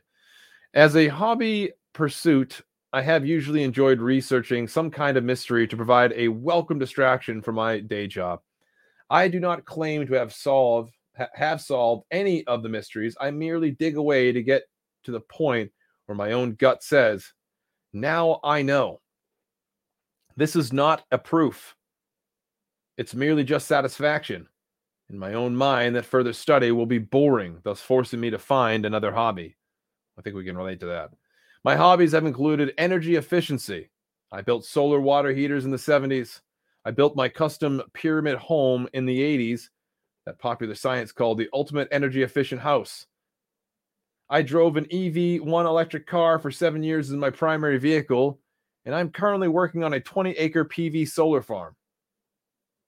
As a hobby pursuit, I have usually enjoyed researching some kind of mystery to provide a welcome distraction from my day job. I do not claim to have solved ha- have solved any of the mysteries. I merely dig away to get to the point where my own gut says, "Now I know." This is not a proof. It's merely just satisfaction in my own mind that further study will be boring, thus forcing me to find another hobby. I think we can relate to that. My hobbies have included energy efficiency. I built solar water heaters in the 70s. I built my custom pyramid home in the 80s that popular science called the ultimate energy efficient house. I drove an EV1 electric car for seven years as my primary vehicle and I'm currently working on a 20 acre PV solar farm.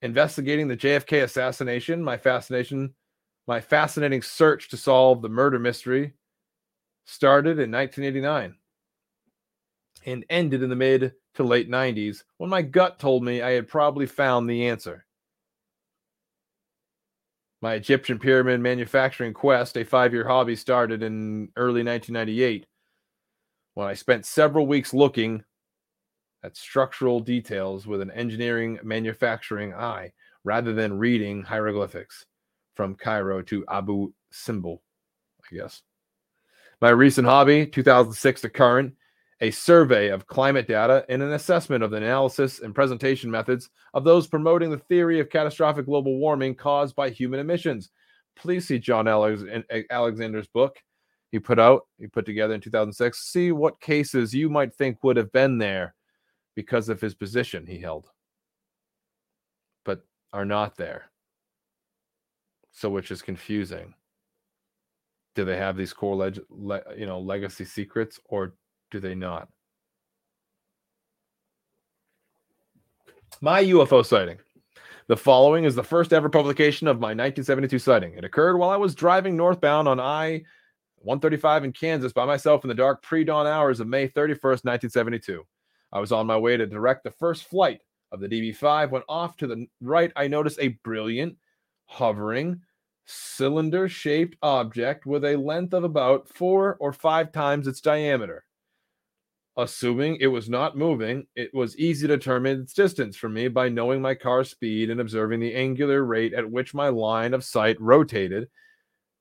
Investigating the JFK assassination, my fascination, my fascinating search to solve the murder mystery started in 1989 and ended in the mid to late 90s when my gut told me I had probably found the answer. My Egyptian pyramid manufacturing quest, a five year hobby, started in early 1998 when I spent several weeks looking at structural details with an engineering manufacturing eye rather than reading hieroglyphics from Cairo to Abu Simbel, I guess. My recent hobby, 2006 to current, a survey of climate data and an assessment of the analysis and presentation methods of those promoting the theory of catastrophic global warming caused by human emissions. Please see John Alex- eh, eh, Alexander's book he put out, he put together in 2006. See what cases you might think would have been there because of his position he held, but are not there. So, which is confusing. Do they have these core, leg- le- you know, legacy secrets, or do they not? My UFO sighting. The following is the first ever publication of my 1972 sighting. It occurred while I was driving northbound on I 135 in Kansas by myself in the dark pre dawn hours of May 31st, 1972. I was on my way to direct the first flight of the DB 5 when off to the right I noticed a brilliant, hovering, cylinder shaped object with a length of about four or five times its diameter. Assuming it was not moving, it was easy to determine its distance from me by knowing my car's speed and observing the angular rate at which my line of sight rotated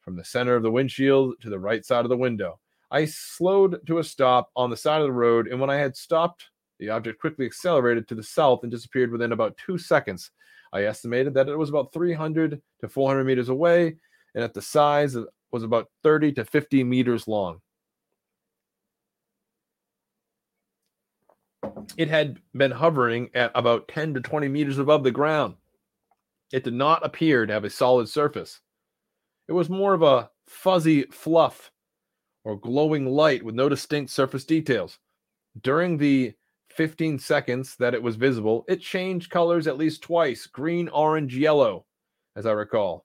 from the center of the windshield to the right side of the window. I slowed to a stop on the side of the road, and when I had stopped, the object quickly accelerated to the south and disappeared within about two seconds. I estimated that it was about 300 to 400 meters away, and that the size was about 30 to 50 meters long. It had been hovering at about 10 to 20 meters above the ground. It did not appear to have a solid surface. It was more of a fuzzy fluff or glowing light with no distinct surface details. During the 15 seconds that it was visible, it changed colors at least twice green, orange, yellow, as I recall.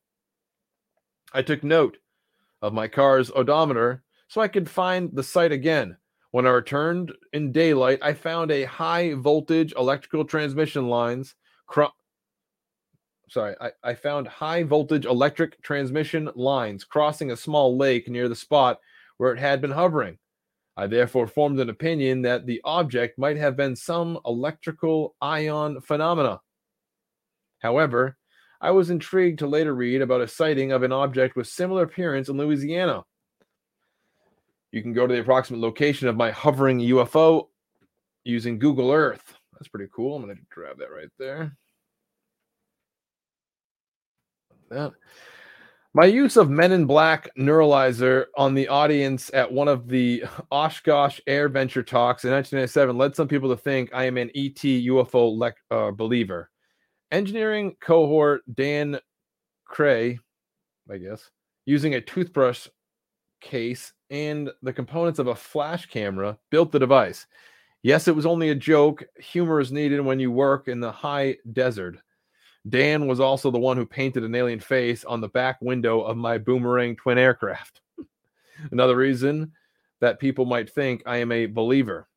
I took note of my car's odometer so I could find the site again. When I returned in daylight, I found a high voltage electrical transmission lines. Cro- Sorry, I, I found high voltage electric transmission lines crossing a small lake near the spot where it had been hovering. I therefore formed an opinion that the object might have been some electrical ion phenomena. However, I was intrigued to later read about a sighting of an object with similar appearance in Louisiana. You can go to the approximate location of my hovering UFO using Google Earth. That's pretty cool. I'm going to grab that right there. That. My use of Men in Black neuralizer on the audience at one of the Oshkosh Air Venture talks in 1997 led some people to think I am an ET UFO le- uh, believer. Engineering cohort Dan Cray, I guess, using a toothbrush case and the components of a flash camera built the device. Yes, it was only a joke. Humor is needed when you work in the high desert. Dan was also the one who painted an alien face on the back window of my boomerang twin aircraft. Another reason that people might think I am a believer.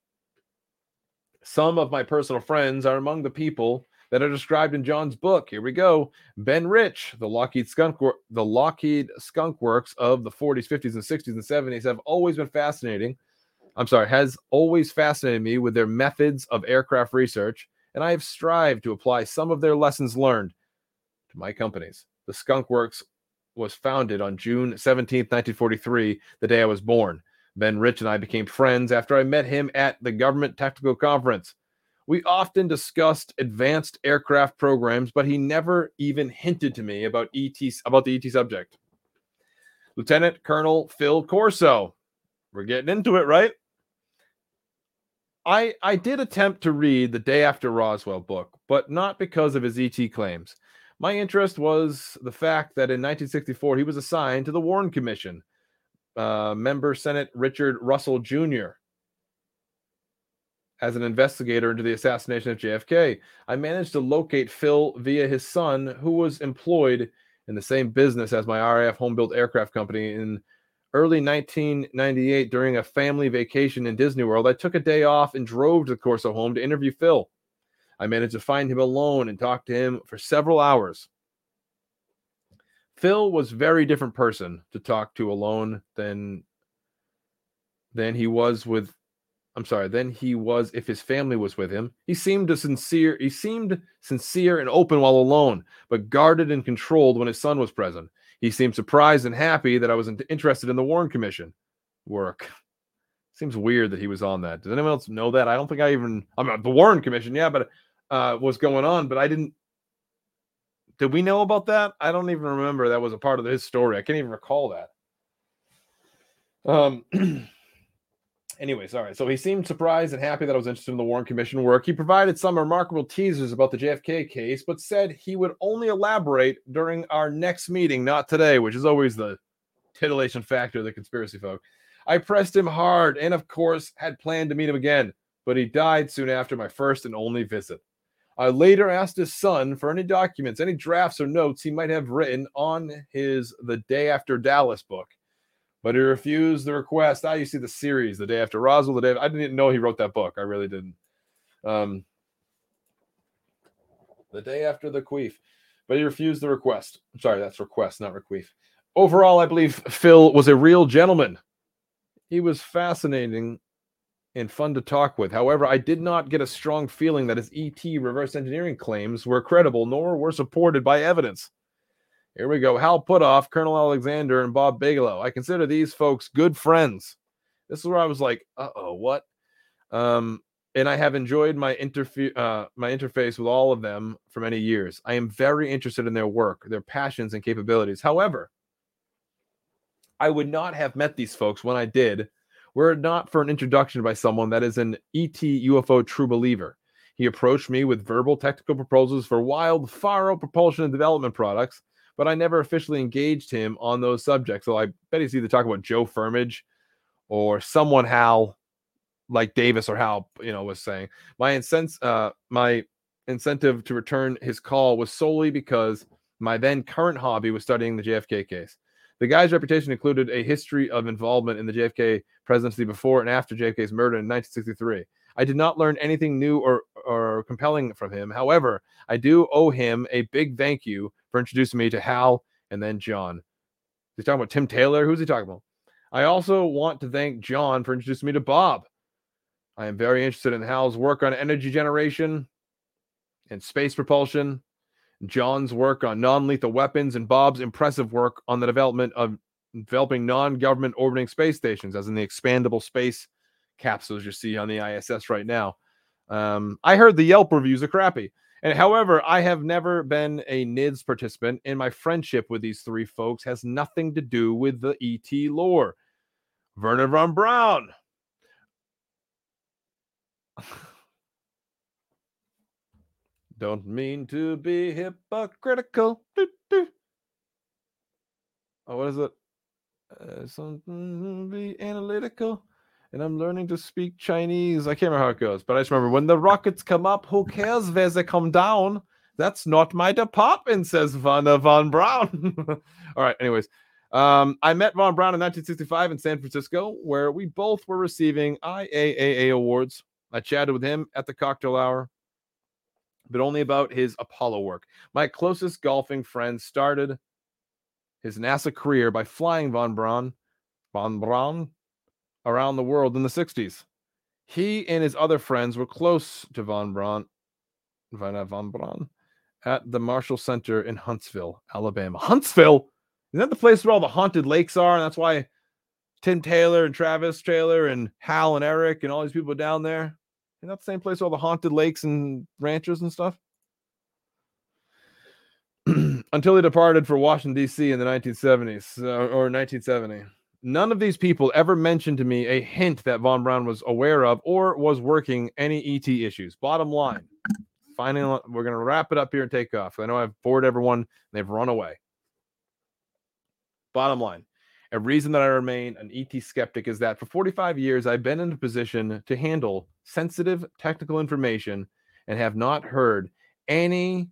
Some of my personal friends are among the people that are described in John's book. Here we go. Ben Rich, the Lockheed Skunk, the Lockheed Skunk Works of the 40s, 50s, and 60s and 70s have always been fascinating. I'm sorry, has always fascinated me with their methods of aircraft research and I have strived to apply some of their lessons learned to my companies. The Skunk Works was founded on June 17, 1943, the day I was born. Ben Rich and I became friends after I met him at the Government Technical Conference. We often discussed advanced aircraft programs, but he never even hinted to me about ET about the ET subject. Lieutenant Colonel Phil Corso. We're getting into it, right? I I did attempt to read the Day After Roswell book, but not because of his ET claims. My interest was the fact that in 1964 he was assigned to the Warren Commission. Uh, member Senate Richard Russell Jr. as an investigator into the assassination of JFK. I managed to locate Phil via his son, who was employed in the same business as my RAF home built aircraft company in early 1998 during a family vacation in Disney World, I took a day off and drove to the Corso home to interview Phil. I managed to find him alone and talk to him for several hours. Phil was a very different person to talk to alone than than he was with I'm sorry, than he was if his family was with him. He seemed a sincere he seemed sincere and open while alone, but guarded and controlled when his son was present. He seemed surprised and happy that I was interested in the Warren Commission work. Seems weird that he was on that. Does anyone else know that? I don't think I even. I'm mean, the Warren Commission, yeah, but uh, was going on, but I didn't. Did we know about that? I don't even remember that was a part of his story. I can't even recall that. Um. anyways, all right. So he seemed surprised and happy that I was interested in the Warren Commission work. He provided some remarkable teasers about the JFK case, but said he would only elaborate during our next meeting, not today, which is always the titillation factor of the conspiracy folk. I pressed him hard and, of course, had planned to meet him again, but he died soon after my first and only visit. I later asked his son for any documents, any drafts or notes he might have written on his The Day After Dallas book but he refused the request. Ah, you see the series, the day after Roswell, the day. I didn't know he wrote that book. I really didn't. Um, the day after the queef. but he refused the request. Sorry, that's request, not requeef. Overall, I believe Phil was a real gentleman. He was fascinating and fun to talk with. However, I did not get a strong feeling that his ET reverse engineering claims were credible nor were supported by evidence. Here we go. Hal Puthoff, Colonel Alexander, and Bob Bigelow. I consider these folks good friends. This is where I was like, uh oh, what? Um, and I have enjoyed my interfe- uh, my interface with all of them for many years. I am very interested in their work, their passions, and capabilities. However, I would not have met these folks when I did were it not for an introduction by someone that is an ET UFO true believer. He approached me with verbal technical proposals for wild, Faro propulsion and development products, but I never officially engaged him on those subjects. So I bet he's either talking about Joe Firmage or someone Hal, like Davis or Hal, you know, was saying. My incense, uh, my incentive to return his call was solely because my then current hobby was studying the JFK case. The guy's reputation included a history of involvement in the JFK presidency before and after JFK's murder in 1963. I did not learn anything new or, or compelling from him. However, I do owe him a big thank you for introducing me to Hal and then John. He's talking about Tim Taylor. Who's he talking about? I also want to thank John for introducing me to Bob. I am very interested in Hal's work on energy generation and space propulsion John's work on non lethal weapons, and Bob's impressive work on the development of developing non government orbiting space stations, as in the expandable space capsules you see on the ISS right now. Um, I heard the Yelp reviews are crappy. And however, I have never been a NIDS participant, and my friendship with these three folks has nothing to do with the ET lore. Wernher von Braun. Don't mean to be hypocritical. Doo, doo. Oh, what is it? Uh, something be analytical. And I'm learning to speak Chinese. I can't remember how it goes, but I just remember when the rockets come up, who cares where they come down? That's not my department, says Vanna von Braun. All right, anyways. Um, I met Von Braun in 1965 in San Francisco, where we both were receiving IAAA awards. I chatted with him at the cocktail hour but only about his Apollo work. My closest golfing friend started his NASA career by flying von Braun, von Braun around the world in the 60s. He and his other friends were close to von Braun, von, von Braun at the Marshall Center in Huntsville, Alabama. Huntsville? Isn't that the place where all the haunted lakes are? And that's why Tim Taylor and Travis Taylor and Hal and Eric and all these people down there? Isn't that the same place with all the haunted lakes and ranches and stuff? Until he departed for Washington, D.C. in the 1970s uh, or 1970. None of these people ever mentioned to me a hint that Von Braun was aware of or was working any ET issues. Bottom line, finally, we're going to wrap it up here and take off. I know I've bored everyone, they've run away. Bottom line, a reason that I remain an ET skeptic is that for 45 years, I've been in a position to handle sensitive technical information and have not heard anything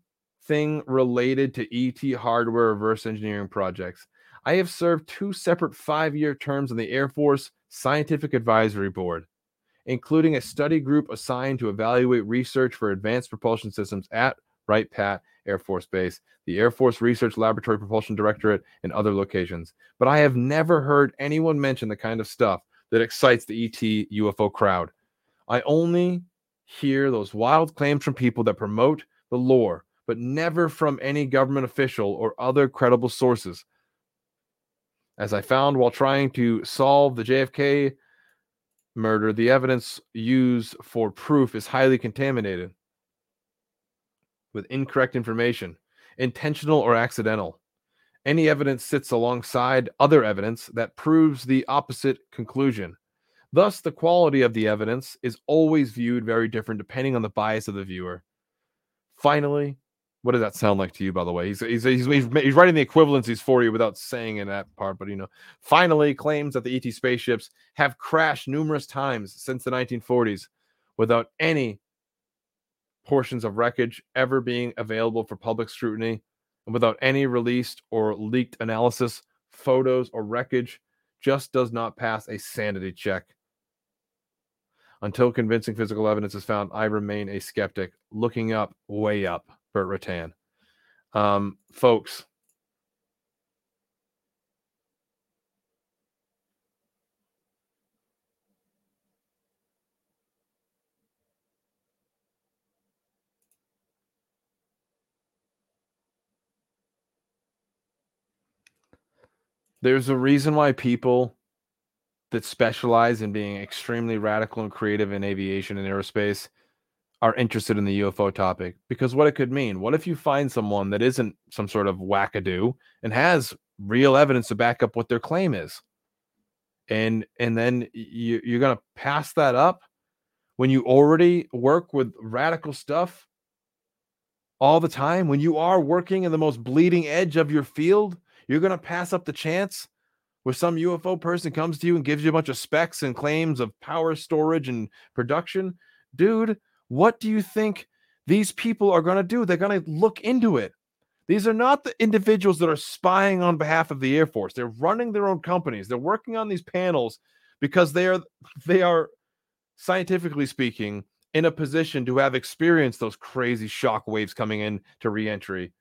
related to ET hardware reverse engineering projects. I have served two separate five year terms on the Air Force Scientific Advisory Board, including a study group assigned to evaluate research for advanced propulsion systems at Wright Pat Air Force Base, the Air Force Research Laboratory Propulsion Directorate, and other locations. But I have never heard anyone mention the kind of stuff that excites the ET UFO crowd. I only hear those wild claims from people that promote the lore, but never from any government official or other credible sources. As I found while trying to solve the JFK murder, the evidence used for proof is highly contaminated with incorrect information, intentional or accidental. Any evidence sits alongside other evidence that proves the opposite conclusion. Thus, the quality of the evidence is always viewed very different depending on the bias of the viewer. Finally, what does that sound like to you, by the way? He's, he's, he's, he's writing the equivalencies for you without saying in that part, but you know, finally claims that the ET spaceships have crashed numerous times since the 1940s without any portions of wreckage ever being available for public scrutiny and without any released or leaked analysis, photos, or wreckage just does not pass a sanity check. Until convincing physical evidence is found, I remain a skeptic. Looking up, way up, Burt Rutan. Um, folks, there's a reason why people that specialize in being extremely radical and creative in aviation and aerospace are interested in the UFO topic because what it could mean. What if you find someone that isn't some sort of wackadoo and has real evidence to back up what their claim is? And and then you, you're gonna pass that up when you already work with radical stuff all the time, when you are working in the most bleeding edge of your field, you're gonna pass up the chance where some UFO person comes to you and gives you a bunch of specs and claims of power storage and production, dude, what do you think these people are going to do? They're going to look into it. These are not the individuals that are spying on behalf of the Air Force. They're running their own companies. They're working on these panels because they are they are scientifically speaking in a position to have experienced those crazy shock waves coming in to reentry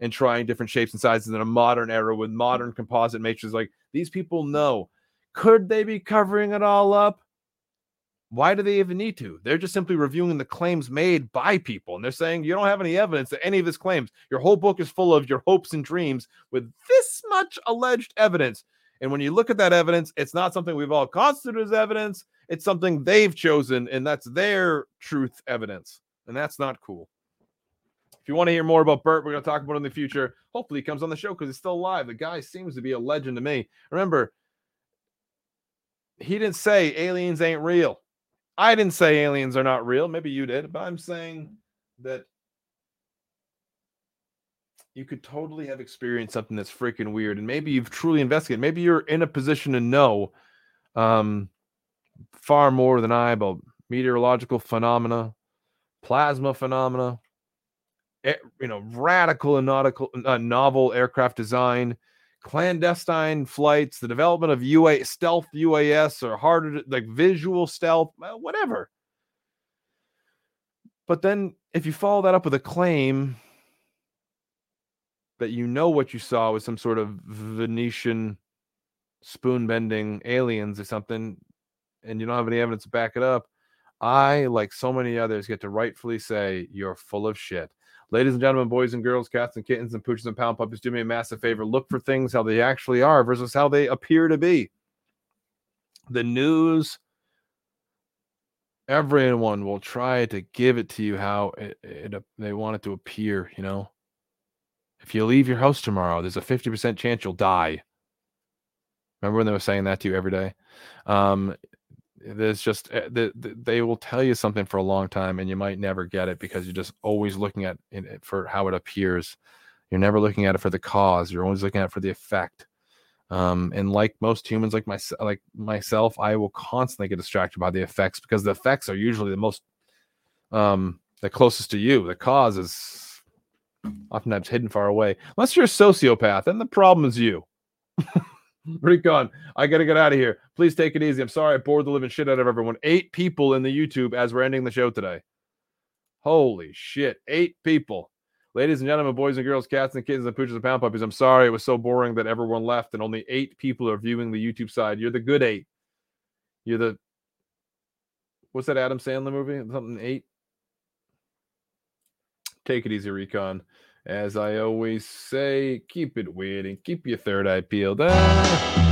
and trying different shapes and sizes in a modern era with modern composite matrices. Like these people know. Could they be covering it all up? Why do they even need to? They're just simply reviewing the claims made by people. And they're saying you don't have any evidence that any of his claims. Your whole book is full of your hopes and dreams with this much alleged evidence. And when you look at that evidence, it's not something we've all constituted as evidence. It's something they've chosen, and that's their truth evidence. And that's not cool. If you want to hear more about Burt, we're going to talk about in the future. Hopefully, he comes on the show because he's still alive. The guy seems to be a legend to me. Remember, he didn't say aliens ain't real. I didn't say aliens are not real. Maybe you did, but I'm saying that you could totally have experienced something that's freaking weird, and maybe you've truly investigated. Maybe you're in a position to know um, far more than I about meteorological phenomena, plasma phenomena, you know, radical and nautical, uh, novel aircraft design, clandestine flights, the development of UA stealth UAS or harder to, like visual stealth, uh, whatever. But then if you follow that up with a claim that you know what you saw was some sort of Venetian spoon bending aliens or something, and you don't have any evidence to back it up, I, like so many others, get to rightfully say you're full of shit. Ladies and gentlemen, boys and girls, cats and kittens, and pooches and pound puppies, do me a massive favor. Look for things how they actually are versus how they appear to be. The news, everyone will try to give it to you how it, it, they want it to appear, you know. If you leave your house tomorrow, there's a 50% chance you'll die. Remember when they were saying that to you every day? Um, there's just eh, they will tell you something for a long time and you might never get it because you're just always looking at it for how it appears. You're never looking at it for the cause you're always looking at it for the effect. Um, and like most humans like my like myself i will constantly get distracted by the effects because the effects are usually the most um the closest to you. The cause is oftentimes hidden far away. Unless you're a sociopath and the problem is you Recon, I gotta get out of here. Please take it easy. I'm sorry I bored the living shit out of everyone. Eight people in the YouTube as we're ending the show today. Holy shit. Eight people. Ladies and gentlemen, boys and girls, cats and kittens and pooches and pound puppies, I'm sorry it was so boring that everyone left and only eight people are viewing the YouTube side. You're the good eight. You're the what's that Adam Sandler movie? Something eight. Take it easy, Recon. As I always say, keep it weird and keep your third eye peeled. Ah.